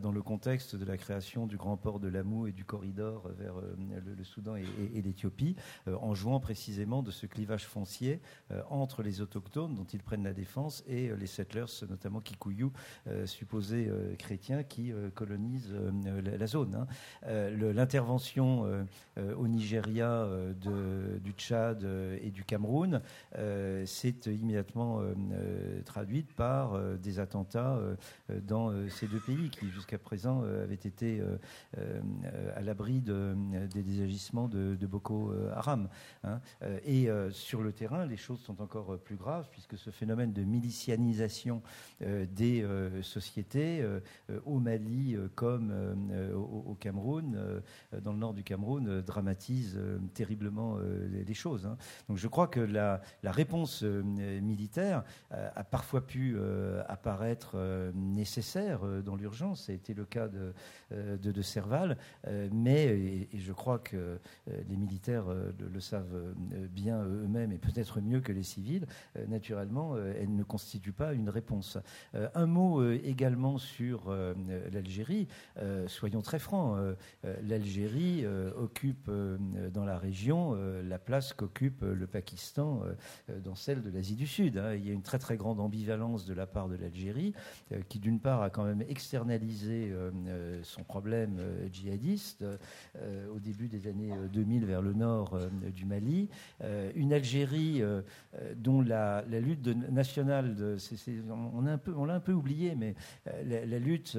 dans le contexte de la création du grand port de Lamu et du corridor vers le, Soudan et, et l'Éthiopie, euh, en jouant précisément de ce clivage foncier euh, entre les autochtones dont ils prennent la défense et euh, les settlers, notamment Kikuyu, supposés chrétiens qui colonisent la, zone. Hein. L'intervention au Nigeria du Tchad et du Cameroun s'est immédiatement traduite par des attentats dans ces deux pays qui jusqu'à présent avaient été à l'abri des agissements de, Boko euh, Haram. Hein. Euh, et euh, sur le terrain, les choses sont encore plus graves, puisque ce phénomène de milicianisation des sociétés, au Mali comme au, Cameroun, dans le nord du Cameroun, dramatise terriblement les choses. Hein. Donc je crois que la, réponse militaire a parfois pu apparaître nécessaire dans l'urgence. Ça a été le cas de, de, Serval. mais et, je crois que les militaires euh, le, savent euh, bien eux-mêmes et peut-être mieux que les civils, euh, naturellement, elle ne constitue pas une réponse. un mot également sur l'Algérie. soyons très francs, l'Algérie occupe dans la région la place qu'occupe le Pakistan dans celle de l'Asie du Sud. Hein. Il y a une très très grande ambivalence de la part de l'Algérie, qui d'une part a quand même externalisé son problème djihadiste au début des années 2000 2000 vers le nord du Mali. une Algérie dont la, lutte nationale, on l'a un peu oublié, mais la, lutte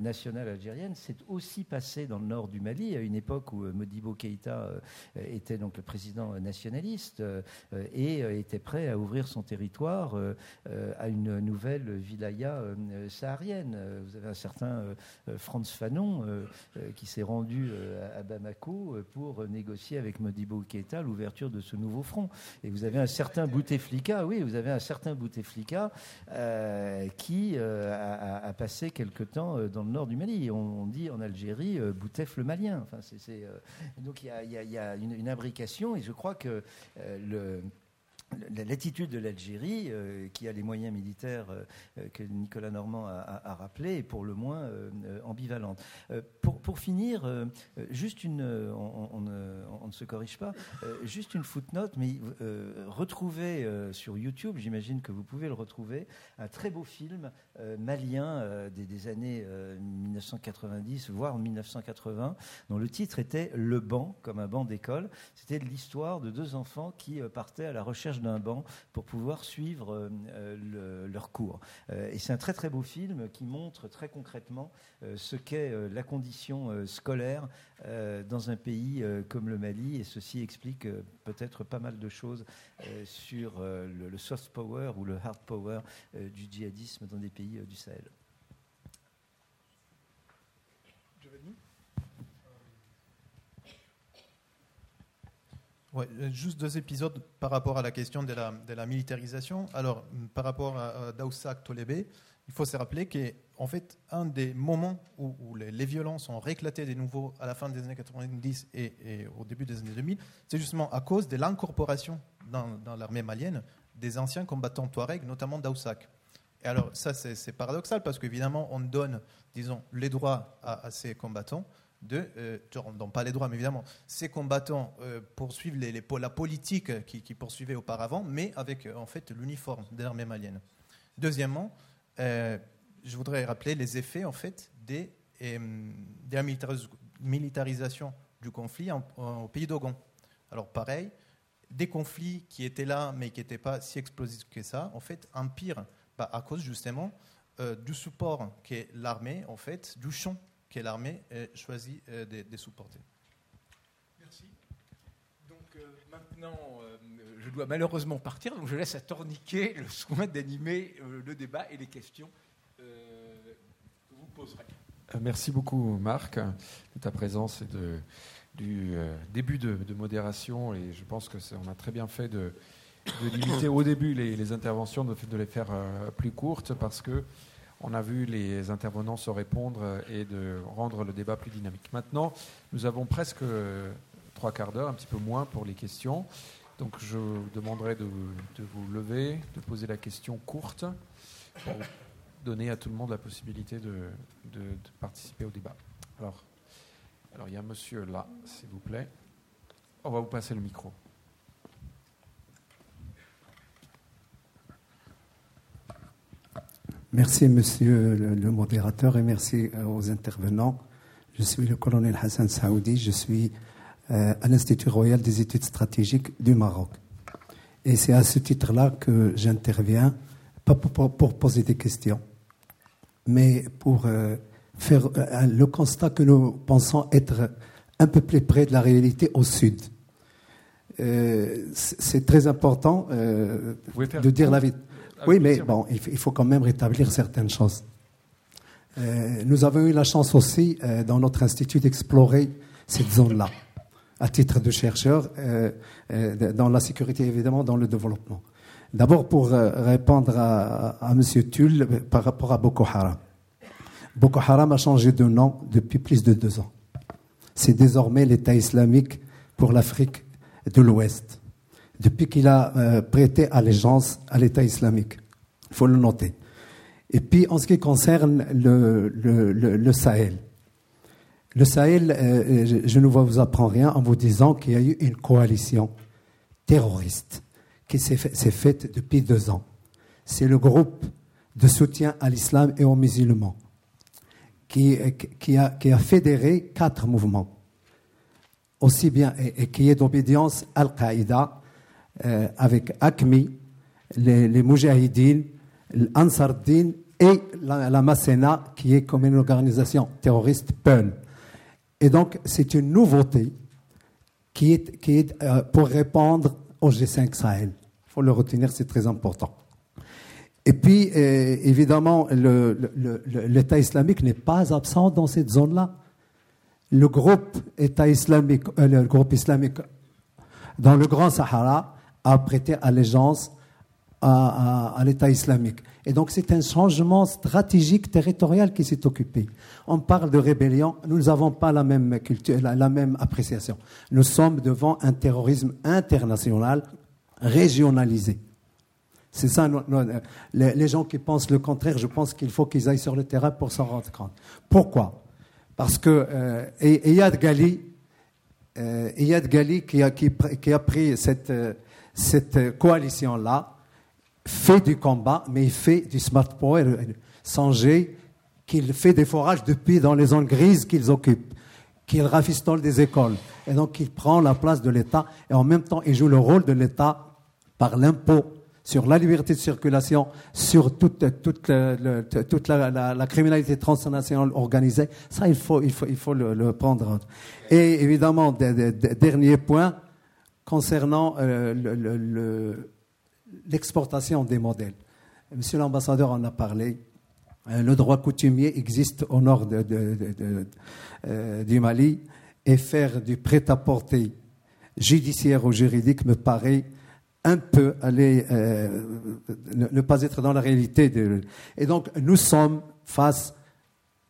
nationale algérienne s'est aussi passée dans le nord du Mali à une époque où Modibo Keïta était donc le président nationaliste et était prêt à ouvrir son territoire à une nouvelle wilaya saharienne. Vous avez un certain Franz Fanon qui s'est rendu à Bamako pour négocier avec Modibo Keïta l'ouverture de ce nouveau front. Et vous avez un certain Bouteflika, oui, vous avez un certain Bouteflika qui a, passé quelque temps dans le nord du Mali. On, dit en Algérie Boutef le malien. Enfin, c'est, donc il y a, une, une, imbrication et je crois que le L'attitude de l'Algérie, euh, qui a les moyens militaires euh, que Nicolas Normand a, rappelé, est pour le moins euh, ambivalente. Pour, pour, finir, juste une, on, ne se corrige pas, juste une footnote, mais retrouvez sur YouTube, j'imagine que vous pouvez le retrouver, un très beau film malien des, des, années 1990, voire 1980, dont le titre était Le banc, comme un banc d'école. C'était l'histoire de deux enfants qui partaient à la recherche d'un banc pour pouvoir suivre euh, euh, leur cours. Euh, et c'est un très très beau film qui montre très concrètement ce qu'est la condition scolaire dans un pays comme le Mali. Et ceci explique peut-être pas mal de choses sur le, soft power ou le hard power du djihadisme dans des pays du Sahel. Euh, juste deux épisodes par rapport à la question de la, militarisation. Alors, par rapport à, Daoussak Tolébé, il faut se rappeler qu'en fait, un des moments où, les, violences ont réclaté de nouveau à la fin des années 90 et, au début des années 2000, c'est justement à cause de l'incorporation dans, dans l'armée malienne des anciens combattants Touareg, notamment Daoussak. Et alors, ça, c'est paradoxal parce qu'évidemment, on donne, disons, les droits à ces combattants, de, euh, donne pas les droits, mais évidemment, ces combattants euh, poursuivent la politique qui, qui, poursuivaient auparavant, mais avec euh, en fait l'uniforme de l'armée malienne. Deuxièmement, euh, je voudrais rappeler les effets en fait de la militarisation du conflit au pays d'Ogon. Alors pareil, des conflits qui étaient là, mais qui n'étaient pas si explosifs que ça, en fait, empirent bah, à cause justement du support qu'est l'armée, en fait, du champ que l'armée choisit euh, de, supporter. Merci. Donc euh, maintenant, euh, je dois malheureusement partir, donc je laisse à Torniquet le soin d'animer le débat et les questions que vous poserez. Merci beaucoup Marc de ta présence et de, du début de, modération et je pense que on a très bien fait de, limiter au début les, interventions, de, de les faire plus courtes parce que on a vu les intervenants se répondre et de rendre le débat plus dynamique. Maintenant, nous avons presque trois quarts d'heure, un petit peu moins pour les questions. Donc je vous demanderai de, vous lever, de poser la question courte pour donner à tout le monde la possibilité de, de participer au débat. Alors, alors, il y a un monsieur là, s'il vous plaît. On va vous passer le micro. Merci, monsieur le, modérateur, et merci euh, aux intervenants. Je suis le colonel Hassan Saoudi, je suis euh, à l'Institut royal des études stratégiques du Maroc. Et c'est à ce titre-là que j'interviens, pas pour, poser des questions, mais pour euh, faire le constat que nous pensons être un peu plus près de la réalité au sud. c'est très important de dire la vérité. Oui, mais bon, il faut quand même rétablir certaines choses. Euh, nous avons eu la chance aussi, euh, dans notre institut, d'explorer cette zone-là, à titre de chercheur, euh, dans la sécurité, évidemment, dans le développement. D'abord, pour répondre à, à M. Tull par rapport à Boko Haram. Boko Haram a changé de nom depuis plus de deux ans. C'est désormais l'État islamique pour l'Afrique de l'Ouest depuis qu'il a euh, prêté allégeance à l'État islamique. Il faut le noter. Et puis, en ce qui concerne le, Sahel, le Sahel, euh, je, ne vous apprends rien en vous disant qu'il y a eu une coalition terroriste qui s'est faite depuis deux ans. C'est le groupe de soutien à l'islam et aux musulmans qui, a, fédéré quatre mouvements. aussi bien, et, qui est d'obédience Al-Qaïda, euh, avec ACMI, les, les Mujahideen, l'Ansar et la, la qui est comme une organisation terroriste Pearl. Et donc, c'est une nouveauté qui est, qui est euh, pour répondre au G5 Sahel. Il faut le retenir, c'est très important. Et puis, euh, évidemment, l'État islamique n'est pas absent dans cette zone-là. Le groupe État islamique, le groupe islamique dans le Grand Sahara a prêté allégeance à, à l'État islamique. Et donc c'est un changement stratégique territorial qui s'est occupé. On parle de rébellion, nous n'avons pas la même culture, la, même appréciation. Nous sommes devant un terrorisme international régionalisé. C'est ça, les, gens qui pensent le contraire, je pense qu'il faut qu'ils aillent sur le terrain pour s'en rendre compte. Pourquoi? Parce que euh, Iyad Gali, euh, Gali qui a, qui a pris cette, euh, cette coalition-là, fait du combat, mais il fait du smart power. Songez qu'il fait des forages depuis dans les zones grises qu'ils occupent, qu'il rafistole des écoles. Et donc il prend la place de l'État et en même temps il joue le rôle de l'État par l'impôt sur la liberté de circulation, sur toute, toute, toute la, criminalité transnationale organisée. Ça, il faut, il faut, il faut le, prendre. Et évidemment, dernier point concernant euh, le l'exportation des modèles. Monsieur l'ambassadeur en a parlé. Euh, le droit coutumier existe au nord euh, du Mali et faire du prêt-à-porter judiciaire ou juridique me paraît un peu aller euh, ne, pas être dans la réalité. et donc nous sommes face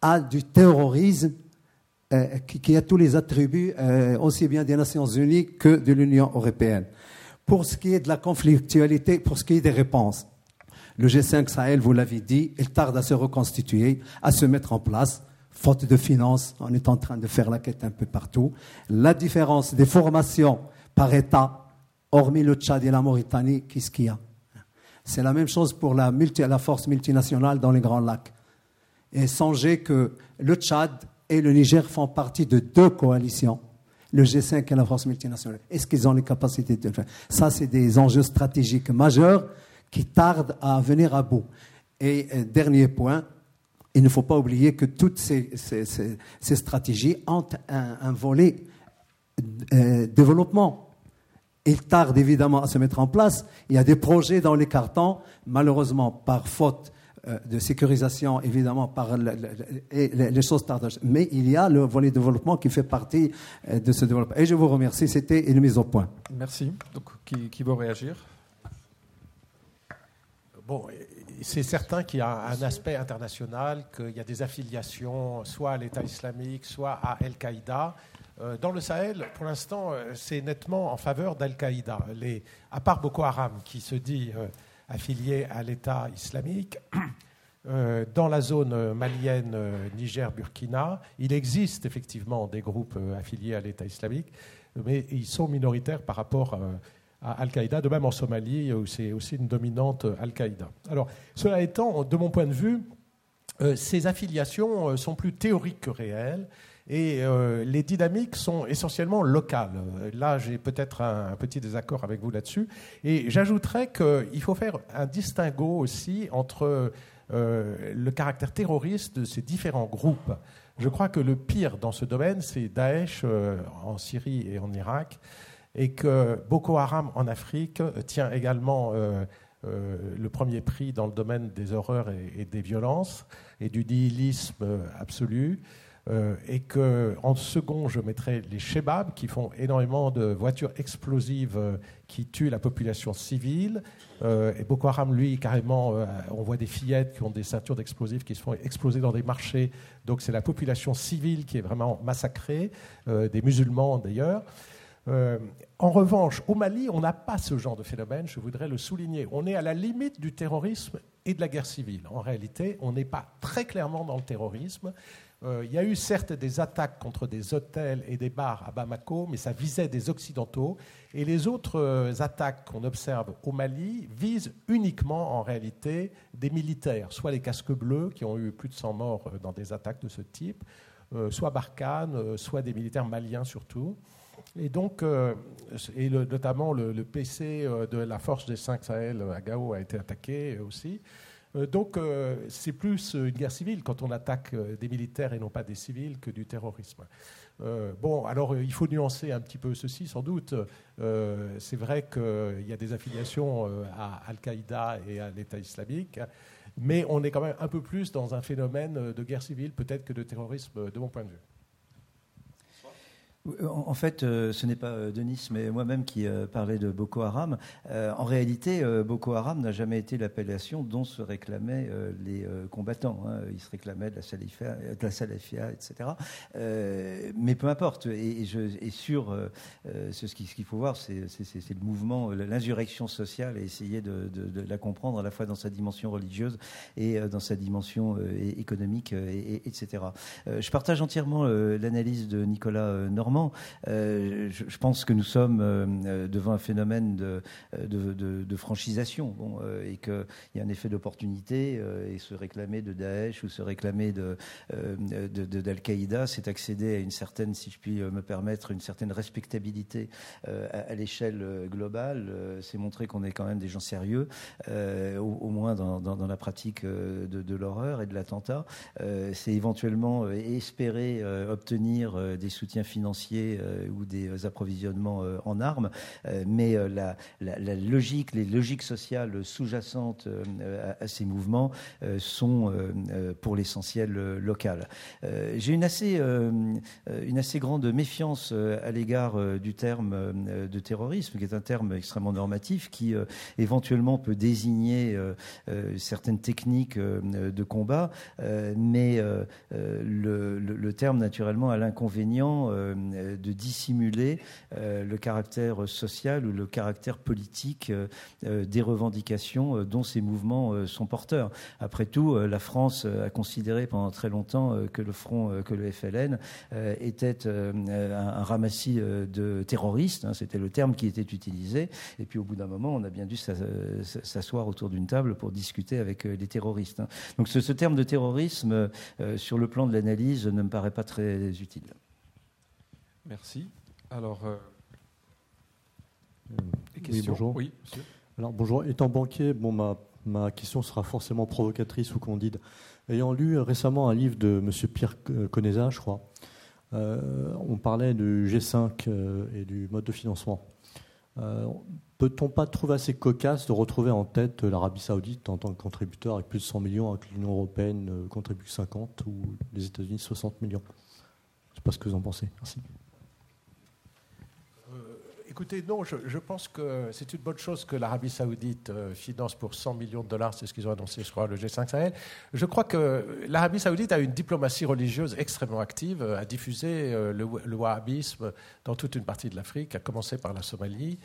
à du terrorisme qui, a tous les attributs aussi bien des Nations Unies que de l'Union européenne. Pour ce qui est de la conflictualité, pour ce qui est des réponses, le G5 Sahel, vous l'avez dit, il tarde à se reconstituer, à se mettre en place. Faute de finances, on est en train de faire la quête un peu partout. La différence des formations par État, hormis le Tchad et la Mauritanie, qu'est-ce qu'il y a? C'est la même chose pour la, la force multinationale dans les Grands Lacs. Et songez que le Tchad et le Niger font partie de deux coalitions le G5 et la force multinationale. Est-ce qu'ils ont les capacités de le faire? Ça, c'est des enjeux stratégiques majeurs qui tardent à venir à bout. Et euh, dernier point, il ne faut pas oublier que toutes ces, stratégies ont un, volet euh, développement. Ils tardent évidemment à se mettre en place. Il y a des projets dans les cartons, malheureusement par faute de sécurisation, évidemment, par et les choses tardent. Mais il y a le volet développement qui fait partie euh, de ce développement. Et je vous remercie, c'était une mise au point. Merci. Donc, qui, qui veut réagir? Bon, c'est certain qu'il y a un aspect international, qu'il y a des affiliations, soit à l'État islamique, soit à Al-Qaïda. Euh, dans le Sahel, pour l'instant, c'est nettement en faveur d'Al-Qaïda. À part Boko Haram, qui se dit affiliés à l'État islamique. Euh, dans la zone malienne euh, Niger-Burkina, il existe effectivement des groupes euh, affiliés à l'État islamique, mais ils sont minoritaires par rapport à Al-Qaïda, de même en Somalie, où c'est aussi une dominante Al-Qaïda. Alors, cela étant, de mon point de vue, ces affiliations sont plus théoriques que réelles. Et euh, les dynamiques sont essentiellement locales. Là, j'ai peut-être un, petit désaccord avec vous là-dessus. Et j'ajouterais qu'il faut faire un distinguo aussi entre euh, le caractère terroriste de ces différents groupes. Je crois que le pire dans ce domaine, c'est Daesh euh, en Syrie et en Irak, et que Boko Haram en Afrique tient également le premier prix dans le domaine des horreurs et, et des violences et du nihilisme absolu. Euh, et que en second, je mettrai les Shebab qui font énormément de voitures explosives euh, qui tuent la population civile. Euh, et Boko Haram, lui, carrément, on voit des fillettes qui ont des ceintures d'explosifs qui se font exploser dans des marchés. Donc c'est la population civile qui est vraiment massacrée, des musulmans d'ailleurs. en revanche, au Mali, on n'a pas ce genre de phénomène, je voudrais le souligner. On est à la limite du terrorisme et de la guerre civile. En réalité, on n'est pas très clairement dans le terrorisme. Euh, il y a eu certes des attaques contre des hôtels et des bars à Bamako, mais ça visait des Occidentaux. Et les autres euh, attaques qu'on observe au Mali visent uniquement en réalité des militaires, soit les casques bleus qui ont eu plus de 100 morts euh, dans des attaques de ce type, soit Barkhane, soit des militaires maliens surtout. Et donc, et notamment le, PC de la force des 5 Sahel à Gao a été attaqué aussi. Donc, c'est plus une guerre civile quand on attaque des militaires et non pas des civils que du terrorisme. Euh, bon, alors euh, il faut nuancer un petit peu ceci, sans doute. Euh, c'est vrai qu'il y a des affiliations à Al-Qaïda et à l'État islamique, mais on est quand même un peu plus dans un phénomène de guerre civile, peut-être que de terrorisme, de mon point de vue. En fait, euh, ce n'est pas euh, Denis, mais moi-même qui euh, parlais de Boko Haram. En réalité, Boko Haram n'a jamais été l'appellation dont se réclamaient les combattants. Hein. Ils se réclamaient de la salafia, de la etc. Mais peu importe. Et, je, et sur ce qu'il faut voir, c'est le mouvement, l'insurrection sociale, et essayer de, la comprendre à la fois dans sa dimension religieuse et dans sa dimension économique, et, etc. Je partage entièrement l'analyse de Nicolas Normand euh, je, pense que nous sommes euh, devant un phénomène de, de, franchisation euh, et qu'il y a un effet d'opportunité et se réclamer de Daesh ou se réclamer de, d'Al-Qaïda, c'est accéder à une certaine, si je puis me permettre, une certaine respectabilité à, l'échelle globale. c'est montrer qu'on est quand même des gens sérieux, au, moins dans, dans, la pratique de, l'horreur et de l'attentat. c'est éventuellement espérer obtenir des soutiens financiers euh, ou des approvisionnements euh, en armes, euh, mais la, logique, les logiques sociales sous-jacentes à, ces mouvements sont pour l'essentiel locales. J'ai une assez, grande méfiance à l'égard du terme de terrorisme, qui est un terme extrêmement normatif, qui éventuellement peut désigner certaines techniques de combat, mais le, le, terme naturellement a l'inconvénient euh, de dissimuler euh, le caractère social ou le caractère politique euh, des revendications dont ces mouvements sont porteurs. Après tout, la France a considéré pendant très longtemps que le front, que le FLN était un, ramassis de terroristes. Hein, c'était le terme qui était utilisé. Et puis au bout d'un moment, on a bien dû s'asseoir autour d'une table pour discuter avec les terroristes. Hein. Donc ce, terme de terrorisme, sur le plan de l'analyse, ne me paraît pas très utile. Merci. Alors, euh, oui, bonjour. Oui, monsieur. Alors, bonjour. Étant banquier, bon, ma, ma question sera forcément provocatrice ou candide. Ayant lu récemment un livre de M. Pierre Conesa, je crois, euh, on parlait du G5 euh, et du mode de financement. Peut-on pas trouver assez cocasse de retrouver en tête l'Arabie Saoudite en tant que contributeur avec plus de 100 millions, avec l'Union Européenne contribue 50 ou les États-Unis 60 millions? Je ne sais pas ce que vous en pensez. Merci. Écoutez, non, je, pense que c'est une bonne chose que l'Arabie Saoudite euh, finance pour 100 millions de dollars, c'est ce qu'ils ont annoncé, je crois, le G5 Sahel. Je crois que l'Arabie Saoudite a une diplomatie religieuse extrêmement active, a diffusé euh, le, le wahhabisme dans toute une partie de l'Afrique, à commencer par la Somalie.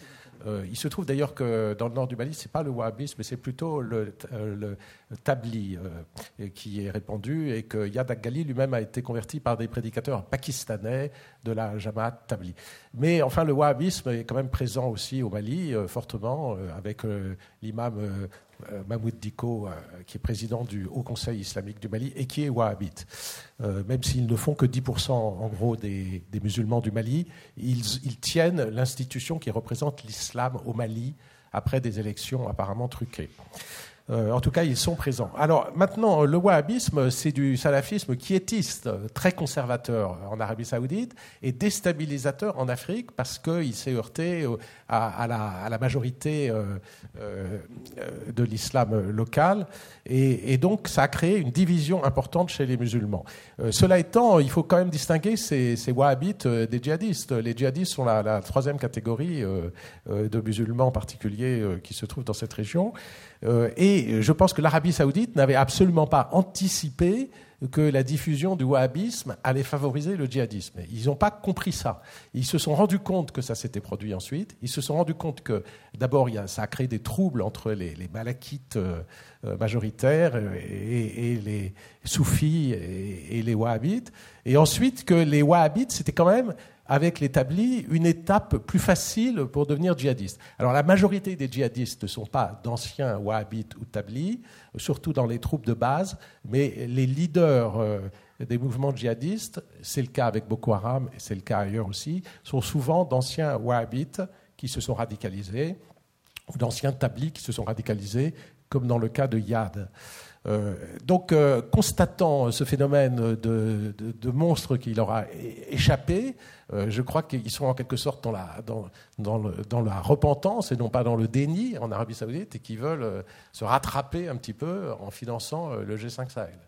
Euh, il se trouve d'ailleurs que dans le nord du Mali, ce n'est pas le wahhabisme, mais c'est plutôt le, le tabli qui est répandu et que Yad Ghali lui-même a été converti par des prédicateurs pakistanais de la Jamaat Tabli. Mais enfin, le wahhabisme est quand même présent aussi au Mali, euh, fortement, euh, avec euh, l'imam Mahmoud Diko, qui est président du Haut Conseil islamique du Mali et qui est wahhabite. même s'ils ne font que 10% en gros des, musulmans du Mali, ils tiennent l'institution qui représente l'islam au Mali après des élections apparemment truquées. Euh, en tout cas, ils sont présents. Alors maintenant, le wahhabisme, c'est du salafisme quiétiste, très conservateur en Arabie saoudite et déstabilisateur en Afrique parce qu'il s'est heurté à, la, majorité euh, euh, de l'islam local. Et, donc, ça a créé une division importante chez les musulmans. cela étant, il faut quand même distinguer ces, wahhabites des djihadistes. Les djihadistes sont la, la troisième catégorie de musulmans particuliers qui se trouvent dans cette région. Euh, et je pense que l'Arabie saoudite n'avait absolument pas anticipé que la diffusion du wahhabisme allait favoriser le djihadisme. Ils n'ont pas compris ça. Ils se sont rendus compte que ça s'était produit ensuite. Ils se sont rendus compte que d'abord ça a créé des troubles entre les, malakites euh, euh, majoritaires et, les soufis et, et, les wahhabites. Et ensuite que les wahhabites, c'était quand même avec l'établi une étape plus facile pour devenir djihadiste. Alors la majorité des djihadistes ne sont pas d'anciens wahhabites ou tablis, surtout dans les troupes de base, mais les leaders euh, des mouvements djihadistes, c'est le cas avec Boko Haram et c'est le cas ailleurs aussi, sont souvent d'anciens wahhabites qui se sont radicalisés ou d'anciens tablis qui se sont radicalisés, comme dans le cas de Yad. Euh, donc, euh, constatant ce phénomène de, monstre qui leur a échappé, euh, je crois qu'ils sont en quelque sorte dans, la repentance et non pas dans le déni en Arabie Saoudite et qui veulent se rattraper un petit peu en finançant le G5 Sahel.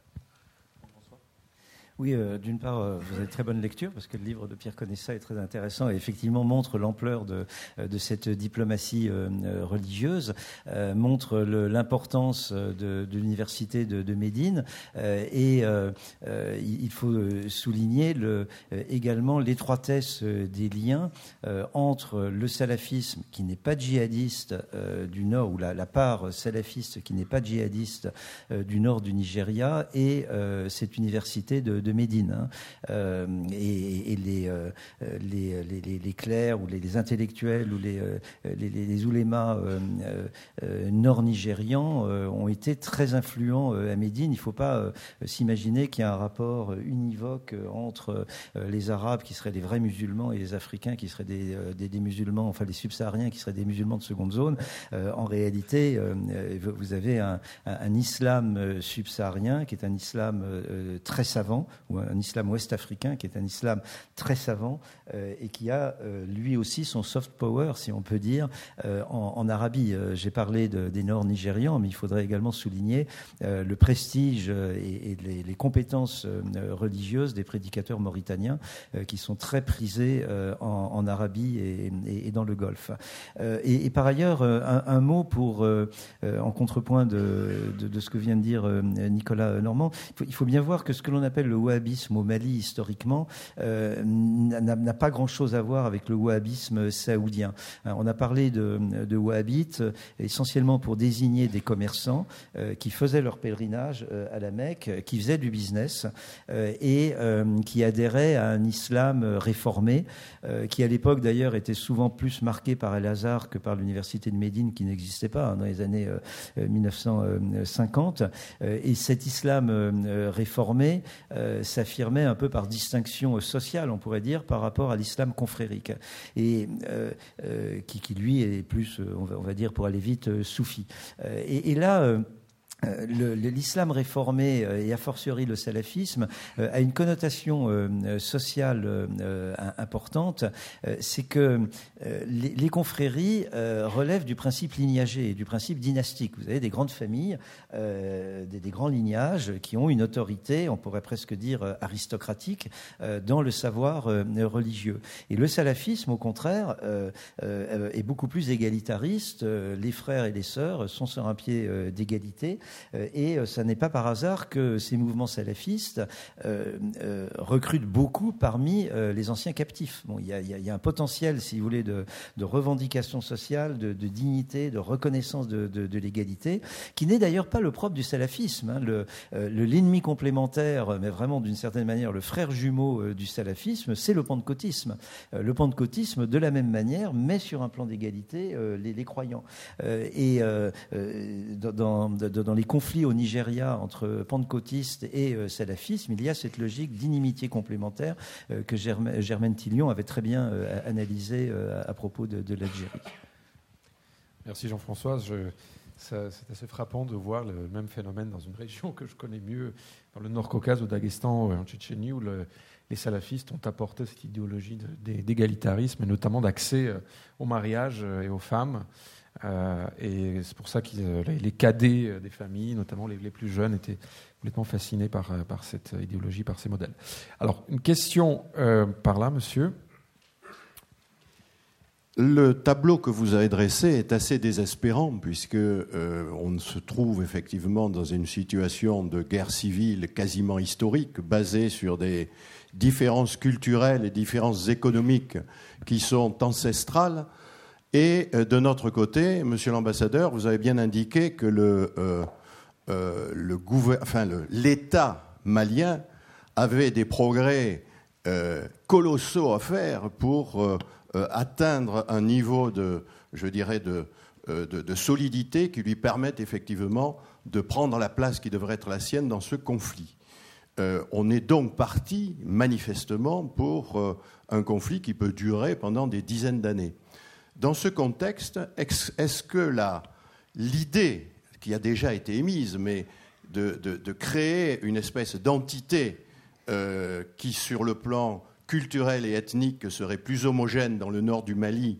Oui, euh, d'une part, euh, vous avez très bonne lecture parce que le livre de Pierre Conessa est très intéressant et effectivement montre l'ampleur de, euh, cette diplomatie religieuse, montre l'importance de, l'université de, Médine et il faut souligner le, également l'étroitesse des liens entre le salafisme qui n'est pas djihadiste du nord ou la, la, part salafiste qui n'est pas djihadiste du nord du Nigeria et cette université de de Médine. Hein. Euh, et, euh, les, les, les, clercs ou les, intellectuels ou les, euh, les, oulémas nord-nigérians ont été très influents à Médine. Il ne faut pas s'imaginer qu'il y a un rapport univoque entre les Arabes qui seraient des vrais musulmans et les Africains qui seraient des, des, musulmans, enfin les subsahariens qui seraient des musulmans de seconde zone. en réalité, vous avez un, un islam subsaharien qui est un islam très savant ou un islam ouest-africain qui est un islam très savant euh, et qui a euh, lui aussi son soft power, si on peut dire, euh, en, Arabie. J'ai parlé des Nord nigérians, mais il faudrait également souligner le prestige et, les, compétences religieuses des prédicateurs mauritaniens qui sont très prisés en, Arabie et, dans le Golfe. Et, par ailleurs, un, mot pour, en contrepoint de, ce que vient de dire Nicolas Normand, il faut, bien voir que ce que l'on appelle le wahhabisme au Mali historiquement euh, n'a pas grand-chose à voir avec le wahhabisme saoudien. Euh, on a parlé de, de wahhabites essentiellement pour désigner des commerçants euh, qui faisaient leur pèlerinage à la Mecque, qui faisaient du business et qui adhéraient à un islam réformé, qui à l'époque d'ailleurs était souvent plus marqué par El-Azhar que par l'université de Médine qui n'existait pas hein, dans les années 1950. Et cet islam réformé s'affirmait un peu par distinction sociale, on pourrait dire, par rapport à l'islam confrérique, et euh, euh, qui, lui est plus, on va, dire, pour aller vite, euh, soufi. et, là, euh, l'islam réformé euh, et a fortiori le salafisme euh, a une connotation sociale importante, c'est que les, confréries relèvent du principe lignagé et du principe dynastique. Vous avez des grandes familles, des, grands lignages qui ont une autorité, on pourrait presque dire aristocratique, dans le savoir religieux. Et le salafisme, au contraire, est beaucoup plus égalitariste. Les frères et les sœurs sont sur un pied d'égalité. Euh, et euh, ce n'est pas par hasard que ces mouvements salafistes euh, recrutent beaucoup parmi les anciens captifs. Bon, il y, a, un potentiel, si vous voulez, de, revendication sociale, de, dignité, de reconnaissance de, l'égalité, qui n'est d'ailleurs pas le propre du salafisme. Hein. Le, l'ennemi complémentaire, mais vraiment d'une certaine manière le frère jumeau du salafisme, c'est le pentecôtisme. Le pentecôtisme, de la même manière, met sur un plan d'égalité les, croyants. et dans, dans les conflit au Nigeria entre pentecôtistes et euh, salafisme, il y a cette logique d'inimitié complémentaire euh, que Germaine Tillion avait très bien euh, analysée à propos de, l'Algérie. Merci Jean-François. C'est assez frappant de voir le même phénomène dans une région que je connais mieux, dans le Nord-Caucase, au Daghestan, en Tchétchénie, où les salafistes ont apporté cette idéologie d'égalitarisme et notamment d'accès au mariage et aux femmes. Euh, et c'est pour ça que euh, les cadets euh, des familles, notamment les, plus jeunes, étaient complètement fascinés par, cette idéologie, par ces modèles. Alors, une question par là, monsieur. Le tableau que vous avez dressé est assez désespérant puisque on se trouve effectivement dans une situation de guerre civile quasiment historique, basée sur des différences culturelles et différences économiques qui sont ancestrales. Et euh, de notre côté, Monsieur l'ambassadeur, vous avez bien indiqué que euh, euh, l'État malien avait des progrès colossaux à faire pour atteindre un niveau de, solidité qui lui permette effectivement de prendre la place qui devrait être la sienne dans ce conflit. on est donc parti manifestement pour un conflit qui peut durer pendant des dizaines d'années. Dans ce contexte, est-ce que l'idée qui a déjà été émise, mais de, créer une espèce d'entité euh, qui, sur le plan culturel et ethnique, serait plus homogène dans le nord du Mali,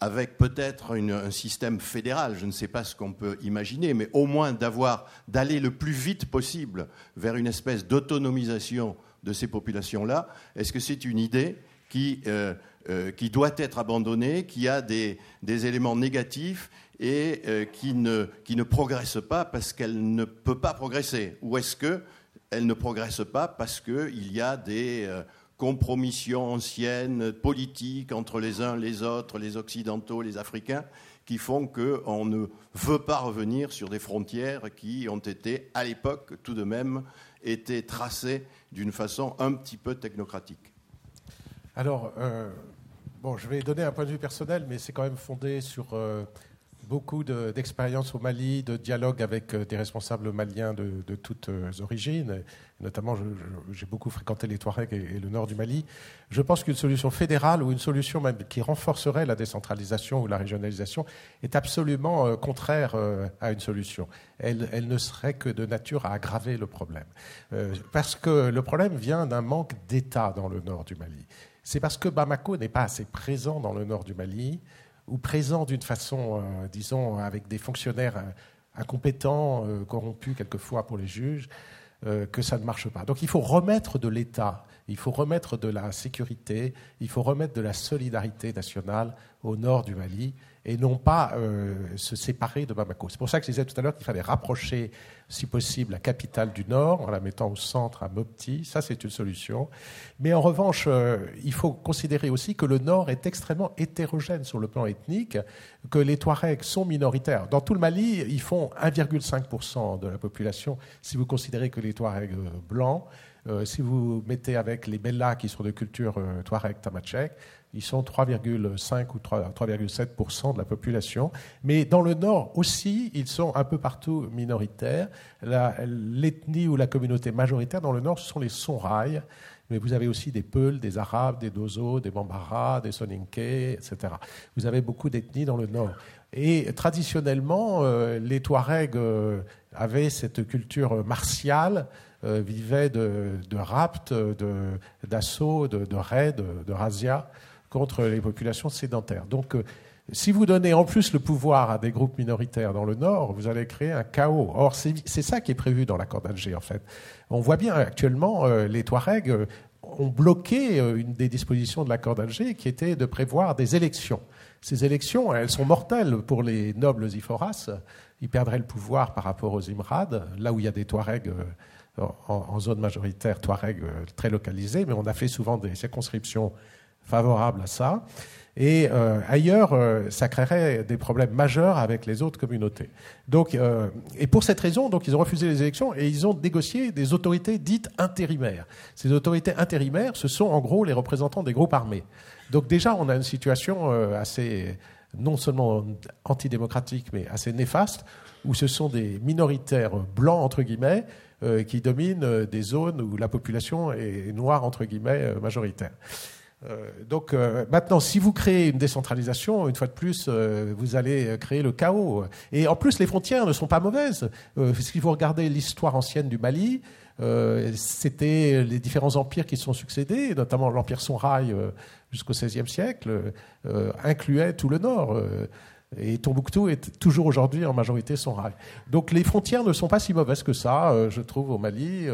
avec peut-être un système fédéral, je ne sais pas ce qu'on peut imaginer, mais au moins d'avoir d'aller le plus vite possible vers une espèce d'autonomisation de ces populations-là. Est-ce que c'est une idée qui, euh, euh, qui doit être abandonnée, qui a des, éléments négatifs et euh, qui, ne, qui ne progresse pas parce qu'elle ne peut pas progresser Ou est-ce qu'elle ne progresse pas parce qu'il y a des compromissions anciennes, politiques entre les uns, les autres, les Occidentaux, les Africains, qui font qu'on ne veut pas revenir sur des frontières qui ont été, à l'époque, tout de même, été tracées d'une façon un petit peu technocratique? Alors, euh, bon, je vais donner un point de vue personnel, mais c'est quand même fondé sur euh, beaucoup d'expériences au Mali, de dialogue avec euh, des responsables maliens de, toutes origines. Notamment, j'ai beaucoup fréquenté les Touaregs et, le nord du Mali. Je pense qu'une solution fédérale ou une solution même qui renforcerait la décentralisation ou la régionalisation est absolument contraire à une solution. Elle, ne serait que de nature à aggraver le problème. parce que le problème vient d'un manque d'État dans le nord du Mali c'est parce que Bamako n'est pas assez présent dans le nord du Mali, ou présent d'une façon, euh, disons, avec des fonctionnaires euh, incompétents, euh, corrompus quelquefois pour les juges, que ça ne marche pas. Donc il faut remettre de l'État, il faut remettre de la sécurité, il faut remettre de la solidarité nationale au nord du Mali et non pas euh, se séparer de Bamako. C'est pour ça que je disais tout à l'heure qu'il fallait rapprocher, si possible, la capitale du Nord en la mettant au centre à Mopti. Ça, c'est une solution. Mais en revanche, euh, il faut considérer aussi que le Nord est extrêmement hétérogène sur le plan ethnique, que les Touaregs sont minoritaires. Dans tout le Mali, ils font 1,5% de la population, si vous considérez que les Touaregs euh, si vous mettez avec les Bellas qui sont de culture Touareg Tamachek, ils sont 3,5 ou 3,7% de la population. Mais dans le nord aussi, ils sont un peu partout minoritaires. L'ethnie ou la communauté majoritaire dans le nord, ce sont les Sonrailles. Mais vous avez aussi des Peuls, des Arabes, des Dozo, des Bambara, des Soninké, etc. Vous avez beaucoup d'ethnies dans le nord. Et traditionnellement, euh, les Touaregs euh, avaient cette culture martiale, euh, vivaient de, de rapt, d'assaut, de, raids, de, de razzia contre les populations sédentaires. Donc, euh, si vous donnez en plus le pouvoir à des groupes minoritaires dans le Nord, vous allez créer un chaos. Or, c'est ça qui est prévu dans l'accord d'Alger, en fait. On voit bien actuellement, euh, les Touaregs ont bloqué une des dispositions de l'accord d'Alger qui était de prévoir des élections. Ces élections, elles sont mortelles pour les nobles Iforas. Ils perdraient le pouvoir par rapport aux Imrad, là où il y a des Touaregs en, zone majoritaire, Touaregs très localisés, mais on a fait souvent des circonscriptions favorable à ça. Et euh, ailleurs, euh, ça créerait des problèmes majeurs avec les autres communautés. Donc, euh, et pour cette raison, donc, ils ont refusé les élections et ils ont négocié des autorités dites intérimaires. Ces autorités intérimaires, ce sont en gros les représentants des groupes armés. Donc déjà, on a une situation assez, non seulement antidémocratique, mais assez néfaste, où ce sont des minoritaires blancs, entre guillemets, qui dominent des zones où la population est noire, entre guillemets, majoritaire. Euh, donc euh, maintenant, si vous créez une décentralisation, une fois de plus, euh, vous allez créer le chaos. Et en plus, les frontières ne sont pas mauvaises. si vous regardez l'histoire ancienne du Mali, c'était les différents empires qui se sont succédés, notamment l'empire Songhai jusqu'au XVIe siècle, incluait tout le nord. Et Tombouctou est toujours aujourd'hui en majorité Songhai. Donc les frontières ne sont pas si mauvaises que ça, je trouve, au Mali.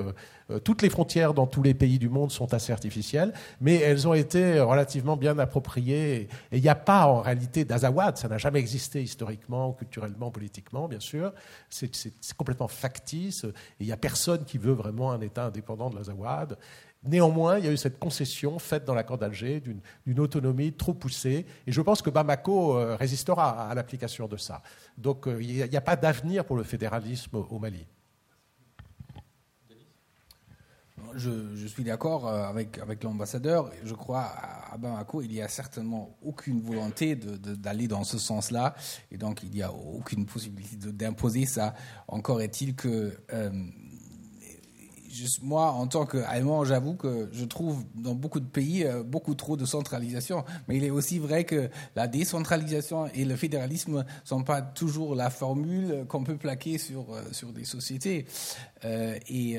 Euh, toutes les frontières dans tous les pays du monde sont assez artificielles, mais elles ont été relativement bien appropriées. Et il n'y a pas en réalité d'Azawad, ça n'a jamais existé historiquement, culturellement, politiquement, bien sûr. C'est complètement factice. il n'y a personne qui veut vraiment un État indépendant de l'Azawad. Néanmoins, il y a eu cette concession faite dans l'accord d'Alger d'une autonomie trop poussée. Et je pense que Bamako euh, résistera à, l'application de ça. Donc euh, il n'y a, pas d'avenir pour le fédéralisme au Mali. je, suis d'accord euh, avec, l'ambassadeur. Je crois à Bamako, il n'y a certainement aucune volonté d'aller dans ce sens-là. Et donc, il n'y a aucune possibilité d'imposer ça. Encore est-il que moi, en tant qu'Allemand, j'avoue que je trouve dans beaucoup de pays euh, beaucoup trop de centralisation. Mais il est aussi vrai que la décentralisation et le fédéralisme ne sont pas toujours la formule qu'on peut plaquer sur, euh, sur des sociétés. Euh, et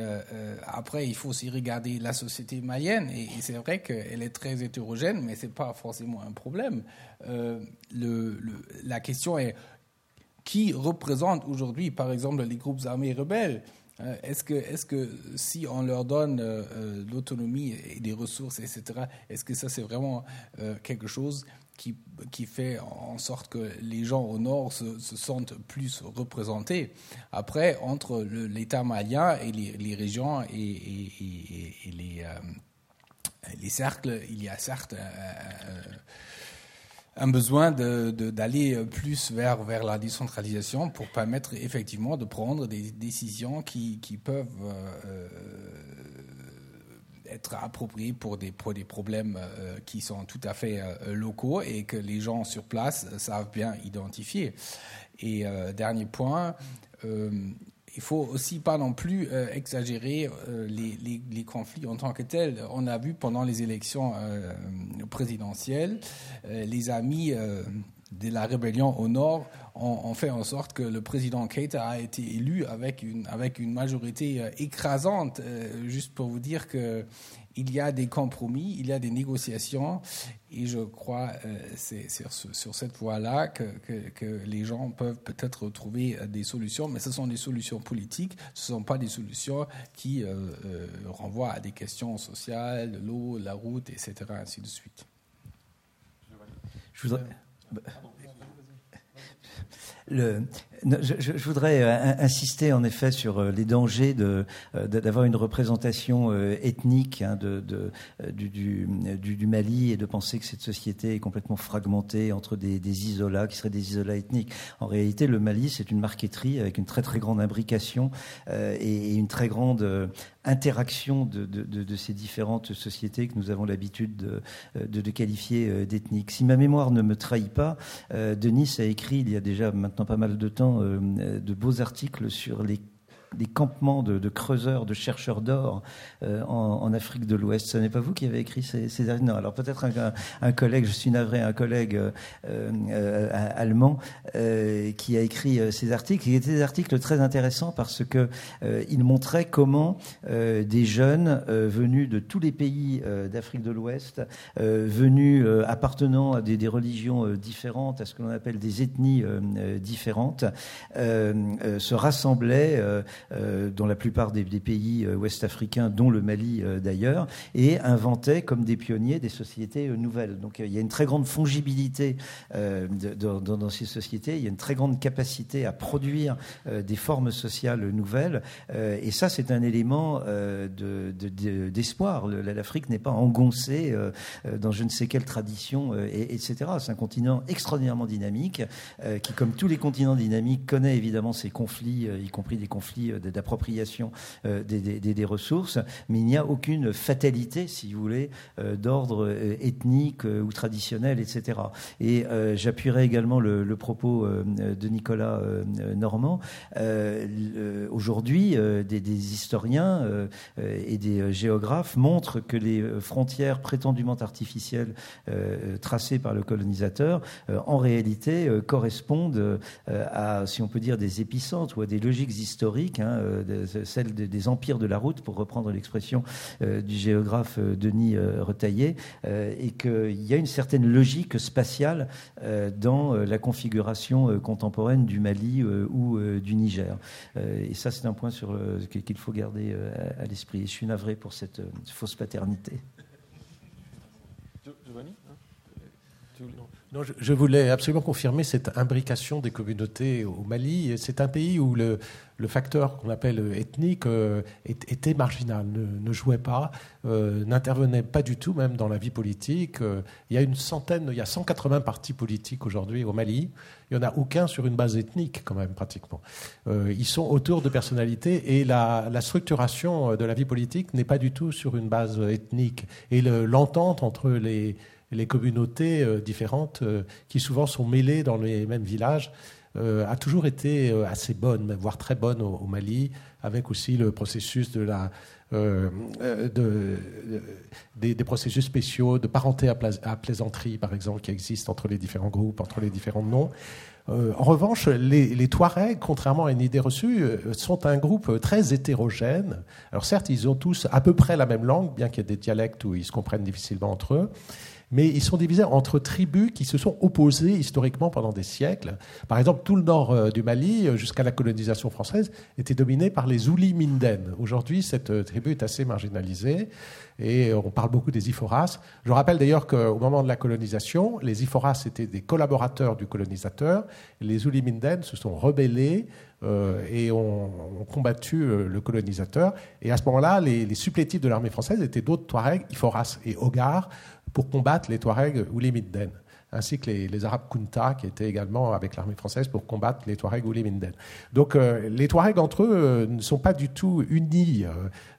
après, il faut aussi regarder la société malienne. Et, c'est vrai qu'elle est très hétérogène, mais ce n'est pas forcément un problème. la question est qui représente aujourd'hui, par exemple, les groupes armés rebelles? Est-ce que, est que si on leur donne euh, euh, l'autonomie et des ressources, etc., est-ce que ça c'est vraiment quelque chose qui, qui, fait en sorte que les gens au nord se, sentent plus représentés? Après, entre l'État malien et les, régions et, et, les, les, cercles, il y a certes un besoin d'aller de, plus vers, vers la décentralisation pour permettre effectivement de prendre des décisions qui, qui peuvent euh, être appropriées pour des, des problèmes euh, qui sont tout à fait euh, locaux et que les gens sur place savent bien identifier. Et dernier point, il faut aussi pas non plus euh, exagérer euh, les, conflits en tant que tels. On a vu pendant les élections euh, présidentielles, les amis de la rébellion au nord ont, fait en sorte que le président Keita a été élu avec une, avec une majorité écrasante. juste pour vous dire que il y a des compromis, il y a des négociations, et je crois euh, c'est sur, sur, cette voie-là que, que, les gens peuvent peut-être trouver euh, des solutions, mais ce sont des solutions politiques, ce ne sont pas des solutions qui euh, renvoient à des questions sociales, l'eau, la route, etc., ainsi de suite. Je voudrais... Le, je, voudrais euh, insister en effet sur euh, les dangers euh, d'avoir une représentation ethnique hein, du, Mali et de penser que cette société est complètement fragmentée entre des, isolats qui seraient des isolats ethniques. En réalité, le Mali, c'est une marqueterie avec une très très grande imbrication et, une très grande interaction de, ces différentes sociétés que nous avons l'habitude de, de, qualifier d'ethniques. Si ma mémoire ne me trahit pas, Denis a écrit il y a déjà maintenant pas mal de temps euh, de beaux articles sur les des campements de, creuseurs, de chercheurs d'or euh, en, Afrique de l'Ouest. Ce n'est pas vous qui avez écrit ces, ces Non, alors peut-être un, collègue, je suis navré, un collègue euh, euh, allemand qui a écrit ces articles. Il étaient des articles très intéressants parce que il montrait comment des jeunes venus de tous les pays d'Afrique de l'Ouest, venus appartenant à des, des, religions différentes, à ce que l'on appelle des ethnies différentes, se rassemblaient euh, dans la plupart des, pays euh, ouest-africains, dont le Mali euh, d'ailleurs, et inventaient comme des pionniers des sociétés nouvelles. Donc il y a une très grande fongibilité dans, ces sociétés, il y a une très grande capacité à produire des formes sociales nouvelles, et ça c'est un élément d'espoir. L'Afrique n'est pas engoncée dans je ne sais quelle tradition, et, etc. C'est un continent extraordinairement dynamique, qui, comme tous les continents dynamiques, connaît évidemment ses conflits, y compris des conflits euh, d'appropriation euh, des, ressources, mais il n'y a aucune fatalité, si vous voulez, euh, d'ordre ethnique ou traditionnel, etc. Et j'appuierai également le, propos de Nicolas Normand. Aujourd'hui, des, des, historiens et des géographes montrent que les frontières prétendument artificielles tracées par le colonisateur, en réalité, correspondent à, si on peut dire, des épicentres ou à des logiques historiques Hein, euh, celle des, empires de la route, pour reprendre l'expression euh, du géographe euh, Denis Retaillé, et qu'il y a une certaine logique spatiale dans la configuration contemporaine du Mali ou du Niger. et ça, c'est un point sur qu'il faut garder à, l'esprit. Je suis navré pour cette fausse paternité. Non, je, voulais absolument confirmer cette imbrication des communautés au Mali. C'est un pays où le, facteur qu'on appelle ethnique euh, était marginal, ne, jouait pas, euh, n'intervenait pas du tout même dans la vie politique. Euh, il y a une centaine, il y a 180 partis politiques aujourd'hui au Mali. Il n'y en a aucun sur une base ethnique quand même pratiquement. ils sont autour de personnalités et la structuration de la vie politique n'est pas du tout sur une base ethnique. Et l'entente entre les les communautés différentes qui souvent sont mêlées dans les mêmes villages euh, a toujours été euh, assez bonne, voire très bonne au, Mali, avec aussi le processus de la, euh, des, processus spéciaux de parenté à, plaisanterie, par exemple, qui existent entre les différents groupes, entre les différents noms. en revanche, les, les, Touaregs, contrairement à une idée reçue, sont un groupe très hétérogène. Alors certes, ils ont tous à peu près la même langue, bien qu'il y ait des dialectes où ils se comprennent difficilement entre eux mais ils sont divisés entre tribus qui se sont opposées historiquement pendant des siècles. Par exemple, tout le nord euh, du Mali, euh, jusqu'à la colonisation française, était dominé par les Ouli Minden. Aujourd'hui, cette euh, tribu est assez marginalisée et on parle beaucoup des Iforas. Je rappelle d'ailleurs qu'au moment de la colonisation, les Iforas étaient des collaborateurs du colonisateur. Les Ouli Minden se sont rebellés et ont, combattu le colonisateur. Et à ce moment-là, les, supplétifs de l'armée française étaient d'autres Touaregs, Iforas et Ogar, pour combattre les Touaregs ou les Minden, ainsi que les, Arabes Kunta, qui étaient également avec l'armée française pour combattre les Touaregs ou les Minden. Donc euh, les Touaregs entre eux euh, ne sont pas du tout unis.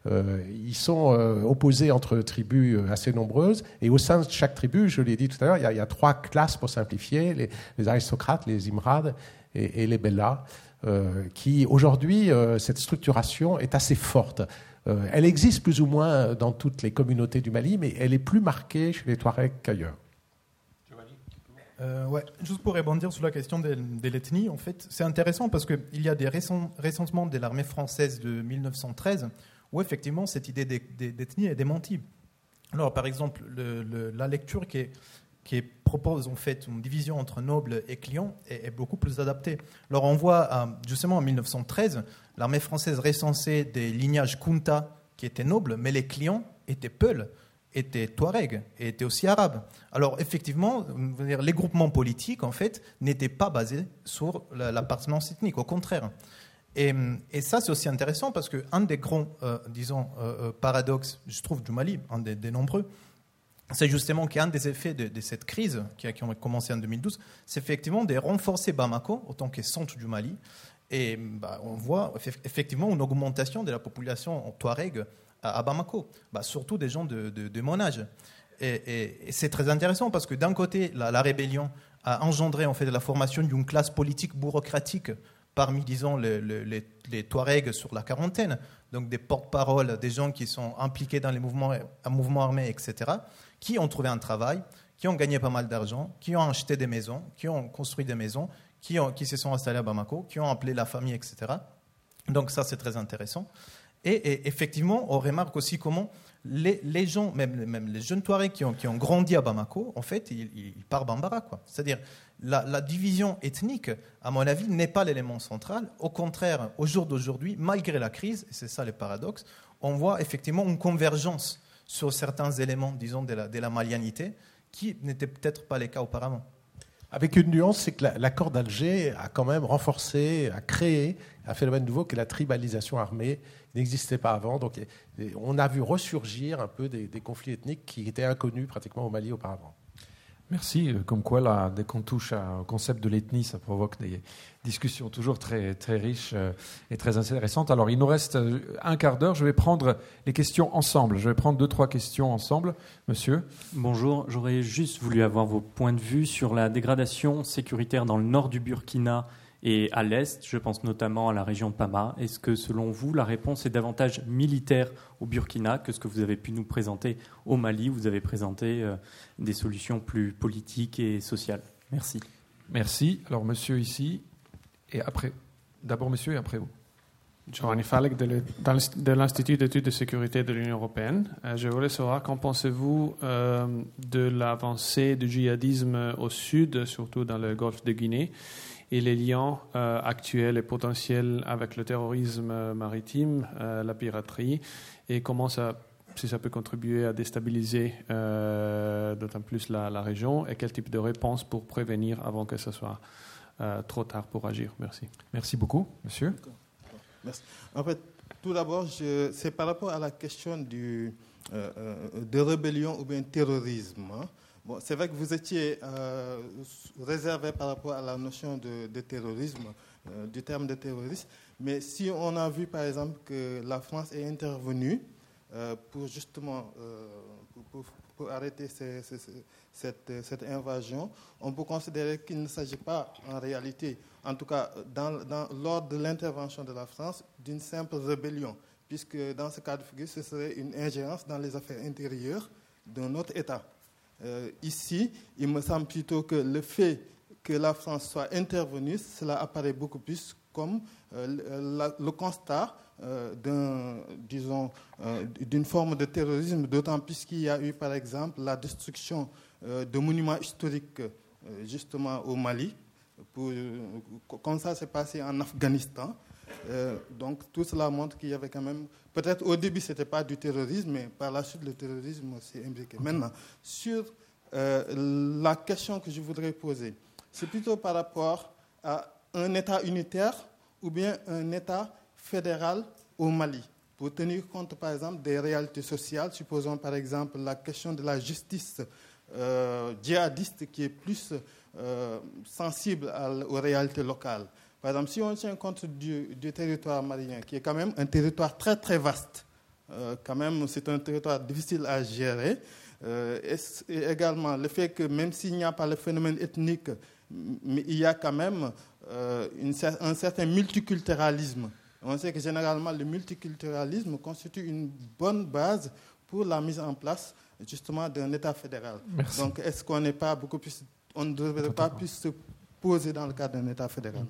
Euh, ils sont opposés entre tribus assez nombreuses. Et au sein de chaque tribu, je l'ai dit tout à l'heure, il, y, a trois classes pour simplifier les, aristocrates, les imrades et, et les bellas. qui aujourd'hui, cette structuration est assez forte. Euh, elle existe plus ou moins dans toutes les communautés du Mali, mais elle est plus marquée chez les Touaregs qu'ailleurs. Euh, ouais, juste pour rebondir sur la question de, l'ethnie, en fait, c'est intéressant parce qu'il y a des recensements de l'armée française de 1913 où effectivement cette idée d'ethnie est démentie. Alors, par exemple, la lecture qui, qui, propose en fait une division entre nobles et clients est, beaucoup plus adaptée. Alors, on voit euh, justement en 1913 l'armée française recensait des lignages Kunta qui étaient nobles, mais les clients étaient Peuls, étaient Touaregs et étaient aussi Arabes. Alors effectivement, les groupements politiques, en fait, n'étaient pas basés sur l'appartenance ethnique, au contraire. Et, ça, c'est aussi intéressant parce qu'un des grands, euh, disons, euh, paradoxes, je trouve, du Mali, un des, nombreux, c'est justement qu'un des effets de, cette crise qui a, commencé en 2012, c'est effectivement de renforcer Bamako, autant que centre du Mali, et bah, on voit effectivement une augmentation de la population en Touareg à, Bamako, bah, surtout des gens de, mon âge. Et, c'est très intéressant parce que d'un côté, la, rébellion a engendré en fait la formation d'une classe politique bureaucratique parmi, disons, les Touaregs sur la quarantaine, donc des porte-paroles, des gens qui sont impliqués dans les mouvements, un mouvement armé, etc., qui ont trouvé un travail, qui ont gagné pas mal d'argent, qui ont acheté des maisons, qui ont construit des maisons, qui, se sont installés à Bamako, qui ont appelé la famille, etc. Donc ça, c'est très intéressant. Et, effectivement, on remarque aussi comment les, gens, même, les jeunes Touaregs qui ont, grandi à Bamako, en fait, ils, ils parlent Bambara. C'est-à-dire, la, division ethnique, à mon avis, n'est pas l'élément central. Au contraire, au jour d'aujourd'hui, malgré la crise, et c'est ça le paradoxe, on voit effectivement une convergence sur certains éléments, disons, de la, de la malianité, qui n'était peut-être pas le cas auparavant. Avec une nuance, c'est que l'accord d'Alger a quand même renforcé, a créé un phénomène nouveau que la tribalisation armée n'existait pas avant. Donc on a vu ressurgir un peu des, conflits ethniques qui étaient inconnus pratiquement au Mali auparavant. Merci. Euh, comme quoi, dès qu'on touche au concept de l'ethnie, ça provoque des discussions toujours très, très riches euh, et très intéressantes. Alors, il nous reste euh, un quart d'heure. Je vais prendre les questions ensemble. Je vais prendre deux, trois questions ensemble. Monsieur Bonjour. J'aurais juste voulu avoir vos points de vue sur la dégradation sécuritaire dans le nord du Burkina et à l'est, je pense notamment à la région de Pama. Est-ce que selon vous, la réponse est davantage militaire au Burkina que ce que vous avez pu nous présenter au Mali? Vous avez présenté euh, des solutions plus politiques et sociales. Merci. Merci. Alors monsieur ici, et après. D'abord monsieur et après vous. Giovanni Falek de l'Institut d'études de sécurité de l'Union européenne. Euh, je voulais savoir qu'en pensez-vous euh, de l'avancée du djihadisme au sud, surtout dans le golfe de Guinée? Et les liens euh, actuels et potentiels avec le terrorisme maritime, euh, la piraterie, et comment ça, si ça peut contribuer à déstabiliser d'autant plus la, la, région et quel type de réponse pour prévenir avant que ce soit trop tard pour agir. Merci. Merci beaucoup, monsieur. Merci. En fait, tout d'abord, c'est par rapport à la question du, de rébellion ou bien terrorisme. Hein. C'est vrai que vous étiez réservé par rapport à la notion de, terrorisme, du terme de terrorisme. Mais si on a vu par exemple que la France est intervenue euh, pour justement euh, pour, arrêter cette, cette, invasion, on peut considérer qu'il ne s'agit pas en réalité, en tout cas lors de l'intervention de la France, d'une simple rébellion, puisque dans ce cas de figure, ce serait une ingérence dans les affaires intérieures d'un autre État. Euh, ici, il me semble plutôt que le fait que la France soit intervenue, cela apparaît beaucoup plus comme euh, le constat euh, d'une forme de terrorisme, d'autant plus qu'il y a eu, par exemple, la destruction de monuments historiques, justement au Mali. Comme ça s'est passé en Afghanistan. Donc tout cela montre qu'il y avait quand même, peut-être au début ce n'était pas du terrorisme, mais par la suite le terrorisme s'est imbriqué. Maintenant, sur la question que je voudrais poser, c'est plutôt par rapport à un État unitaire ou bien un État fédéral au Mali, pour tenir compte, par exemple, des réalités sociales. Supposons, par exemple, la question de la justice euh, djihadiste qui est plus euh, sensible aux réalités locales. Par exemple, si on tient compte du, territoire malien, qui est quand même un territoire très très vaste, euh, quand même c'est un territoire difficile à gérer, et, également le fait que même s'il n'y a pas le phénomène ethnique, mais il y a quand même euh, un certain multiculturalisme. On sait que généralement le multiculturalisme constitue une bonne base pour la mise en place justement d'un État fédéral. Donc est-ce qu'on n'est pas beaucoup plus, on ne devrait pas plus se poser dans le cadre d'un État fédéral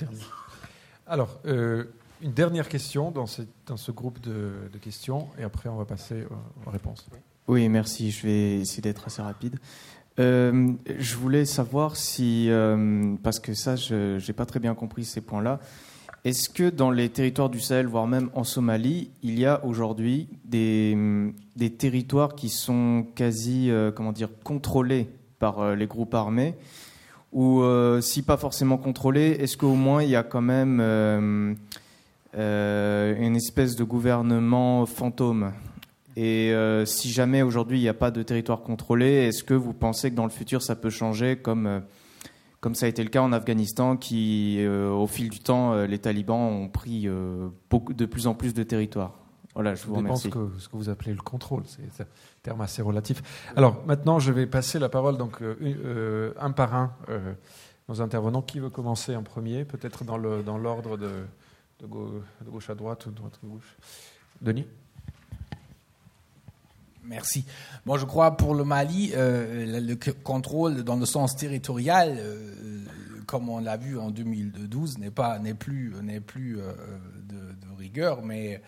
Alors, euh, une dernière question dans ce, dans ce groupe de, de, questions et après on va passer aux réponses. Oui, merci. Je vais essayer d'être assez rapide. Euh, je voulais savoir si, euh, parce que ça, je n'ai pas très bien compris ces points-là, est-ce que dans les territoires du Sahel, voire même en Somalie, il y a aujourd'hui des, des, territoires qui sont quasi, euh, comment dire, contrôlés par les groupes armés Ou si pas forcément contrôlés, est-ce qu'au moins il y a quand même une espèce de gouvernement fantôme? Et euh, si jamais aujourd'hui il n'y a pas de territoire contrôlé, est-ce que vous pensez que dans le futur ça peut changer comme, euh, ça a été le cas en Afghanistan, qui euh, au fil du temps, les talibans ont pris de plus en plus de territoire? Voilà, je vous remercie. Ce que, ce que vous appelez le contrôle, c'est un terme assez relatif. Alors maintenant, je vais passer la parole donc un par un nos intervenants. Qui veut commencer en premier? Peut-être dans l'ordre dans de, de, gauche à droite ou de droite à gauche. Denis? Merci. Moi, je crois pour le Mali, euh, le contrôle dans le sens territorial, euh, comme on l'a vu en 2012, n'est pas n'est plus n'est plus euh, mais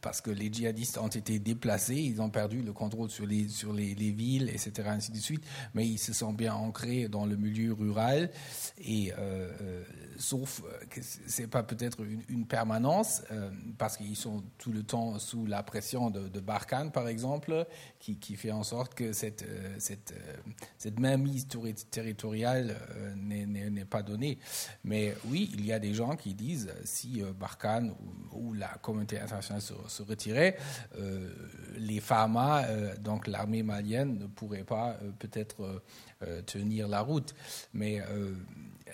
parce que les djihadistes ont été déplacés, ils ont perdu le contrôle sur les, sur les, villes, etc., ainsi de suite, mais ils se sont bien ancrés dans le milieu rural, et euh, euh, sauf que ce n'est pas peut-être une, permanence, euh, parce qu'ils sont tout le temps sous la pression de, de Barkhane, par exemple, qui, qui, fait en sorte que cette, cette, cette mise territoriale n'est pas donnée. Mais oui, il y a des gens qui disent, si Barkhane ou, la communauté internationale se se retirer, euh, les FAMA, euh, donc l'armée malienne, ne pourrait pas euh, peut-être tenir la route. Mais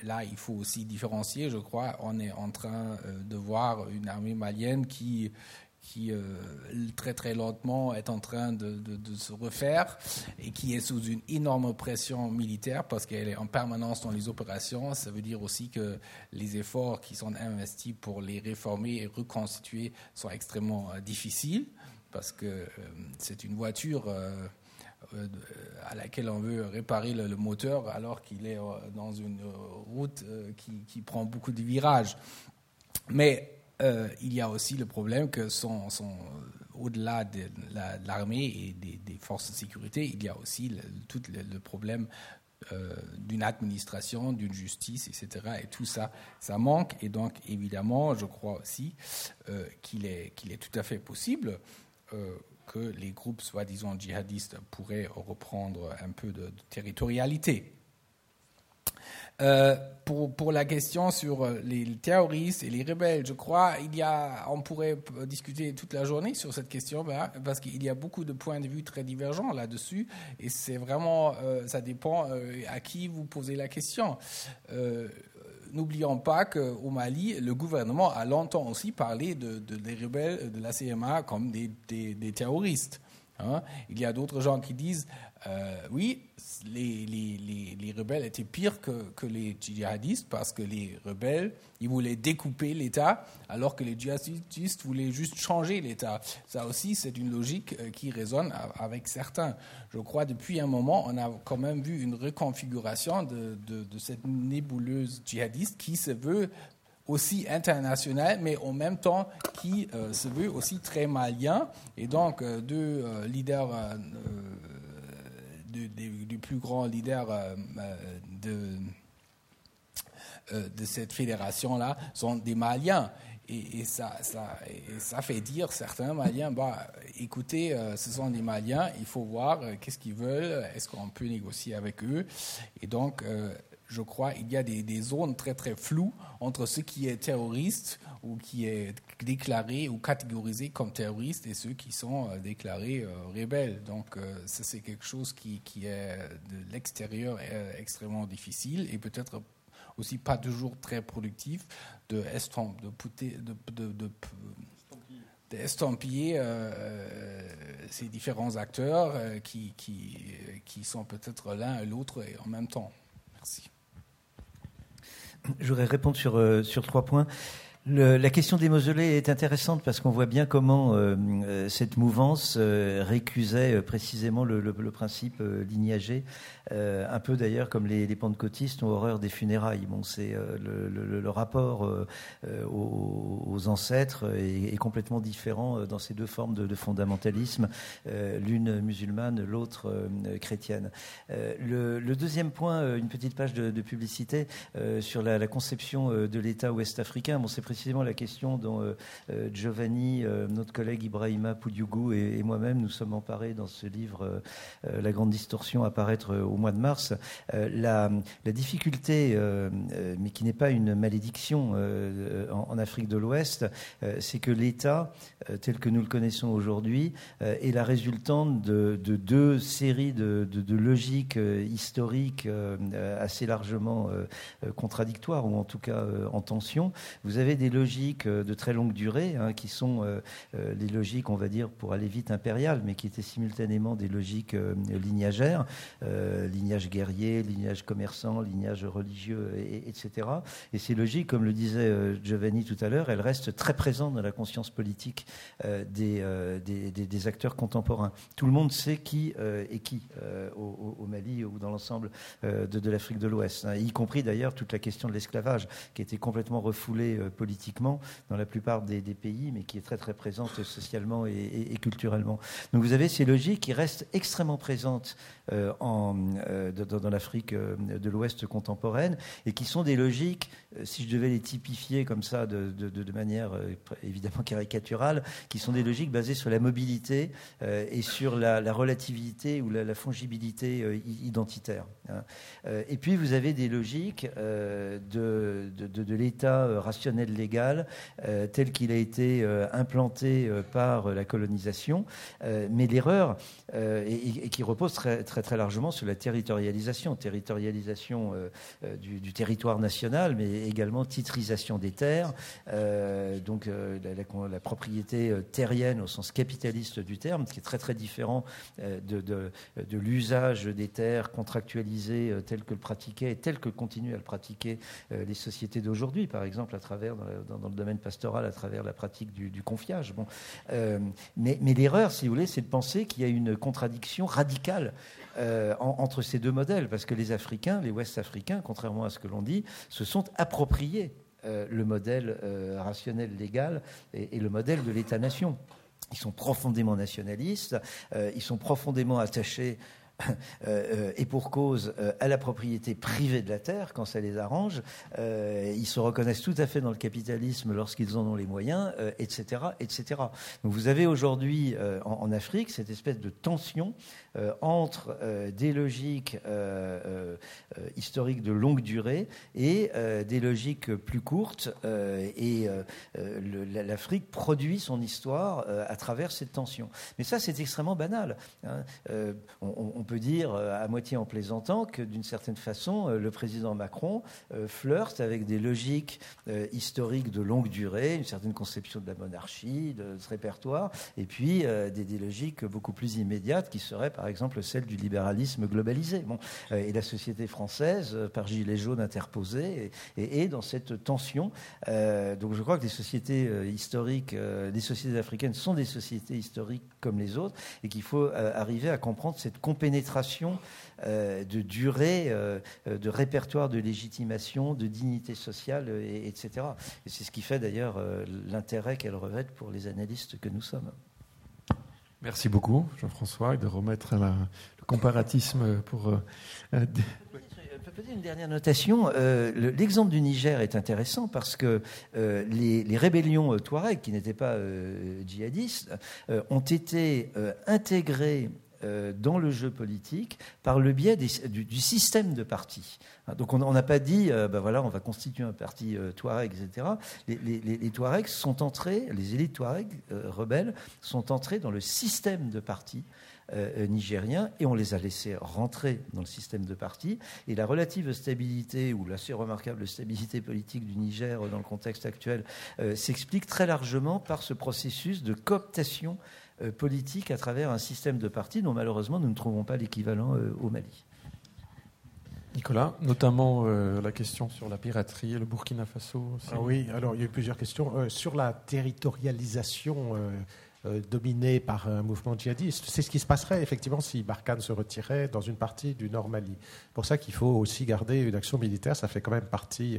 là, il faut aussi différencier, je crois. On est en train de voir une armée malienne qui euh, très très lentement est en train de, se refaire et qui est sous une énorme pression militaire parce qu'elle est en permanence dans les opérations. Ça veut dire aussi que les efforts qui sont investis pour les réformer et reconstituer sont extrêmement euh, difficiles parce que euh, c'est une voiture à laquelle on veut réparer le, moteur alors qu'il est dans une route qui, qui prend beaucoup de virages. Mais euh, il y a aussi le problème que sont euh, au-delà de, l'armée et des, forces de sécurité, il y a aussi le, tout le, problème euh, d'une administration, d'une justice, etc. Et tout ça, ça manque. Et donc, évidemment, je crois aussi qu'il est, qu'il est tout à fait possible que les groupes soi-disant djihadistes pourraient reprendre un peu de territorialité. Euh, pour, pour, la question sur euh, les terroristes et les rebelles, je crois il y a, on pourrait discuter toute la journée sur cette question ben, parce qu'il y a beaucoup de points de vue très divergents là-dessus et c'est vraiment, euh, ça dépend à qui vous posez la question. N'oublions pas qu'au Mali, le gouvernement a longtemps aussi parlé de, des rebelles de la CMA comme des, des, terroristes. Hein. Il y a d'autres gens qui disent euh, oui, les, les, les, rebelles étaient pires que, les djihadistes parce que les rebelles, ils voulaient découper l'État alors que les djihadistes voulaient juste changer l'État. Ça aussi, c'est une logique euh, qui résonne avec certains. Je crois depuis un moment, on a quand même vu une reconfiguration de, cette nébuleuse djihadiste qui se veut aussi internationale, mais en même temps qui euh, se veut aussi très malien. Et donc, deux leaders du, plus grand leader euh, euh, de, euh, de cette fédération-là sont des Maliens. Et, ça, ça, ça, fait dire certains Maliens, bah, écoutez, ce sont des Maliens, il faut voir qu'est-ce qu'ils veulent, est-ce qu'on peut négocier avec eux. Et donc, je crois qu'il y a des, des, zones très très floues entre ce qui est terroriste ou qui est déclaré ou catégorisé comme terroriste et ceux qui sont euh, déclarés euh, rebelles. Donc euh, ça c'est quelque chose qui, est de l'extérieur extrêmement difficile et peut-être aussi pas toujours très productif de, de, de, de, d'estampiller ces différents acteurs qui, sont peut-être l'un et l'autre en même temps. Merci. Je voudrais répondre sur trois points la question des mausolées est intéressante parce qu'on voit bien comment euh, euh, cette mouvance euh, récusait précisément le, principe lignagé, un peu d'ailleurs comme les, les, pentecôtistes ont horreur des funérailles. Bon, c'est le, rapport aux, ancêtres est, complètement différent dans ces deux formes de, fondamentalisme, l'une musulmane, l'autre chrétienne. Le, deuxième point, une petite page de, publicité sur la, conception de l'État ouest-africain. Bon, c'est précisément la question dont euh, euh, Giovanni, euh, notre collègue Ibrahima Poudiougou et, moi-même nous sommes emparés dans ce livre La Grande Distorsion à paraître au mois de mars. La, difficulté, mais qui n'est pas une malédiction en, Afrique de l'Ouest, c'est que l'État, tel que nous le connaissons aujourd'hui, est la résultante de, deux séries de, logiques historiques assez largement contradictoires, ou en tout cas en tension. Vous avez des logiques euh, de très longue durée, hein, qui sont euh, euh, les logiques, on va dire, pour aller vite impériales, mais qui étaient simultanément des logiques lignagères, lignage guerrier, lignage commerçant, lignage religieux, et, etc. Et ces logiques, comme le disait Giovanni tout à l'heure, elles restent très présentes dans la conscience politique des, des, acteurs contemporains. Tout le monde sait qui est qui au, Mali ou dans l'ensemble de, l'Afrique de l'Ouest, hein, y compris d'ailleurs toute la question de l'esclavage, qui était complètement refoulée politiquement dans la plupart des, pays, mais qui est très très présente socialement et, culturellement. Donc vous avez ces logiques qui restent extrêmement présentes euh, en, euh, dans, l'Afrique euh, de l'Ouest contemporaine et qui sont des logiques, si je devais les typifier comme ça de, manière évidemment caricaturale, qui sont des logiques basées sur la mobilité et sur la, relativité ou la, fongibilité identitaire. Hein. et puis vous avez des logiques de, de l'État rationnel légal euh, tel qu'il a été euh, implanté euh, par la colonisation, mais l'erreur, et, qui repose très, très largement sur la territorialisation, territorialisation du, territoire national, mais également titrisation des terres, donc la, propriété terrienne au sens capitaliste du terme, qui est très très différent de, l'usage des terres contractualisées tel que le pratiquaient et tel que continuent à le pratiquer les sociétés d'aujourd'hui, par exemple à travers dans, le domaine pastoral à travers la pratique du, confiage. Bon. Euh, mais, l'erreur, si vous voulez, c'est de penser qu'il y a une contradiction radicale euh, entre ces deux modèles, parce que les Africains, les Ouest-Africains, contrairement à ce que l'on dit, se sont appropriés euh, le modèle rationnel légal et, le modèle de l'État-nation. Ils sont profondément nationalistes, ils sont profondément attachés et pour cause à la propriété privée de la terre quand ça les arrange. ils se reconnaissent tout à fait dans le capitalisme lorsqu'ils en ont les moyens, etc., etc. Donc vous avez aujourd'hui en, Afrique cette espèce de tension entre des logiques historiques de longue durée et des logiques plus courtes. et l'Afrique produit son histoire à travers cette tension. Mais ça, c'est extrêmement banal. Hein. on, peut dire à moitié en plaisantant que d'une certaine façon, le président Macron flirte avec des logiques historiques de longue durée, une certaine conception de la monarchie, de ce répertoire, et puis des, logiques beaucoup plus immédiates qui seraient par exemple celles du libéralisme globalisé. Bon, et la société française, par Gilets jaunes interposés, est, dans cette tension. donc je crois que les sociétés historiques, les sociétés africaines sont des sociétés historiques comme les autres, et qu'il faut arriver à comprendre cette compénétration euh, de durée, euh, de répertoire de légitimation, de dignité sociale, etc. Et c'est ce qui fait d'ailleurs euh, l'intérêt qu'elle revêt pour les analystes que nous sommes. Merci beaucoup, Jean-François, de remettre le comparatisme pour. Peut-être une dernière notation. L'exemple du Niger est intéressant parce que les, les, rébellions Touareg, qui n'étaient pas djihadistes, ont été intégrées euh, dans le jeu politique par le biais du, système de partis. Hein, donc on n'a pas dit, euh, ben voilà, on va constituer un parti euh, Touareg, etc. Les, Touaregs sont entrés, les élites Touareg rebelles sont entrés dans le système de partis nigérien et on les a laissés rentrer dans le système de partis. Et la relative stabilité ou l'assez remarquable stabilité politique du Niger dans le contexte actuel s'explique très largement par ce processus de cooptation euh, politique à travers un système de partis dont malheureusement nous ne trouvons pas l'équivalent euh, au Mali. Nicolas, notamment euh, la question sur la piraterie et le Burkina Faso. Ah oui, alors il y a eu plusieurs questions. sur la territorialisation dominée par un mouvement djihadiste, c'est ce qui se passerait effectivement si Barkhane se retirait dans une partie du Nord Mali. C'est pour ça qu'il faut aussi garder une action militaire, ça fait quand même partie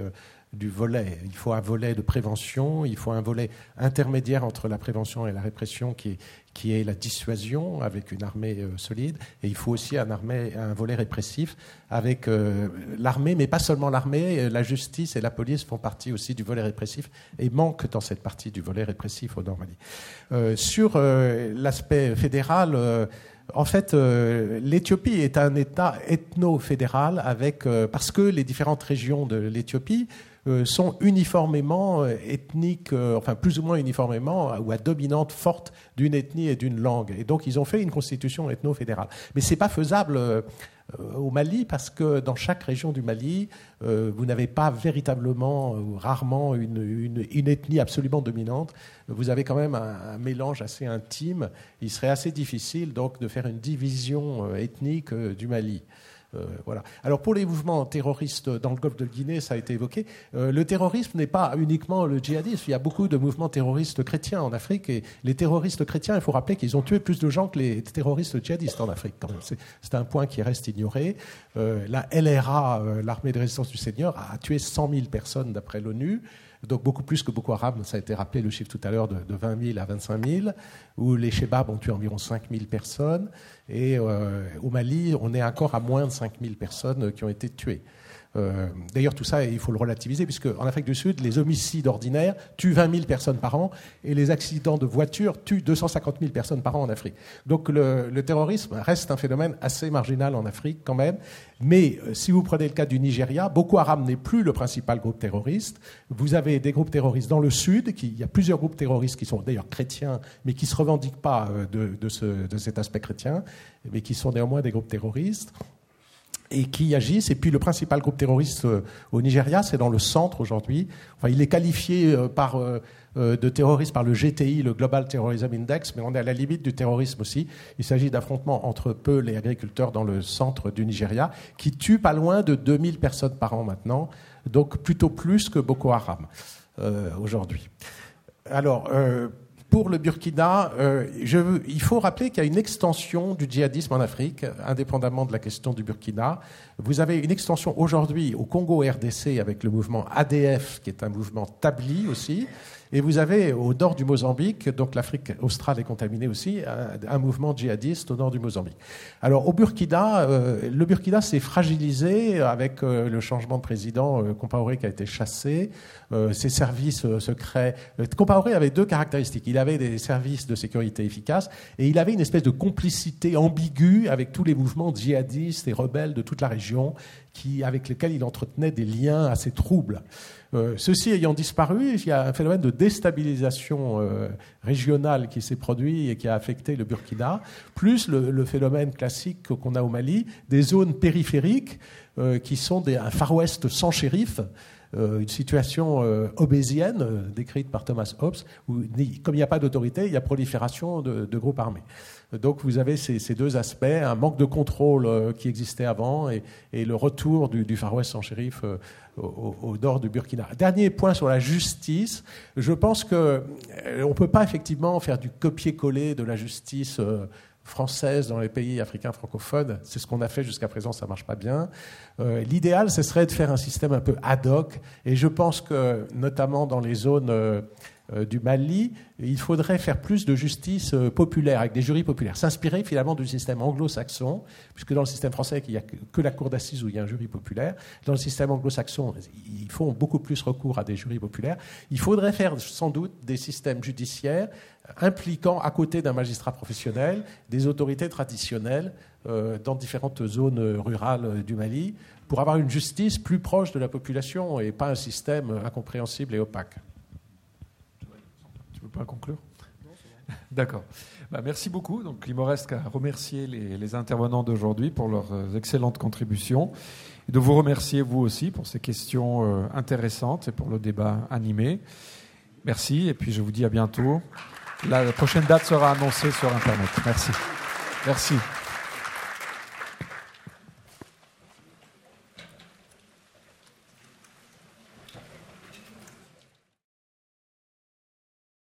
du volet. Il faut un volet de prévention, il faut un volet intermédiaire entre la prévention et la répression qui est, qui est la dissuasion avec une armée euh, solide. Et il faut aussi un, armée, un volet répressif avec euh, l'armée, mais pas seulement l'armée, euh, la justice et la police font partie aussi du volet répressif et manquent dans cette partie du volet répressif au Normandie. sur l'aspect fédéral, en fait, l'Éthiopie est un État ethno-fédéral avec, parce que les différentes régions de l'Éthiopie euh, sont uniformément euh, ethniques, euh, enfin plus ou moins uniformément, ou à dominante forte d'une ethnie et d'une langue. Et donc ils ont fait une constitution ethno-fédérale. Mais ce n'est pas faisable au Mali parce que dans chaque région du Mali, vous n'avez pas véritablement ou rarement une, une, ethnie absolument dominante. Vous avez quand même un, mélange assez intime. Il serait assez difficile donc de faire une division ethnique du Mali. Euh. Alors pour les mouvements terroristes dans le golfe de Guinée, ça a été évoqué. Euh, le terrorisme n'est pas uniquement le djihadisme. Il y a beaucoup de mouvements terroristes chrétiens en Afrique et les terroristes chrétiens, il faut rappeler qu'ils ont tué plus de gens que les terroristes djihadistes en Afrique. C'est un point qui reste ignoré. Euh, la LRA, l'armée de résistance du Seigneur, a tué 100 000 personnes d'après l'ONU donc beaucoup plus que Boko Haram, ça a été rappelé le chiffre tout à l'heure de, 20 000 à 25 000, où les Shebabs ont tué environ 5 000 personnes, et euh, au Mali, on est encore à moins de 5 000 personnes qui ont été tuées. Euh, d'ailleurs, tout ça, il faut le relativiser, puisque en Afrique du Sud, les homicides ordinaires tuent 20 000 personnes par an et les accidents de voiture tuent 250 000 personnes par an en Afrique. Donc le, terrorisme reste un phénomène assez marginal en Afrique quand même. Mais euh, si vous prenez le cas du Nigeria, Boko Haram n'est plus le principal groupe terroriste. Vous avez des groupes terroristes dans le Sud, qui, il y a plusieurs groupes terroristes qui sont d'ailleurs chrétiens, mais qui ne se revendiquent pas euh, de, de cet aspect chrétien, mais qui sont néanmoins des groupes terroristes et qui agissent. Et puis le principal groupe terroriste euh, au Nigeria, c'est dans le centre aujourd'hui. Enfin, il est qualifié euh, par, euh, de terroriste par le GTI, le Global Terrorism Index, mais on est à la limite du terrorisme aussi. Il s'agit d'affrontements entre Peul et agriculteurs dans le centre du Nigeria, qui tuent pas loin de 2000 personnes par an maintenant, donc plutôt plus que Boko Haram aujourd'hui. Alors, pour le Burkina, euh, il faut rappeler qu'il y a une extension du djihadisme en Afrique, indépendamment de la question du Burkina. Vous avez une extension aujourd'hui au Congo RDC avec le mouvement ADF, qui est un mouvement tabli aussi, Et vous avez au nord du Mozambique, donc l'Afrique australe est contaminée aussi, un, mouvement djihadiste au nord du Mozambique. Alors au Burkina, euh, le Burkina s'est fragilisé avec euh, le changement de président euh, Compaoré qui a été chassé, ses services secrets. Compaoré avait deux caractéristiques. Il avait des services de sécurité efficaces et il avait une espèce de complicité ambiguë avec tous les mouvements djihadistes et rebelles de toute la région qui, avec lesquels il entretenait des liens assez troubles. Euh, ceci ayant disparu, il y a un phénomène de déstabilisation euh, régionale qui s'est produit et qui a affecté le Burkina, plus le, phénomène classique qu'on a au Mali, des zones périphériques euh, qui sont un Far West sans shérif, une situation obésienne décrite par Thomas Hobbes, où comme il n'y a pas d'autorité, il y a prolifération de groupes armés. Donc vous avez ces, deux aspects, un manque de contrôle euh, qui existait avant et, le retour du, Far West sans shérif euh, au, nord du Burkina. Dernier point sur la justice, je pense qu'on euh, ne peut pas effectivement faire du copier-coller de la justice française dans les pays africains francophones. C'est ce qu'on a fait jusqu'à présent, ça ne marche pas bien. L'idéal, ce serait de faire un système un peu ad hoc. Et je pense que, notamment dans les zones du Mali, il faudrait faire plus de justice euh, populaire, avec des jurys populaires, s'inspirer finalement du système anglo-saxon, puisque dans le système français, il n'y a que la cour d'assises où il y a un jury populaire. Dans le système anglo-saxon, ils font beaucoup plus recours à des jurys populaires. Il faudrait faire sans doute des systèmes judiciaires impliquant, à côté d'un magistrat professionnel, des autorités traditionnelles euh, dans différentes zones rurales du Mali, pour avoir une justice plus proche de la population et pas un système incompréhensible et opaque conclure D'accord. Bah, merci beaucoup. Donc, il me reste qu'à remercier les, intervenants d'aujourd'hui pour leurs euh, excellentes contributions et de vous remercier vous aussi pour ces questions euh, intéressantes et pour le débat animé. Merci et puis je vous dis à bientôt. La prochaine date sera annoncée sur Internet. Merci. Merci.